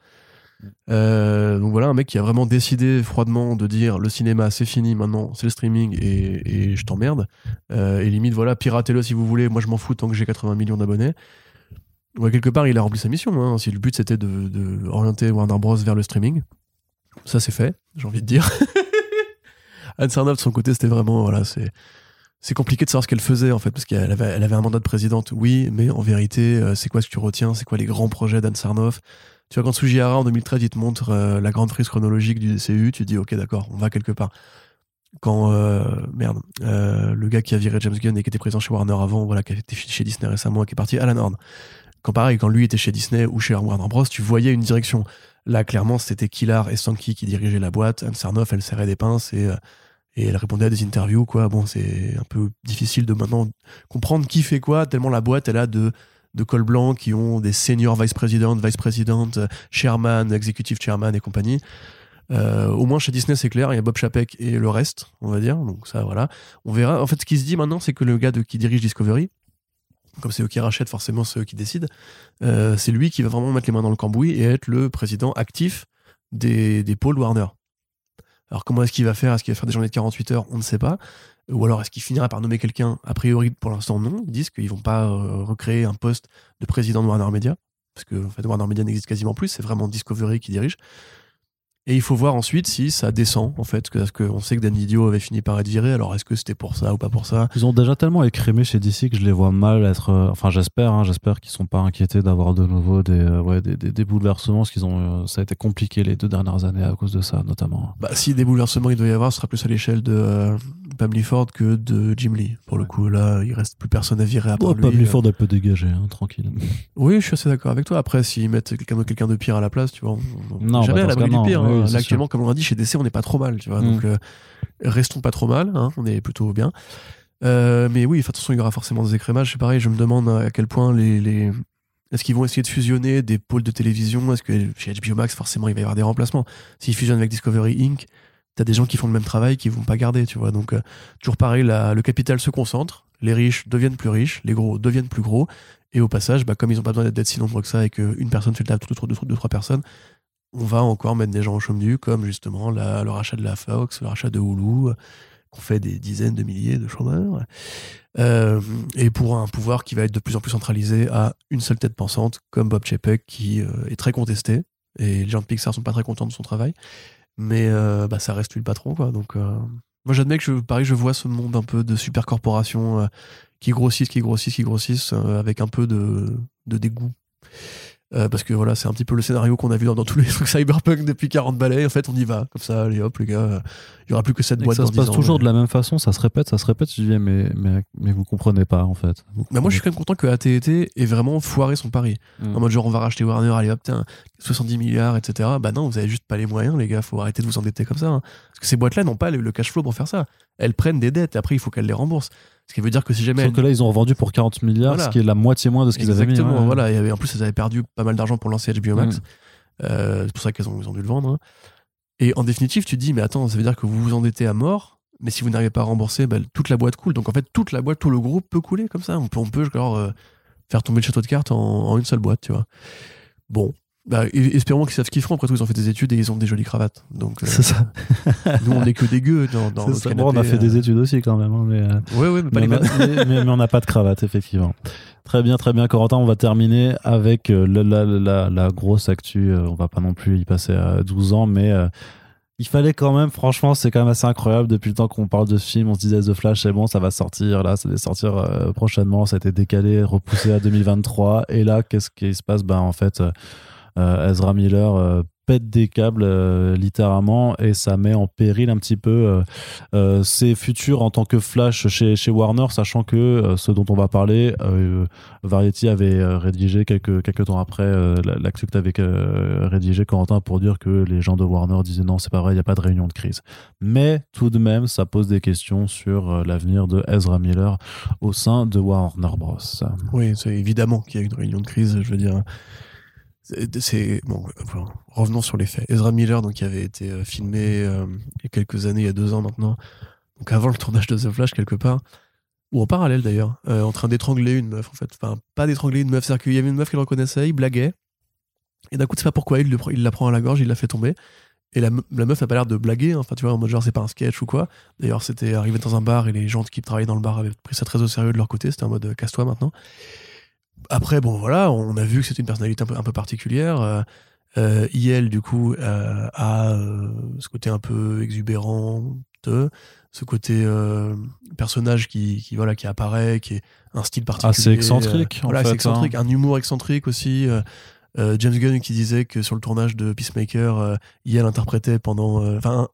Euh, donc voilà, un mec qui a vraiment décidé froidement de dire le cinéma c'est fini maintenant, c'est le streaming et, et je t'emmerde. Euh, et limite, voilà, piratez-le si vous voulez, moi je m'en fous tant que j'ai 80 millions d'abonnés. Ouais, quelque part, il a rempli sa mission. hein. Si le but c'était de, de orienter Warner Bros vers le streaming, ça c'est fait, j'ai envie de dire. Anne Sarnoff, de son côté, c'était vraiment, voilà, c'est. C'est compliqué de savoir ce qu'elle faisait en fait, parce qu'elle avait, elle avait un mandat de présidente, oui, mais en vérité, euh, c'est quoi ce que tu retiens? C'est quoi les grands projets d'Anne Sarnoff? Tu vois, quand Sujihara en 2013, il te montre euh, la grande frise chronologique du DCU, tu dis, ok, d'accord, on va quelque part. Quand, euh, merde, le gars qui a viré James Gunn et qui était présent chez Warner avant, voilà, qui était chez Disney récemment qui est parti, Alan Horn. Quand pareil, quand lui était chez Disney ou chez Warner Bros, tu voyais une direction. Là, clairement, c'était Killar et Sankey qui dirigeaient la boîte. Anne Sarnoff, elle serrait des pinces et, et elle répondait à des interviews, quoi. Bon, c'est un peu difficile de maintenant comprendre qui fait quoi, tellement la boîte, elle a de, de col blanc qui ont des seniors vice-présidentes, vice-présidentes, euh, chairman, executive chairman et compagnie. Euh, au moins chez Disney, c'est clair, il y a Bob Chapek et le reste, on va dire. Donc ça, voilà. On verra. En fait, ce qui se dit maintenant, c'est que le gars qui dirige Discovery, comme c'est eux qui rachètent, forcément, c'est eux qui décident, euh, c'est lui qui va vraiment mettre les mains dans le cambouis et être le président actif des, des pôles Warner. Alors comment est-ce qu'il va faire? Est-ce qu'il va faire des journées de 48 heures? On ne sait pas. Ou alors est-ce qu'il finira par nommer quelqu'un? A priori, pour l'instant, non. Ils disent qu'ils vont pas euh, recréer un poste de président de Warner Media. Parce que en fait, Warner Media n'existe quasiment plus. C'est vraiment Discovery qui dirige. Et il faut voir ensuite si ça descend, en fait. Parce qu'on sait que Dan Didio avait fini par être viré. Alors est-ce que c'était pour ça ou pas pour ça? Ils ont déjà tellement écrémé chez DC que je les vois mal être. euh, enfin, j'espère, hein, j'espère qu'ils sont pas inquiétés d'avoir de nouveau des, euh, ouais, des, des, des bouleversements, parce qu'ils ont, euh, ça a été compliqué les deux dernières années à cause de ça, notamment. Bah, si des bouleversements il doit y avoir, ce sera plus à l'échelle de euh, Pam Ford que de Jim Lee. Pour le coup, là, il reste plus personne à virer à part Oh, lui. Pam Ford, elle peut dégager, hein, tranquille. Oui, je suis assez d'accord avec toi. Après, s'ils mettent quelqu'un de, quelqu'un de pire à la place, tu vois, on- on- Non, jamais bah, à ce du pire. hein. Oui, Là, actuellement, comme on l'a dit, chez DC, on n'est pas trop mal, tu vois. Mm. Donc, euh, restons pas trop mal, hein, on est plutôt bien. Euh, mais oui, de toute façon, il y aura forcément des écrémages. C'est pareil, je me demande à quel point les. les... Est-ce qu'ils vont essayer de fusionner des pôles de télévision Est-ce que chez HBO Max, forcément, il va y avoir des remplacements? S'ils fusionnent avec Discovery Inc., t'as des gens qui font le même travail qui vont pas garder, tu vois. Donc, euh, toujours pareil, la- le capital se concentre, les riches deviennent plus riches, les gros deviennent plus gros, et au passage, bah, comme ils ont pas besoin d'être si nombreux que ça et qu'une personne fait le taf de deux, trois personnes, on va encore mettre des gens au du, comme justement le rachat de la Fox, le rachat de Hulu, qu'on fait des dizaines de milliers de chômeurs. Euh, et pour un pouvoir qui va être de plus en plus centralisé à une seule tête pensante, comme Bob Chapek, qui euh, est très contesté. Et les gens de Pixar sont pas très contents de son travail. Mais euh, bah, ça reste lui le patron, quoi. Donc, moi, j'admets que je, pareil, je vois ce monde un peu de super corporations euh, qui grossissent, qui grossissent, qui grossissent, avec un peu de dégoût. Euh, parce que voilà, c'est un petit peu le scénario qu'on a vu dans, dans tous les trucs cyberpunk depuis 40 balais. En fait, on y va, comme ça, allez hop, les gars, euh, il y aura plus que cette boîte ça dans se passe 10 ans, toujours de la même façon, ça se répète, ça se répète. Je dis, mais, mais, mais vous comprenez pas, en fait. Vous Mais moi, je suis quand même content que AT&T ait vraiment foiré son pari. Mm. En mode genre, on va racheter Warner, allez hop, tiens, 70 milliards, etc. Bah non, vous avez juste pas les moyens, les gars, faut arrêter de vous endetter comme ça. hein. Parce que ces boîtes-là n'ont pas le, le cash flow pour faire ça. Elles prennent des dettes, et après, il faut qu'elles les remboursent. Ce qui veut dire que si jamais Sauf que là, ils ont revendu pour 40 milliards, Voilà. ce qui est la moitié moins de ce qu'ils avaient mis. Exactement, ouais. voilà. Et en plus, elles avaient perdu pas mal d'argent pour lancer HBO Max. Mm. Euh, c'est pour ça qu'elles ont, ils ont dû le vendre. hein. Et en définitive, tu te dis, mais attends, ça veut dire que vous vous endettez à mort, mais si vous n'arrivez pas à rembourser, bah, toute la boîte coule. Donc en fait, toute la boîte, tout le groupe peut couler comme ça. On peut, on peut genre, euh, faire tomber le château de cartes en, en une seule boîte, tu vois. Bon, Bah, espérons qu'ils savent ce qu'ils font. Après tout, ils ont fait des études et ils ont des jolies cravates. Donc, euh, C'est ça. nous, on est que des gueux dans, dans ça. canapé, Bon, on a fait euh. des études aussi quand même. hein, mais, euh, ouais, mais pas mais, les on a, mais- on n'a pas de cravate, effectivement. Très bien, très bien, Corentin. On va terminer avec euh, la, la- la- la grosse actu. Euh, On va pas non plus y passer à 12 ans, mais euh, il fallait quand même, franchement, c'est quand même assez incroyable. Depuis le temps qu'on parle de ce film, on se disait The Flash, c'est bon, ça va sortir. Là, ça va sortir euh, prochainement. Ça a été décalé, repoussé à 2023. Et là, qu'est-ce qui se passe? Ben, en fait, euh, euh, Ezra Miller euh, pète des câbles euh, littéralement et ça met en péril un petit peu euh, euh, ses futurs en tant que Flash chez, chez Warner, sachant que euh, ce dont on va parler, euh, Variety avait euh, rédigé quelques, quelques temps après euh, la- l'actu que tu rédigé, Corentin, pour dire que les gens de Warner disaient non, c'est pas vrai, il n'y a pas de réunion de crise. Mais tout de même, ça pose des questions sur euh, l'avenir de Ezra Miller au sein de Warner Bros. Oui, c'est évidemment qu'il y a une réunion de crise, je veux dire. Voilà. revenons sur les faits. Ezra Miller, donc, qui avait été euh, filmé euh, il y a quelques années, il y a deux ans maintenant, donc avant le tournage de The Flash quelque part, ou en parallèle d'ailleurs, euh, en train d'étrangler une meuf en fait. Enfin, pas d'étrangler une meuf, c'est-à-dire qu'il y avait une meuf qu'il reconnaissait, il blaguait, et d'un coup, tu sais pas pourquoi, il, la prend à la gorge, il la fait tomber. Et la, me- la meuf a pas l'air de blaguer, enfin tu vois, en mode genre c'est pas un sketch ou quoi. D'ailleurs, c'était arrivé dans un bar et les gens qui travaillaient dans le bar avaient pris ça très au sérieux de leur côté, c'était en mode euh, casse-toi maintenant. Après, bon, voilà, on a vu que c'était une personnalité un peu, un peu particulière. Euh, euh, IL, du coup, euh, a euh, ce côté un peu exubérant, ce côté personnage qui, qui, voilà, qui apparaît, qui est un style particulier. Assez excentrique, en voilà, fait, excentrique, hein. un humour excentrique aussi. James Gunn qui disait que sur le tournage de Peacemaker, IL interprétait pendant. Enfin,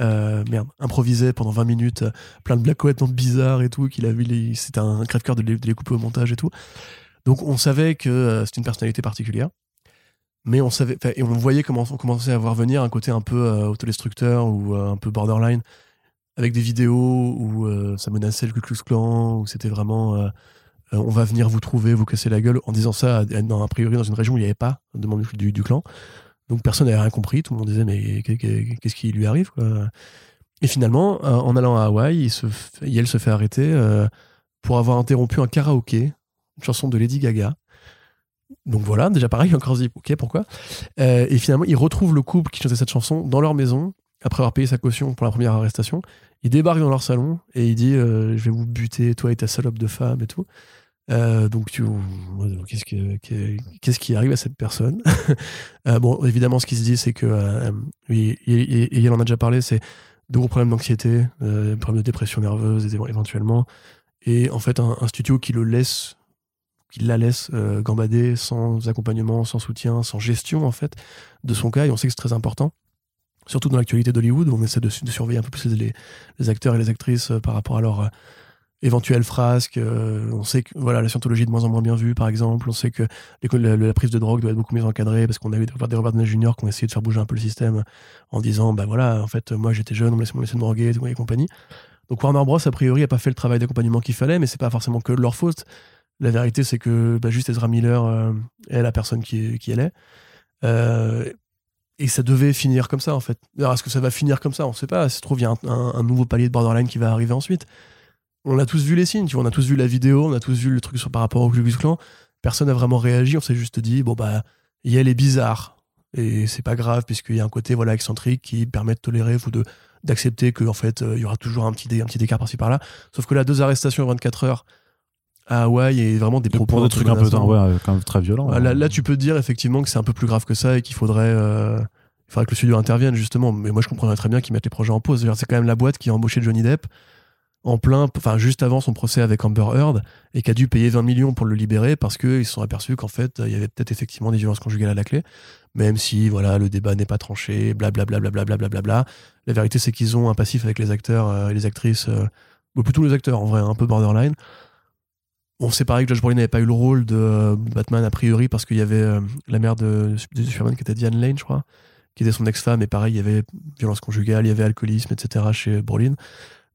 euh, merde, improvisait pendant 20 minutes euh, plein de blagues complètement bizarres et tout, qu'il a vu, c'était un crève-cœur de, de les couper au montage et tout. Donc on savait que euh, c'était une personnalité particulière, mais on voyait comment on commençait à voir venir un côté un peu euh, autodestructeur ou euh, un peu borderline, avec des vidéos où ça menaçait le Ku Klux où c'était vraiment on va venir vous trouver, vous casser la gueule, en disant ça a priori dans une région où il n'y avait pas de membres du, clan. Donc personne n'avait rien compris, tout le monde disait mais qu'est- qu'est- qu'est-ce qui lui arrive Et finalement, en allant à Hawaï, il se fait- arrêter pour avoir interrompu un karaoké, chanson de Lady Gaga. Donc voilà, déjà pareil, encore dit, ok, pourquoi? Euh, Et finalement, il retrouve le couple qui chantait cette chanson dans leur maison, après avoir payé sa caution pour la première arrestation. Il débarque dans leur salon et il dit euh, Je vais vous buter, toi et ta salope de femme et tout. Euh, donc, tu, qu'est-ce, que- que- qu'est-ce qui arrive à cette personne? Bon, évidemment, ce qui se dit, c'est que, et, elle en a déjà parlé, c'est de gros problèmes d'anxiété, problèmes de dépression nerveuse éve- éventuellement, et en fait, un studio qui le laisse, qui la laisse euh, gambader sans accompagnement, sans soutien, sans gestion, en fait, de son cas, et on sait que c'est très important. Surtout dans l'actualité d'Hollywood, où on essaie de, su- de surveiller un peu plus les, les acteurs et les actrices euh, par rapport à leur euh, éventuelles frasques. on sait que voilà, la scientologie est de moins en moins bien vue, par exemple. On sait que la, prise de drogue doit être beaucoup mieux encadrée parce qu'on a eu des Robert Downey Jr. qui ont essayé de faire bouger un peu le système en disant bah voilà, en fait, moi j'étais jeune, on me laissait, me laissait droguer et, compagnie. Donc Warner Bros, a priori, a pas fait le travail d'accompagnement qu'il fallait, mais c'est pas forcément que leur faute. La vérité, c'est que bah, juste Ezra Miller euh, est la personne qui, elle est. Euh, et ça devait finir comme ça, en fait. Alors, est-ce que ça va finir comme ça? On sait pas. Ça se trouve, il y a un nouveau palier de borderline qui va arriver ensuite. On a tous vu les signes, tu vois. On a tous vu la vidéo, on a tous vu le truc sur, par rapport au Ku Klux Klan. Personne n'a vraiment réagi. On s'est juste dit, bon, bah, Yel est bizarre. Et c'est pas grave, puisqu'il y a un côté voilà, excentrique qui permet de tolérer ou de d'accepter qu'en fait, euh, il y aura toujours un petit, dé- un petit écart par-ci par-là. Sauf que là, deux arrestations en 24 heures à Hawaï et vraiment des propos Pour des trucs un peu ouais, quand même très violents. Là, là, tu peux dire effectivement que c'est un peu plus grave que ça et qu'il faudrait, euh, il faudrait que le studio intervienne justement. Mais moi, je comprendrais très bien qu'ils mettent les projets en pause. C'est quand même la boîte qui a embauché Johnny Depp en plein, enfin juste avant son procès avec Amber Heard et qui a dû payer 20 millions pour le libérer parce qu'ils se sont aperçus qu'en fait, il y avait peut-être effectivement des violences conjugales à la clé. Même si voilà, le débat n'est pas tranché, blablabla, blablabla, blablabla. La vérité, c'est qu'ils ont un passif avec les acteurs euh, et les actrices, euh, ou plutôt les acteurs en vrai, un peu borderline. On sait pareil que Josh Brolin n'avait pas eu le rôle de euh, Batman a priori parce qu'il y avait euh, la mère de, de Superman qui était Diane Lane, je crois, qui était son ex-femme et pareil, il y avait violence conjugale, il y avait alcoolisme, etc. chez Brolin.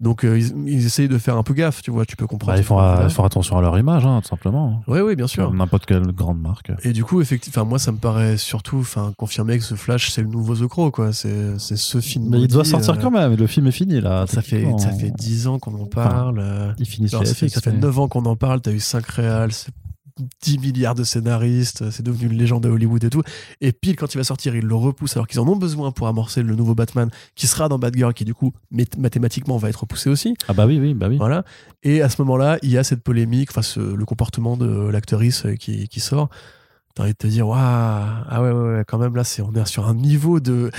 Donc euh, ils, ils essayent de faire un peu gaffe, tu vois, tu peux comprendre. Bah, ils font, euh, faire attention à leur image, hein, tout simplement. Ouais, ouais, bien sûr. Comme n'importe quelle grande marque. Et du coup, effectivement, moi, ça me paraît surtout, enfin, confirmer que ce Flash, c'est le nouveau The Crow, quoi. C'est, c'est ce film. Mais il doit sortir euh, quand même, et le film est fini là. Ça fait, ça fait 10 ans qu'on en parle. euh, Il finit alors, chez ça fait, FX, ça fait mais- 9 ans qu'on en parle. T'as eu 5 réals. C'est 10 milliards de scénaristes, c'est devenu une légende de Hollywood et tout. Et pile quand il va sortir, ils le repoussent alors qu'ils en ont besoin pour amorcer le nouveau Batman qui sera dans Batgirl, qui du coup mathématiquement va être repoussé aussi. Ah bah oui, oui, bah oui. Voilà. Et à ce moment-là, il y a cette polémique, enfin le comportement de l'actrice qui, qui sort. T'as envie de te dire, waouh, ah ouais, ouais, ouais, quand même là, c'est on est sur un niveau de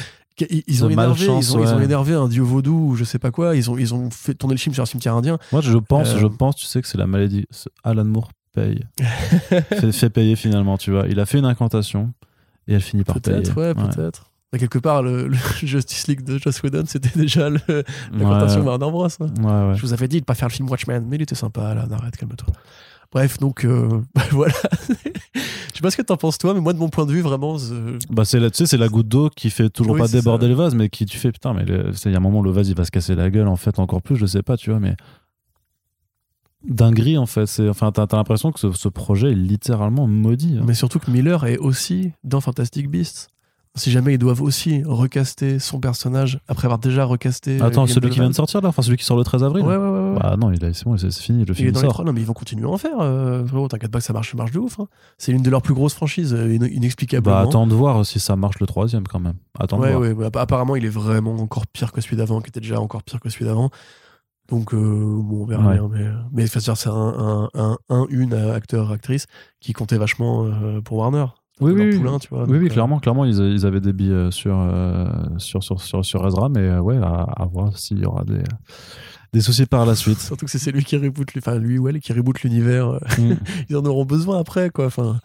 ils, ont énervé, ils, ont, ils, ont, énervé un dieu vaudou ou je sais pas quoi. Ils ont, ils ont fait tourner le film sur un cimetière indien. Moi, je pense, je euh, pense, tu sais que c'est la maladie. Alan Moore paye. fait, payer finalement, tu vois. Il a fait une incantation et elle finit par payer. Peut-être, ouais, peut-être. quelque part, le, Justice League de Joss Whedon, c'était déjà l'incantation ouais. Warner Bros. Hein. Ouais, je vous avais dit de pas faire le film Watchmen, mais il était sympa, là, arrête, calme-toi. Bref, donc euh, voilà. je sais pas ce que t'en penses toi, mais moi de mon point de vue, vraiment. Bah c'est là, tu sais, c'est la goutte d'eau qui fait toujours pas déborder le vase, mais qui tu fais putain, mais il y a un moment le vase il va se casser la gueule en fait encore plus, je sais pas, tu vois, mais dinguerie en fait. C'est enfin t'as as, l'impression que ce, ce, projet est littéralement maudit. Hein. Mais surtout que Miller est aussi dans Fantastic Beasts si jamais ils doivent aussi recaster son personnage après avoir déjà recasté. Attends, celui qui vient de sortir là, enfin celui qui sort le 13 avril. Ouais, ouais, ouais. Bah non, c'est bon, c'est fini, le film il est dans sort. Les non, mais ils vont continuer à en faire. Euh, t'inquiète pas que ça marche, marche de ouf. Hein. C'est l'une de leurs plus grosses franchises, euh, inexplicablement. Bah attends de voir si ça marche le troisième quand même. Attends ouais, de voir. Ouais, ouais. Apparemment, il est vraiment encore pire que celui d'avant, qui était déjà encore pire que celui d'avant. Donc, euh, bon, on verra bien. Mais, mais c'est un, un, un, une acteur, actrice qui comptait vachement pour Warner. Oui, oui, tu vois, oui, oui, clairement, clairement, ils, ils, avaient des billes euh, sur, euh, sur, sur, sur, sur, Ezra, mais euh, ouais, à, voir s'il y aura des, des soucis par la suite. Surtout que c'est lui qui reboot, enfin lui ou elle qui reboot l'univers. Mm. ils en auront besoin après, quoi. Enfin,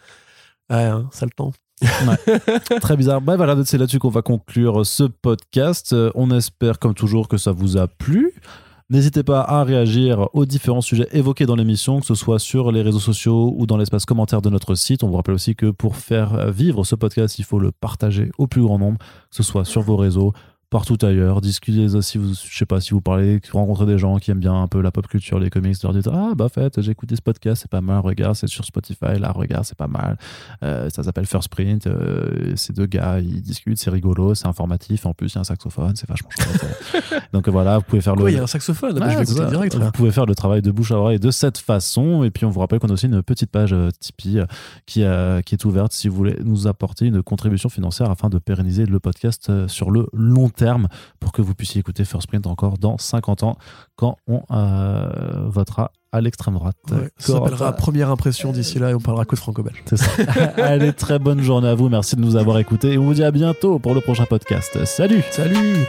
ouais, hein, ça le temps. Ouais. Très bizarre. Bah voilà, c'est là-dessus qu'on va conclure ce podcast. On espère, comme toujours, que ça vous a plu. N'hésitez pas à réagir aux différents sujets évoqués dans l'émission, que ce soit sur les réseaux sociaux ou dans l'espace commentaire de notre site. On vous rappelle aussi que pour faire vivre ce podcast, il faut le partager au plus grand nombre, que ce soit sur vos réseaux, partout ailleurs. Discutez aussi, vous, je sais pas si vous parlez, rencontrez des gens qui aiment bien un peu la pop culture, les comics, leur dites Ah, bah, en fait, j'ai écouté ce podcast, c'est pas mal, regarde, c'est sur Spotify, là, regarde, c'est pas mal. Euh, ça s'appelle First Print. Euh, ces deux gars, ils discutent, c'est rigolo, c'est informatif. En plus, il y a un saxophone, c'est vachement chouette. Donc voilà, vous pouvez faire le. il y a un saxophone, je vais direct. Vous pouvez faire le travail de bouche à oreille de cette façon. Et puis, on vous rappelle qu'on a aussi une petite page euh, Tipeee qui, qui est ouverte si vous voulez nous apporter une contribution financière afin de pérenniser le podcast sur le long terme terme pour que vous puissiez écouter First Print encore dans 50 ans quand on euh, votera à l'extrême droite. ça s'appellera Première Impression d'ici là et on parlera que de franco-belge. C'est ça. Allez, très bonne journée à vous. Merci de nous avoir écoutés et on vous dit à bientôt pour le prochain podcast. Salut Salut